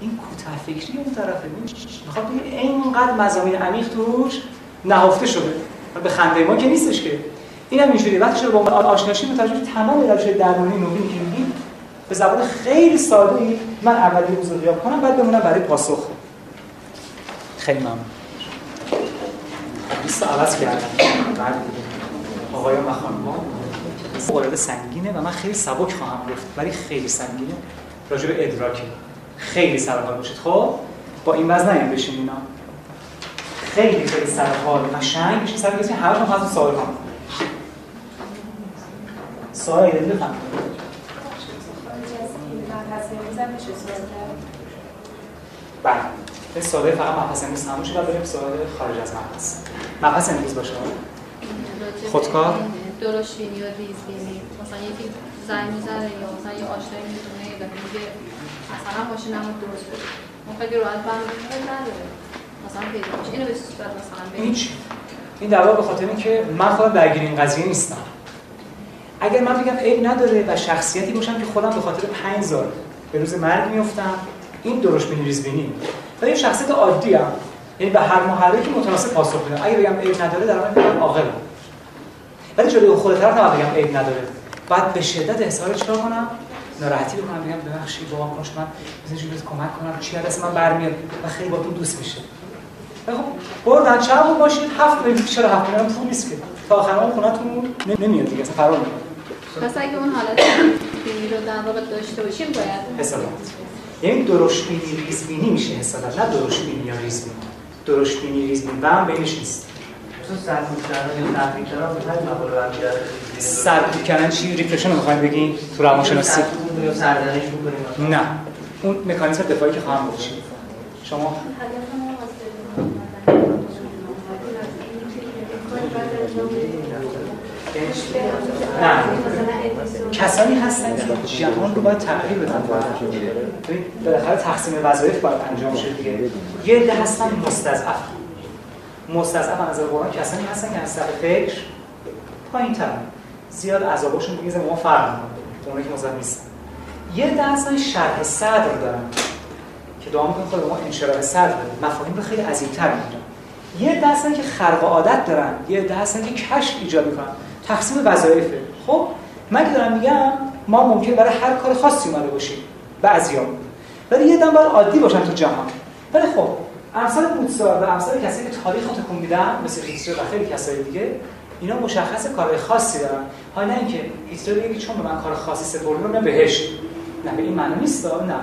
این کوتاه فکری اون طرفه. می‌خواد بگه اینقدر مزامین عمیق توش نهفته شده. به خنده ما که نیستش که. این هم اینجوری وقتی شده با آشناشی متوجه تمام روش درمانی نوینی که میگیم به زبان خیلی ساده من اولی روز رو کنم بعد بمونم برای پاسخ. خیلی ممنون. لیست عوض کردم. بعد آقایان و خانم‌ها مورد سنگینه و من خیلی سبک خواهم گفت ولی خیلی سنگینه. راجع به ادراک. خیلی سرحال باشید. خب با این وزن نیم بشین اینا. خیلی خیلی سرحال قشنگ. بشین سر کسی. همش هم هست سوال کنم. سوال ایده بفهم بله. این سوال فقط مبحث امروز تموم شد و بریم سوال خارج از مبحث. مبحث امروز باشه خودکار؟ درست بینی و ریز بینی؟ مثلا یکی زنگ می‌زنه یا مثلا یه آشنایی می‌تونه دفعه میگه مثلا ماشین هم درست بود اون خیلی راحت فهمید نداره مثلا پیدا میشه. اینو به صورت مثلا هیچ. این دعوا به خاطر اینکه من خودم درگیر این قضیه نیستم. اگر من بگم عیب نداره و شخصیتی باشم که خودم به خاطر 5 سال به روز مرگ میافتم این درش بینی ریز بینی. ولی شخصیت عادی ام یعنی به هر محرکی متناسب پاسخ میدم. اگه بگم عیب نداره در واقع میگم عاقلم ولی جلوی خود طرف نباید بگم عیب نداره. بعد به شدت احساس چیکار کنم؟ ناراحتی بکنم بگم ببخشید بابا کاش من جوری کمک کنم. چی از من برمیاد و خیلی با تو دوست میشه خب بردن چند باشید هفت میلیون چرا هفت میلیون پول نیست که. تا آخر اون خونتون نمیاد دیگه اصلا فرار می‌کنه پس اگه اون حالت رو در واقع داشته باشیم باید حسابات یعنی درشت بینی ریز بینی میشه حسابات نه درشت بینی یا ریز بینی درشت بینی ریز بینی و هم بینش نیست سرکوب کردن چی؟ ریفرشن می‌خوایم بگین تو روانشناسی. نه. اون مکانیزم دفاعی که خواهم گفت شما؟ نه. کسانی هستن که جهان رو باید تغییر بدن. بالاخره تقسیم وظایف باید انجام شه دیگه. یه عده هستن مستضعف. مستضعف از قرآن کسانی هستن که از سر فکر پایین تر زیاد عذابشون دیگه ما فرق می‌کنه. اونایی که مستضعف نیستن. یه عده هستن شرح صدر دارن که دعا می‌کنن خود ما انشراح صدر مفاهیم رو خیلی عظیم‌تر می‌گیرن. یه عده هستن که خرق عادت دارن. یه عده هستن که کشف ایجاد می‌کنن. تقسیم وظایفه. خب من که دارم میگم ما ممکن برای هر کار خاصی اومده باشیم. بعضیا. ولی یه دم باید عادی باشن تو جهان. ولی خب امثال موتسار و امثال کسی که تاریخ رو تکون میدن مثل هیتلر و خیلی کسای دیگه اینا مشخص کارهای خاصی دارن. ها نه اینکه هیتلر میگه چون به من کار خاصی سپردن نه بهش نه به این معنی نیست نه.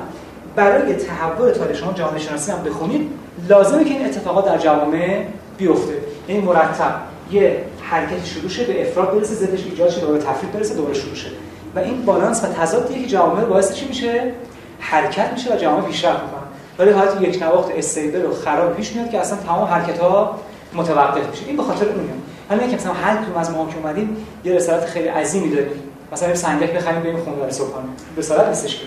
برای تحول تاریخ شما جامعه شناسی هم بخونید لازمه که این اتفاقات در جوامع بیفته. یعنی مرتب. یه حرکت شروع شه به افراد برسه زدش ایجاد شه دوباره تفریق برسه دوباره شروع شه. و این بالانس و تضادیه که جوامع باعث چی میشه؟ حرکت میشه و جوامع پیشرفت می‌کنن. ولی حالت یک نواخت استیبل و خراب پیش میاد که اصلا تمام حرکت ها متوقف میشه. این به خاطر اونه حالا اینکه مثلا هر کدوم از ما که اومدیم یه رسالت خیلی عظیمی داریم. مثلا یه سنگک بخریم بریم خونه صبحانه. رسالت نیستش که.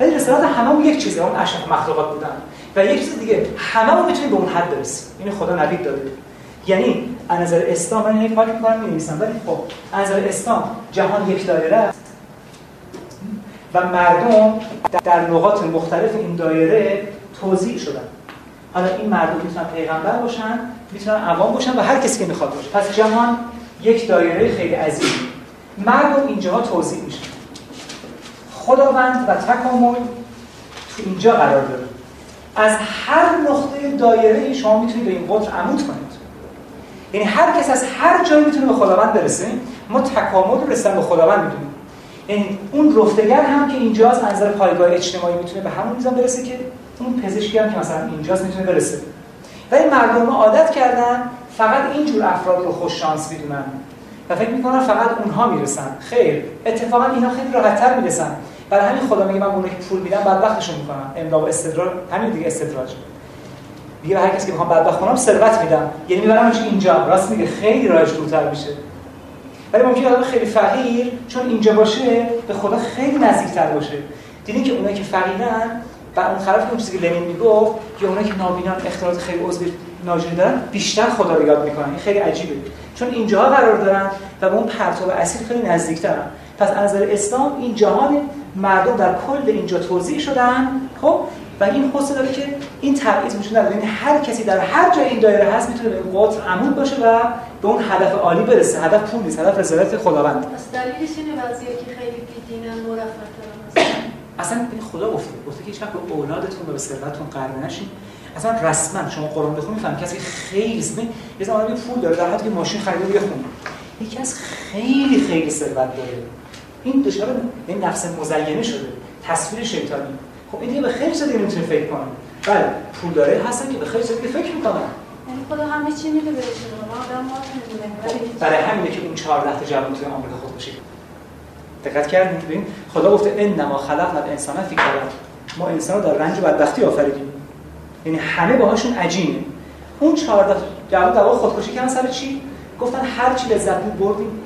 ولی رسالت هممون یک چیزه اون اشرف مخلوقات بودن. و یک چیز دیگه هممون می‌تونیم به اون حد برسیم. این خدا نوید داده. یعنی از نظر اسلام من هی پاک می‌کنم می‌نویسم ولی خب از نظر اسلام جهان یک دایره است. و مردم در نقاط مختلف این دایره توضیح شدن. حالا این مردم می‌تونن پیغمبر باشن می‌تونن عوام باشن و هر کسی که می‌خواد باشه. پس جهان یک دایره خیلی عظیم مردم اینجاها توضیح میشن. خداوند و تکامل تو اینجا قرار داره. از هر نقطه دایره شما می‌تونید به این قطر عمود کنید یعنی هر کس از هر جایی می‌تونه به خداوند برسه ما تکامل رسیدن به خداوند می‌دونیم. یعنی اون رفتگر هم که اینجاست از نظر پایگاه اجتماعی می‌تونه به همون میزان برسه که اون پزشکی هم که مثلا اینجاست می‌تونه برسه. ولی مردم عادت کردن فقط اینجور افراد رو خوش شانس می‌دونن و فکر می‌کنن فقط اونها می‌رسن. خیر اتفاقا اینا خیلی راحتتر می‌رسن. برای همین خدا میگه من اونایی که پول میدم بدبختشون می‌کنم. املا و استدراج همین دیگه استدراج. میگه هر کسی که می‌خوام بدبخت کنم ثروت میدم. یعنی میبرمش اینجا. راست میگه خیلی راهش دورتر میشه. ولی ممکنه آدم خیلی فقیر چون اینجا باشه به خدا خیلی نزدیکتر باشه. دیدین که اونایی که فقیرن و اون طرف اون چیزی که لنین می‌گفت یا اونایی که نابینان اختلالات خیلی عضوی ناجوری دارن بیشتر خدا رو یاد می‌کنن. این خیلی عجیبه. چون اینجاها قرار دارن و به اون پرتاب اصیل خیلی نزدیکترن. پس از نظر اسلام این جهان مردم در کل اینجا توضیح شدن. خب؟ و این حسن داره که این تبعیض وجود نداره. یعنی هر کسی در هر جای این دایره هست می‌تونه به قطر عمود باشه و به اون هدف عالی برسه. هدف پول نیست هدف رضایت خداوند. پس دلیلش اینه بعضیا که خیلی بیدینن مرفه اصلا خدا گفته گفته که هیچ به اولادتون و به ثروتتون قرب نشین. اصلا رسما شما قرآن بخونید می‌فهمید. کسی خیلی اسمی یه زمانی پول داره در حدی که ماشین خریده یه خونه. یکی از خیلی خیلی ثروت داره. این دچار این نفس مزینه شده. تصویر شیطانی. خب این دیگه به خیلی چیز دیگه نمی‌تونه فکر کنه بله پول داره هستن که به خیلی دیگه فکر می‌کنن. یعنی خدا همه چی میده به آدم ما خب، برای همینه که اون 14 تا جوان توی آمریکا خود بشه دقت کردین ببین خدا گفته انما خلقنا الانسان فی کبد ما انسان رو در رنج و بدبختی آفریدیم. یعنی همه باهاشون عجینه. اون 14 جوان در خودکشی کردن سر چی؟ گفتن هر چی لذت بود بردیم.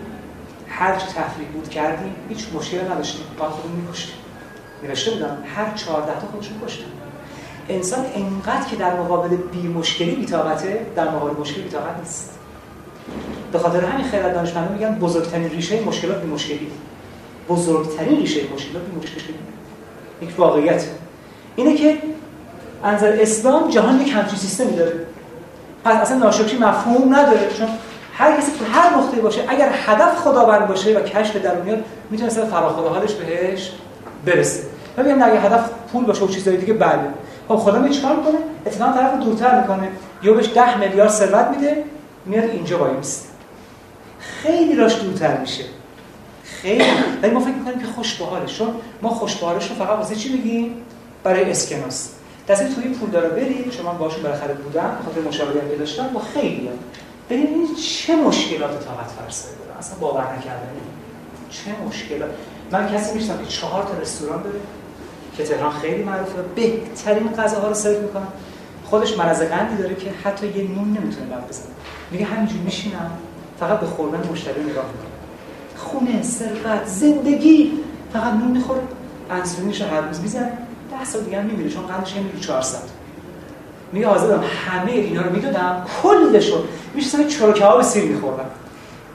هر چی تفریح بود کردیم. هیچ مشکلی نداشتیم. با خودمون می‌کشتیم. نوشته بودم هر 14 تا خودشون کشتن. انسان انقدر که در مقابل بی مشکلی بی‌طاقته در مقابل مشکلی بی‌طاقت نیست. به خاطر همین خیلی دانشمندان میگن بزرگترین ریشه مشکلات بی مشکلی. بزرگترین ریشه مشکلات بی مشکلی. یک واقعیت. اینه که انظر اسلام جهان یک همچین سیستمی داره. پس اصلا ناشکری مفهوم نداره. چون هر کسی تو هر نقطه باشه اگر هدف خداوند باشه و کشف درونیات می‌تونه مثلا فراخور حالش بهش برسه. ببینیم اگه هدف پول باشه و چیزای دیگه بله. خب خدا می چیکار می‌کنه؟ اتفاقا طرف دورتر می‌کنه. یا بهش 10 میلیارد ثروت میده میاد اینجا وایمیسته خیلی راش دورتر میشه. خیلی. ولی ما فکر می‌کنیم که خوش چون ما خوش رو فقط واسه چی میگیم؟ برای اسکناس. دستی توی پول داره برید شما باشون بالاخره بودم خاطر مشاوره هم داشتم با خیلی هم. ببینید چه مشکلات طاقت فرسایی داره؟ اصلا باور نکردنی چه مشکلات؟ من کسی میشنم که چهار تا رستوران داره. که تهران خیلی معروفه. بهترین غذاها رو سرو می‌کنن خودش مرض قندی داره که حتی یه نون نمی‌تونه بعد بزنه. میگه همینجور میشینم فقط به خوردن مشتری نگاه می‌کنم. خونه ثروت زندگی. فقط نون می‌خوره. انسولینش رو هر روز می‌زنه. ده سال دیگه هم میمیره چون قندش میره 400 میگه حاضرم همه اینا رو می‌دادم. کلشو. میشه چروکه ها به سیر میخوردم.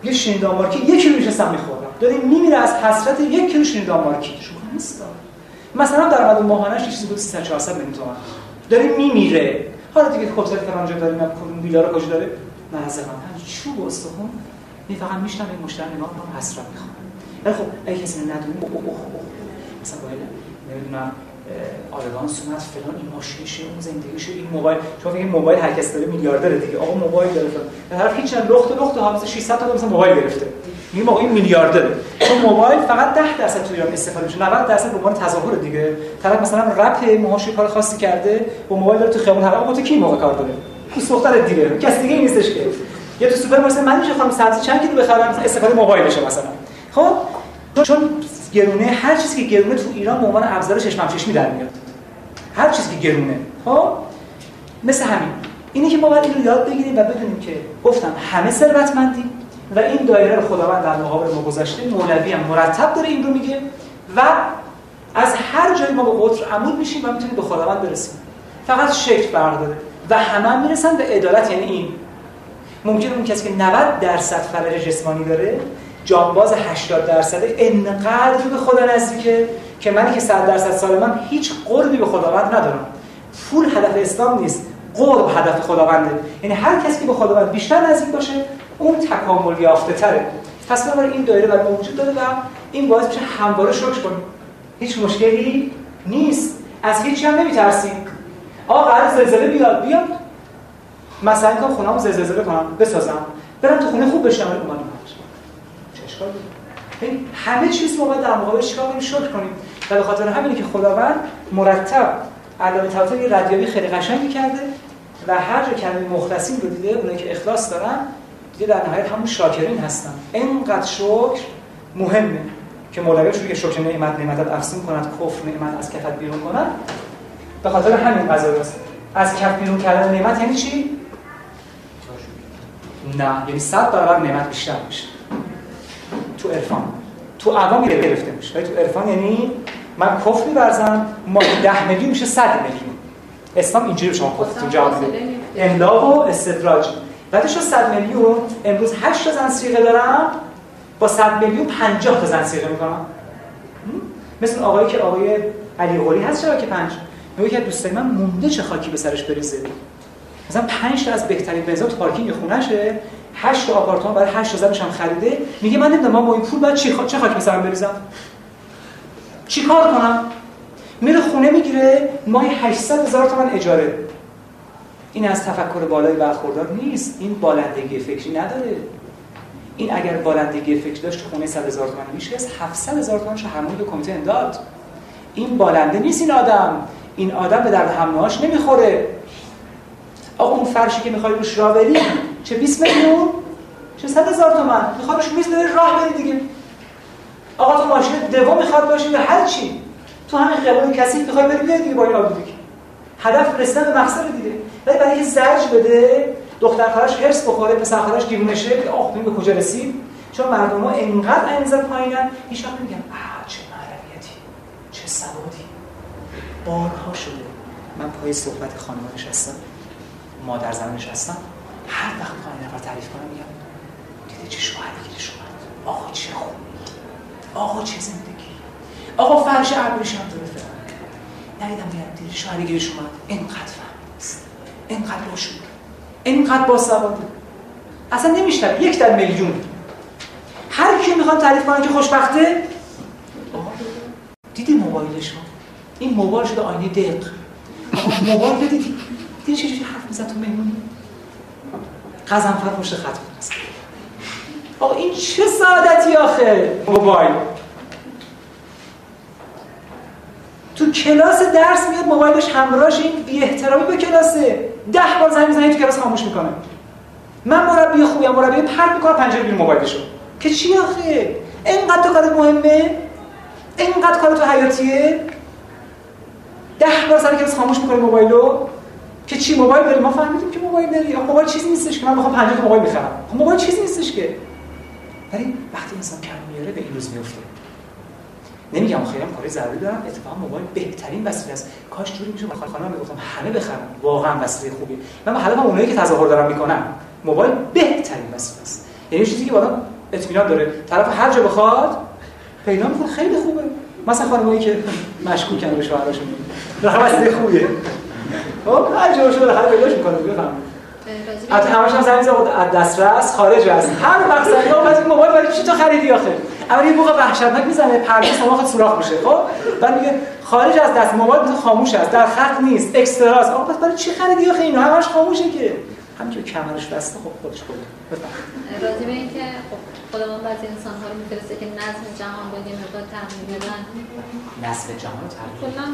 یه شیندان مارکی یکی رو میشستم میخوردم. داریم میمیره از حسرت یک کیلو شیندان مارکی شما نیست مثلا درآمد ماهانش چیزی بود 300 400 میلیون تومان. داره میمیره. حالا دیگه هتل فرانجا داریم کدوم ویلا رو کجا داره؟ مرز من چوب استخون می فقط میشنم این مشتری نگاه کنم حسرت می‌خوام. ولی خب اگه کسی ندونه اوه اوه اوه. مثلا باید نمی‌دونم الگانس اومد فلان این ماشینشه اون زندگیشه این موبایل. چون این موبایل هر کس داره میلیاردره دیگه. آقا موبایل داره فلان. طرف هیچ لخت لخت حافظه 600 تا مثلا موبایل گرفته. میگم آقا این میلیاردره. چون موبایل فقط 10 درصد تو ایران استفاده میشه 90 درصد به عنوان تظاهر دیگه. طرف مثلا رپ موهاش کار خاصی کرده با موبایل داره تو خیابون هر تو کی موقع کار داره؟ دوست دختر دیگه کس دیگه نیستش که. یا تو سوپر مثلا من میشه خانم سبزی چند کیلو بخرم استفاده موبایل بشه مثلا. خب؟ چون گرونه هر چیزی که گرونه تو ایران به عنوان ابزار چشم چشمی در میاد. هر چیزی که گرونه. خب؟ مثل همین. اینی که ما باید اینو یاد بگیریم و بدونیم که گفتم همه ثروتمندیم. و این دایره رو خداوند در مقابل ما گذاشته. مولوی هم مرتب داره این رو میگه و از هر جایی ما به قطر عمود میشیم و می‌تونیم به خداوند برسیم. فقط شکل فرق و همه هم می‌رسن به عدالت یعنی این. ممکن اون کسی که 90 درصد فلج جسمانی داره جانباز 80 درصد انقدر به خدا نزدیکه که منی که 100 درصد سالمم هیچ قربی به خداوند ندارم. پول هدف اسلام نیست قرب هدف خداونده. یعنی هر کسی که به خداوند بیشتر نزدیک باشه اون تکامل یافته تره. پس بنابراین این دایره برای وجود داره و این باعث میشه همواره شکر کنیم. هیچ مشکلی نیست. از هیچی هم نمیترسیم. آقا قرار زلزله بیاد. بیاد. مثلا که خونه‌مو زلزله کنم بسازم. برم تو خونه خوب بشم اومدم. چه اشکال داره همه چیز ما باید در مقابل چیکار کنیم؟ شکر کنیم. و به خاطر همینه که خداوند مرتب علامه یه ردیابی خیلی قشنگی کرده و هر کلمه مخلصین رو دیده اونایی که اخلاص دارن دیگه در نهایت همون شاکرین هستن. اینقدر شکر مهمه که مولوی شروع که شکر نعمت نعمتت افزون کند کفر نعمت از کفت بیرون کند. به خاطر همین قضیه است. از کف بیرون کردن نعمت یعنی چی؟ نه یعنی صد برابر نعمت بیشتر میشه. تو عرفان. تو عوام گرفته میشه. ولی تو عرفان یعنی من کفر می‌ورزم ما 10 میلیون میشه 100 میلیون. اسلام اینجوری شما خودتون جواب میده. املا و استدراج. بعدش 100 میلیون امروز 8 تا زن سیغه دارم با 100 میلیون 50 تا زن سیغه می‌کنم مثل آقایی که آقای علی قلی هست چرا که 5 میگه که دوستای من مونده چه خاکی به سرش بریزه مثلا 5 تا از بهترین بنزا تو پارکینگ خونهشه 8 تا آپارتمان برای 8 تا زنش هم خریده. میگه من نمی‌دونم با این پول بعد چی خا... چه خاکی به سرم بریزم؟ چیکار کنم؟ میره خونه می‌گیره ماه 800 هزار تومان اجاره. این از تفکر بالای برخوردار نیست. این بالندگی فکری نداره. این اگر بالندگی فکری داشت خونه 100 هزار تومان میشه 700 هزار تومانش همون به کمیته انداد. این بالنده نیست این آدم. این آدم به درد همناهاش نمی‌خوره. آقا اون فرشی که می‌خوای روش راه بری چه 20 میلیون؟ چه 100 هزار تومان می‌خواد روش میز راه بری دیگه. آقا تو ماشین دوم می‌خواد باشی یا هر چی. تو همین خیابون کسی می‌خوای بری دیگه با این آلودگی. هدف رسیدن به مقصد دیگه ولی برای اینکه زرج بده دختر خالش هرس بخوره پسر خالش دیوونه شه آخ به کجا رسید؟ چون مردم ها انقدر انزل پایینن هیچ وقت نمیگن آ چه معنویتی چه سوادی. بارها شده. من پای صحبت خانم نشستم مادر زن نشستم هر وقت می‌خوام نفر تعریف کنم میگم دیدی چه شوهری که شما آقا چه خوب آقا چه زندگی. آقا فرش ابریش هم داره ندیدم میگم دیر شوهرگیرش اومد اینقدر فهمیست اینقدر باشون. اینقدر با سواده اصلا نمیشتم یک در میلیون. هر کی می‌خواد تعریف کنه که خوشبخته؟ دیدی موبایلش این موبایل شده آینه دق. موبایل دیدی دیدی چجوری حرف می‌زد تو مهمونی؟ قزنفر پشت خط بود. آقا این چه سعادتی آخه؟ موبایل. تو کلاس درس میاد موبایلش همراهش این بی احترامی به کلاسه. ده بار زنگ می‌زنه تو کلاس خاموش می‌کنه. من مربی خوبیم مربی پرت می‌کنه پنجره بیرون موبایلشو که چی آخه؟ اینقدر تو کارت مهمه؟ اینقدر کارت تو حیاتیه؟ ده بار سر کلاس خاموش می‌کنه موبایلو؟ که چی موبایل داری ما فهمیدیم که موبایل داری موبایل چیزی نیستش که من می‌خوام 50 تا موبایل بخرم. خب موبایل چیزی نیستش که. ولی وقتی انسان کم میاره به این روز میفته نمیگم خیلی هم کاری ضروری دارم اتفاقا موبایل بهترین وسیله است. کاش جوری میشه خانم می‌گفتم همه بخرن. واقعا وسیله خوبی. من هدفم اونایی که تظاهر دارم می‌کنن موبایل بهترین وسیله است. یعنی چیزی که آدم اطمینان داره. طرف هر جا بخواد پیدا می‌کنه. خیلی خوبه. مثلا خانمایی که مشکوکن به شوهرشون راه وسیله خوبیه. خب هر جا باشه بالاخره پیداش می‌کنه. بفهم حتی همش هم زنگ از دسترس خارج است. هر وقت زنگ زد موبایل برای چی تو خریدی آخه؟ اما یه موقع وحشتناک می‌زنه پرده سماخت سوراخ میشه خب؟ بعد میگه خارج از دست موبایل تو خاموش است در خط نیست اکستراست آقا پس برای چی خریدی آخه اینا؟ همش خاموشه که. همین که کمرش بسته خب خودش بود بفهم راضی به اینکه خب خداوند بعضی انسان ها رو میفرسته که نظم جهان رو یه مقدار تغییر بدن. نظم جهان رو تغییر کلا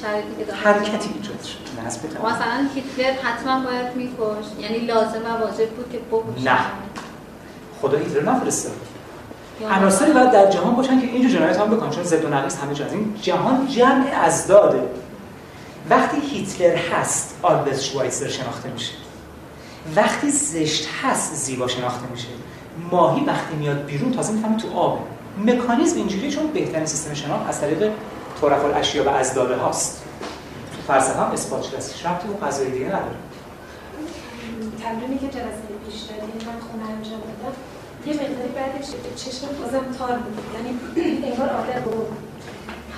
شرایطی که داره حرکتی ایجاد شد. نظم مثلا هیتلر حتما باید میکش یعنی لازم و واجب بود که بکشه. نه. خدا هیتلر نفرستاد. عناصری باید در جهان باشن که اینجور جنایت هم بکنن. چون ضد و نقیض همه این جهان جمع ازداده. وقتی هیتلر هست آلبرت شوایتزر شناخته میشه. وقتی زشت هست زیبا شناخته میشه. ماهی وقتی میاد بیرون تازه می‌فهمی تو آبه مکانیزم اینجوری چون بهترین سیستم شناخت از طریق طرف الاشیا و ازداده هاست. تو فلسفه هم اثبات شده است. به قضایی دیگه نداره. تمرینی که جلسه پیش دادیم من خونه انجام دادم یه مقداری بعدش چشم بازم تار بود. یعنی انگار آدم رو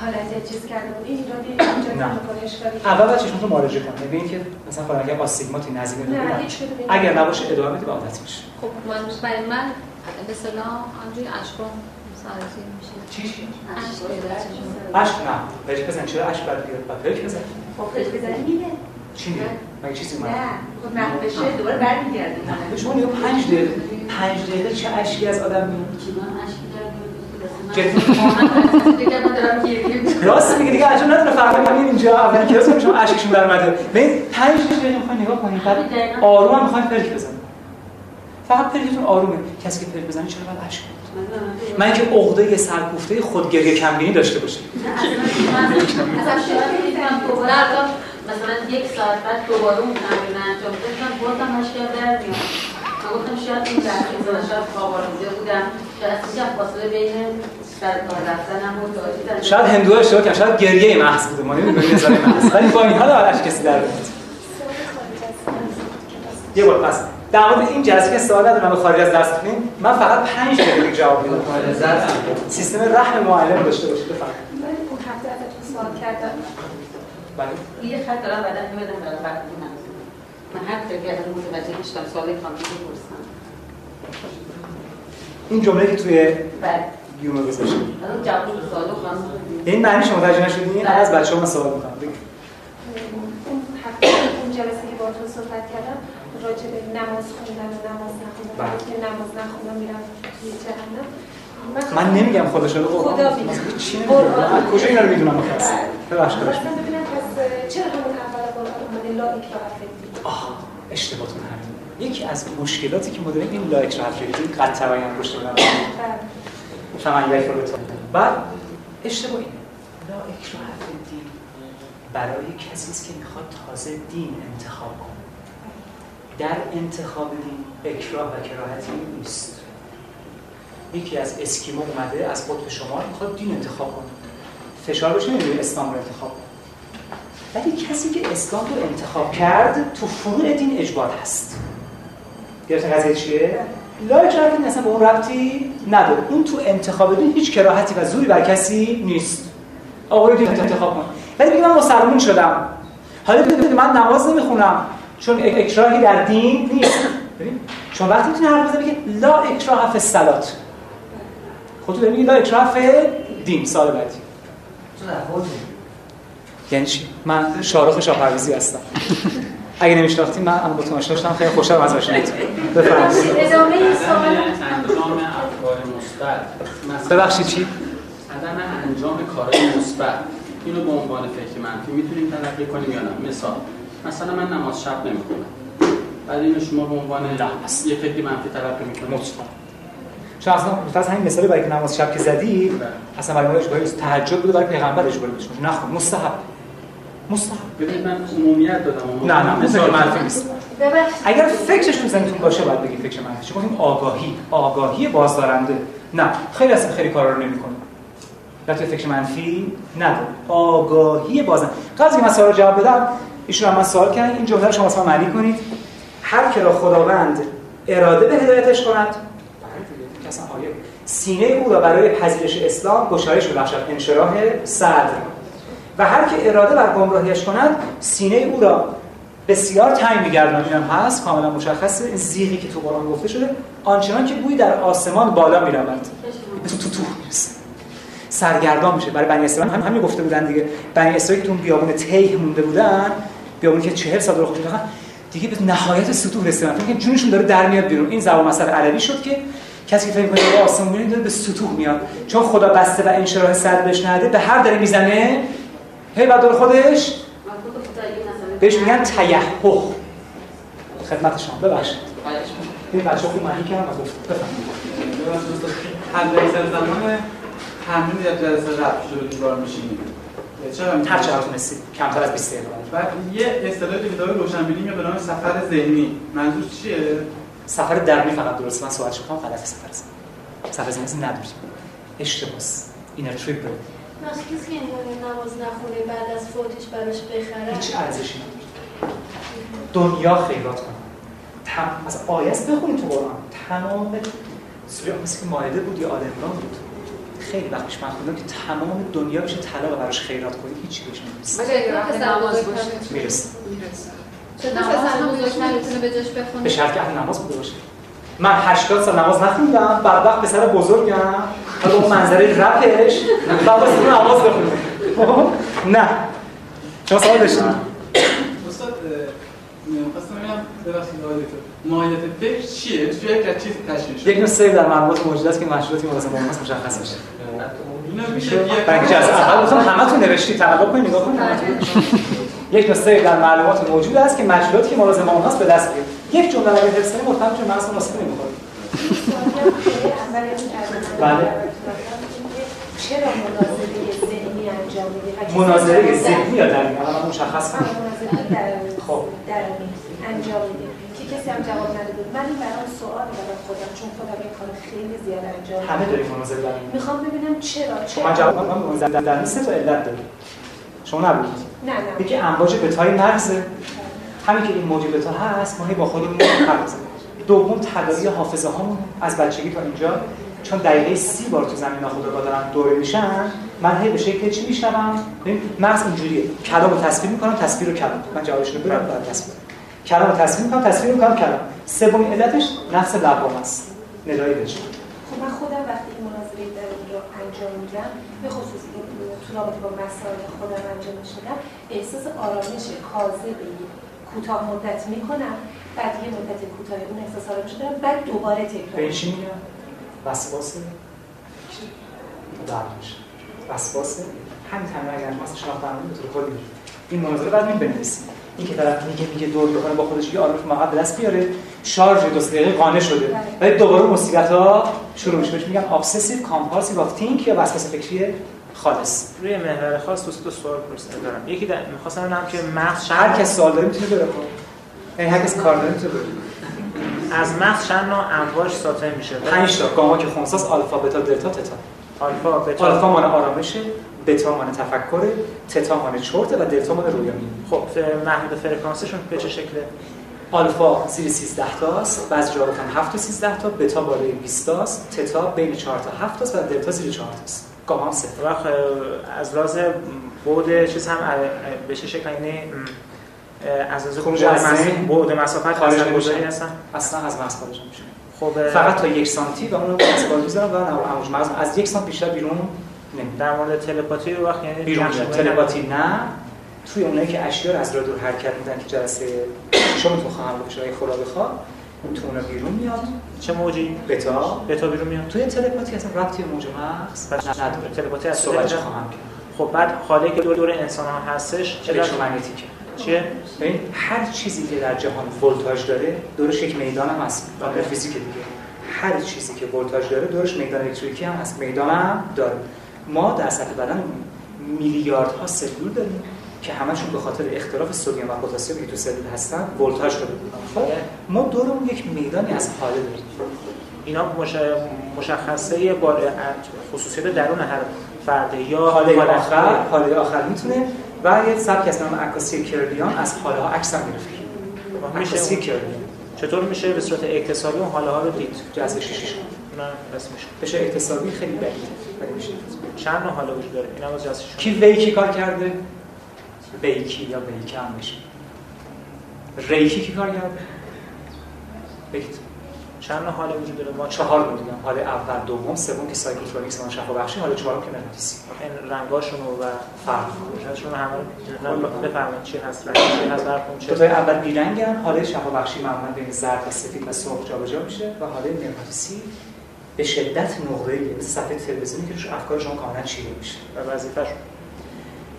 حالت چیز کرده بود. این ایرادی اینجا نه. می‌کنه اشکالی اول باید چشمتون معالجه کن ببین که مثلا خدا اگه آستیگماتی نزدیک نه اگر نباشه ادامه بده به عادت میشه. خب من برای من به اصطلاح همجوری اشکام میشه. چی. اشک نه. پلک بزن چرا اشک باید بیاد؟ پلک بزن خب پس بزنی میره چی میگه مگه چیزی اومد نه. خب محو بشه دوباره برمیگرده به شما نگاه پنج دقیقه پنج دقیقه چه اشکی از آدم میاد؟ من من می‌کنم. راست میگه دیگه عجب نداره. فردا همین اینجا اول کلاس که شما اشکشون در اومده ببین پنج دقیقه می‌خواین نگاه کنید بعد آروم هم می‌خواین پلک بزنید فقط پلکتون آرومه کسی که پلک بزنه چرا باید اشک؟ من که عقده سرکوفته خودگریه کمبینی داشته باشه مثلا یک ساعت بعد دوباره اون تمرین رو انجام بدم بازم مشکل در میاد. من گفتم شاید این لحظه زدن شاید خواب آلوده بودم. شاید فاصله بین و شاید هندوها اشتباه کردن. شاید گریه محض بوده. ما نمی‌دونیم نظر محض. ولی با این حال آرش کسی در میاد. یه بار پس در مورد این جلسه که سوال ندارم. به خارج از درس بکنیم من فقط 5 دقیقه جواب میدم. سیستم رحم معلم داشته باشید. بفرمایید. من اون هفته ازتون سوال کردم. بله. یه خط دارم بعدا میادم برای براتون من هر طرفی از متوجه نشدم سوال خانم بپرسم این جمله که توی بعد گیومه گذاشته الان جواب سوال خانم این معنی شما متوجه نشدین از بچه‌ها من سوال می‌کنم. بگید. اون جلسه که باهاتون صحبت کردم راجع به نماز خوندن و نماز نخوندن بله. که نماز نخوندن میرم توی جهنم. من نمیگم خدا شده خدا. چی از کجا اینا رو می‌دونم. خواستم ببینم پس چرا همون اول قرآن لا اکراه؟ آه اشتباهتون همین یکی از مشکلاتی که ما داریم این لایک رفت کردیم قد پشت بودن بله. فمن یک رو بعد اشتباه اینه. لا اکراه الدین برای کسی است که می‌خواد تازه دین انتخاب کنه. در انتخاب دین اکراه و کراهتی نیست. یکی از اسکیمو اومده از قطب شما می‌خواد دین انتخاب کنه. فشار بشه نمی‌دونی اسلام رو انتخاب کنه. ولی کسی که اسلام رو انتخاب کرد تو فروع دین اجبار هست. گرفت قضیه چیه؟ لا اکراه فی الدین اصلا به اون ربطی نداره اون تو انتخاب دین هیچ کراهتی و زوری بر کسی نیست. آقا رو دین انتخاب کن. ولی بگی من مسلمون شدم. حالا بگید من نماز نمی‌خونم. چون اک- اکراهی در دین نیست. شما وقتی می‌تونی حرف بزنی بگی لا اکراه فی خودت داری میگی لا اکراه فی دین سال بعدی؟ تو در خودت. یعنی چی؟ من شارخ شاپرویزی هستم. اگه نمیشناختین من الان با تو آشنا شدم خیلی خوشحالم از آشناییتون بفرمایید. ادامه این سوال انجام افکار مثبت. ببخشید چی؟ عدم انجام کارهای مثبت. اینو به عنوان فکر منفی می‌تونیم تلقی کنیم یا نه؟ مثال مثلا من نماز شب نمی‌خونم. بعد اینو شما به عنوان یه فکر منفی تلقی می‌کنید. مطمئن چون اصلا مختص همین مثالی برای که نماز شب که زدی اصلا برای ما نیست تهجد بوده برای پیغمبر اجباری بود نخون مستحب. مستحب. ببینید من عمومیت دادم. نه نه فکر منفی نیست. ببخشید. اگر فکرش تو ذهنتون باشه باید بگید فکر منفی چون گفتیم آگاهی. آگاهی بازدارنده. نه خیلی اصلا خیلی کارا رو نمی‌کنه. نه توی فکر منفی نداره آگاهی بازم قبل از اینکه من سوال رو جواب بدم ایشون هم من سوال کردن. این جمله رو شما من معنی کنید. هر که را خداوند اراده به هدایتش کند اصلا آیه سینه او را برای پذیرش اسلام گشایش ببخشد انشراح صدر. و هر که اراده بر گمراهیش کند سینه او را بسیار تنگ می‌گرداند. اینم هست کاملا مشخصه. این زیغی که تو قرآن گفته شده آنچنان که بوی در آسمان بالا می‌رود. تو تو تو. سرگردان میشه. برای بنی اسرائیل هم همین گفته بودن دیگه. بنی اسرائیل تو بیابون تیه مونده بودن بیابونی که 40 سال رو خوش دیگه به نهایت سطوح رسیدن. فکر جونشون داره در میاد بیرون. این زبان مثل عربی شد که کسی که فکر کنه به آسمون داره به سطوح میاد. چون خدا بسته و انشراح صدر بهش نده به هر دری می‌زنه. هی بعد خودش. بهش میگن تیحح خدمت شما. ببخشید. این بچه خوب معنی کردم و گفت اکثر زمان تمرین در جلسه شروع این کار میشینیم چرا؟ هر چقدر تونستید کمتر از 20 دقیقه. بعد یه اصطلاح دیگه داره روشنبینی میاد به نام سفر ذهنی. منظور چیه؟ سفر درونی فقط درست. من صحبت شما غلط سفر زن سفر زن نداریم. اشتباس اینر تریپ وقتی کسی که نماز نخونه بعد از فوتش براش بخرن هیچ ارزشی نداره. دنیا خیرات کنه. تم... از آیه است بخونید تو قرآن. تمام سوره مثل که مایده بود یا آل عمران بود. خیلی وقتش من خوندم که تمام دنیا بشه طلا و براش خیرات کنی هیچ بهش نمی‌رسه. ولی اگه وقت نماز باشه. می‌رسه. می‌رسه. به شرط که اهل نماز بوده باشه من 80 سال نماز نخوندم بعد وقت پسر بزرگم حالا اون منظره رپش بعد واسه اون نماز بخونه خب؟ نه شما سوال داشتید استاد خواستم بگم ببخشید آقای دکتر ماهیت فکر چیه؟ توی یک از چیز تشکیل شده یک نوع سیو در معلومات موجود است که مشروطی ملازم با ماست مشخص بشه اینو میشه میشه برای اینکه از اول گفتم همتون نوشتی توقع کنید نگاه کنید یک سیو در معلومات موجود است که مشروطی که ملازم با هست به دست بیارید یک جمله اگه حفظ کنید مطمئن میشه مغز مناسب نمی‌خوره بله چرا مناظره ذهنی انجام میدی؟ مناظره ذهنی یا درونی الان مشخص درونی خب. درونی انجام میدی که کسی هم جواب نداده من این برام سوال برای خودم چون خودم این کار خیلی زیاد انجام همه داریم مناظره درونی می‌خوام ببینم چرا خب چرا من جواب من مناظره درونی سه تا علت داره شما نبودید نه نه. یکی امواج بتای مغزه. همین که این موج بتا هست ما هی با خودمون بزنیم دوم تداعی حافظه هامون از بچگی تا اینجا. چون دقیقه سی بار تو زمین ناخودآگاه دارن دوره میشن من هی به شکل چی میشنوم؟ ببین مغز اینجوریه. کلام رو تصویر می‌کنم تصویر رو کلام. من جوابش رو بدم بعد تصویر. کلام رو تصویر می‌کنم تصویر می‌کنم کلام سومین علتش نفس لبام است. ندایی بشه خب من خودم وقتی این مناظره رو انجام میدم به خصوص این تو رابطه با مسائل خودم انجام میدم احساس آرامش کاذبی کوتاه مدت می‌کنم. بعد یه مدت کوتاه اون احساس آرامش دارم. بعد دوباره تکرار چی میگم وسواس درمش وسواس همین تمرین اگر ما شناخت به طور کلی. این مناظره بعد می بنویسیم این که طرف میگه میگه دور بکنه با خودش یه آرامش به دست بیاره. شارژ دو سه دقیقه قانع شده. ولی دوباره مصیبت ها شروع میشه. بهش میگن obsessive compulsive of think یا وسواس فکری خالص. روی محور خاص دو تا سوال پرسیده دارم. یکی در می‌خواستم ببینم که مغز هر کس سوال داره می‌تونه بره یعنی هر کس کار داره می‌تونه بره از مغز چند نوع امواج ساطع میشه. 5 تا. گاما که خونساز آلفا بتا دلتا تتا. آلفا بتا. آلفا مان آرامشه بتا مان تفکر تتا مان چرته و دلتا مان رویایی. خب محدود فرکانسشون به چه شکله؟ آلفا زیر 13 تاست بعضی جاها گفتن 7 تا 13 تا بتا بالای 20 تاست تتا بین 4 تا 7 تاست و دلتا زیر 4 تاست. صفر وقت از لحاظ بعد چیز هم به چه شکل یعنی م، اه، از از بعد مسافت خارج گذاری. هستن. اصلا از مغز خارج نمیشه. خب فقط تا یک سانتی و اون رو از بالا می‌ذارم و اموج مغز از یک سانت بیشتر بیرون نمیده در مورد تلپاتی رو وقت یعنی بیرون تلپاتی نه. توی اونایی که اشیا از راه دور حرکت میدن که جلسه شما تو خواهم بشه اگه خدا بخواد اونا بیرون میاد. چه موجی؟ بتا بتا بیرون میاد. توی تلپاتی اصلا ربطی به موج مغز نداره. تلپاتی از صحبت خواهم کرد. خب بعد حاله که دور دور انسان ها هستش چه الکترومگنتیکه چیه؟ ببین هر چیزی که در جهان ولتاژ داره دورش یک میدان هم هست. قانون فیزیک دیگه. هر چیزی که ولتاژ داره دورش میدان الکتریکی هم هست. میدان هم داره. ما در سطح بدن میلیاردها سلول داریم. که همشون به خاطر اختلاف سدیم و پتاسیم که تو سلول هستن ولتاژ داره خب ما دورمون یک میدانی از حاله داریم. اینا مش... مشخصه با خصوصیت درون هر فرده یا حاله آخر. حاله آخر می‌تونه و یه سبک از نام عکاسی کرلیان از حاله ها عکس هم گرفت میشه کرلیان چطور میشه به صورت اکتسابی اون حاله ها رو دید؟ جذب شیشش نه بس میشه. بشه اکتسابی خیلی بعیده ولی میشه. چند نوع حاله وجود داره؟ اینا از کی ویکی کار کرده؟ ویکی یا ویکی هم میشه ریکی کی کار کرده؟ بگید. چند حاله وجود داره؟ ما چهار رو دیدم. حال اول دوم سوم که سایکوترونیکس اون شفا بخشی حال چهارم که مغناطیسی این رنگاشون و فرق رو همه بفرمایید چی هست رنگ چی هست برفون چی دو تای اول بیرنگن حاله شفا بخشی معمولا بین زرد و سفید و سرخ جابجا میشه و حاله مغناطیسی به شدت نقره‌ای. مثل صفحه تلویزیونی که روش افکار شما کاملا چیده میشه. و وظیفه‌شون.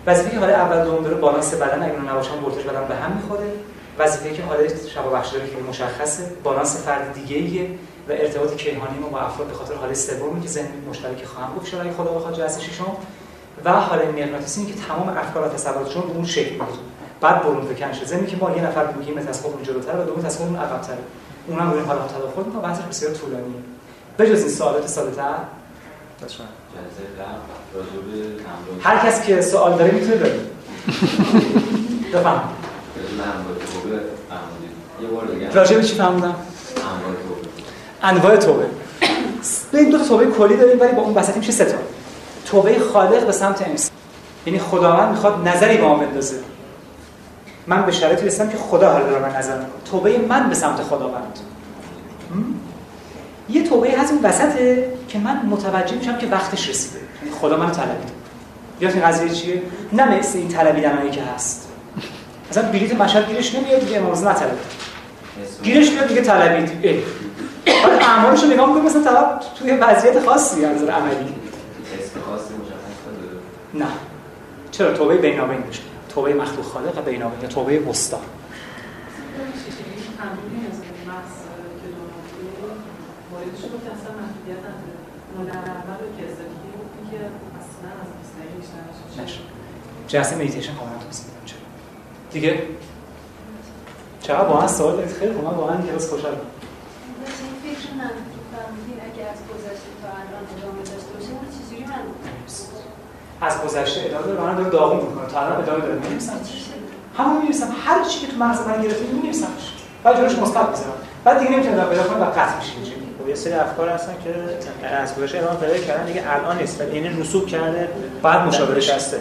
وظیفه که حالا اول دوم داره بالانس بدن اگه نباشن ولتاژ بدن به هم می‌خوره. وظیفه که حالا شبا بخش داره که مشخصه بالانس فرد دیگه ایه و ارتباط کیهانی ما با افراد به خاطر حال سومی که ذهن مشترک خواهم گفت. شده اگه خدا بخواد جلسه ششم و حال مغناطیسی که تمام افکار و تصوراتشون اون شکل می‌گیره. بعد برون فکن شه ذهنی که ما یه نفر میگیم از خودمون جلوتر و دوم از خودمون عقب‌تر اونم روی حالا تداخل می‌کنه. بحثش بسیار طولانیه. بجز این سوالات ساده‌تر. جلسه هر کس که سوال داره می‌تونه بره بفهم راجع به چی فهمیدم انواع توبه. ببین دو تا توبه کلی داریم ولی با اون وسطی میشه سه تا؟ توبه خالق به سمت انسان یعنی خداوند می‌خواد نظری به ما بندازه. من به شرایطی رسیدم که خدا حالا داره من نظر می‌کنه. توبه من به سمت خداوند? یه توبه هست اون وسطه که من متوجه میشم که وقتش رسیده. خدا منو طلبید. یاد این قضیه چیه؟ نه مثل این طلبیدنایی که هست. مثلا بلیت مشهد گیرش نمیاد دیگه امروز نطلبید گیرش میاد دیگه طلبید. بعد اعمالش رو نگاه می‌کنیم مثلا طلب توی وضعیت خاصی از نظر عملی. نه. چرا؟ توبه بینابین بشه توبه مخلوق خالق و بینابین یا توبه وسطا. نشه جلسه مدیتیشن کاملا توضیح میدم چرا دیگه چقدر با من سوال دارید خیلی خوب من واقعا کلاس خوشحالم فکر که فرمودین اگه از گذشته تا الان ادامه داشته باشه اون چجوری من از گذشته ادامه داره من داره داغون می‌کنه تا الان ادامه داره می‌نویسم همون می‌نویسم هر چی که تو مغز من گرفته می‌نویسمش بعد جلوش مثبت می‌ذارم بعد دیگه نمی‌تونم پیدا کنم و قطع میشه اینجوری یه سری افکار هستن که از گذشته ادامه پیدا کردن دیگه الان نیست. ولی یعنی رسوب کرده بعد مشاوره. شسته.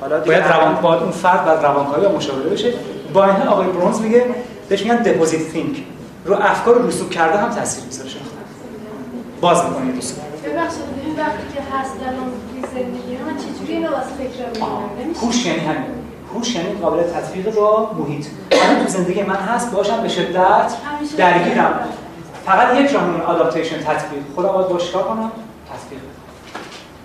حالا دیگه باید روان باید اون فرد بعد روانکاوی یا مشاوره بشه. با این آقای برونز میگه بهش میگن دپوزیت فینک رو افکار رو رسوب کرده هم تاثیر می‌ذاره. باز می‌کنه رسوب ببخشید این وقتی که هست الان زندگی من چجوری اینو واسه فکر می‌کنم؟ نمیشه. هوش یعنی همین. هوش یعنی قابل تطبیق با محیط. الان تو زندگی من هست باشم به شدت درگیرم. فقط یک راهمون آداپتیشن تطبیق. خدا باید باش کار کنم تطبیق.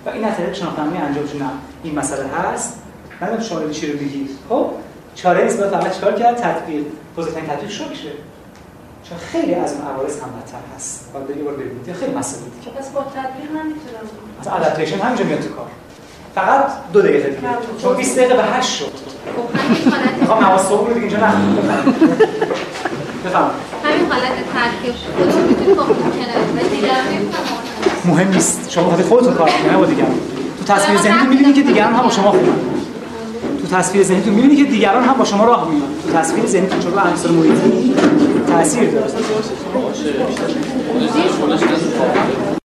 و این نتیجه شناختنی انجام شد نه این مسئله هست. نه شما چی رو بگید خب چاره نیست باید فقط چیکار کرد؟ تطبیق. بزرگترین تطبیق شکره چون خیلی از اون عوارض هم بدتر هست. باید یه بار ببینید خیلی مسئله دیگه. پس با تطبیق من می‌تونم ادپتیشن همینجا میاد تو کار. فقط دو دقیقه دیگه. چون 20 دقیقه به 8 شد. خب همین حالت می‌خوام صبح رو دیگه اینجا نخونم بفهم همین حالت ترکیب با کنار مهم نیست. شما خاطر خودتون کار کنید نه با دیگران. تو تصویر ذهنیتون می‌بینید که دیگران هم با شما خوبن تو تصویر ذهنیتون می‌بینید که دیگران هم با شما راه میان تو تصویر ذهنیتون چون رو عناصر محیطی تاثیر داره.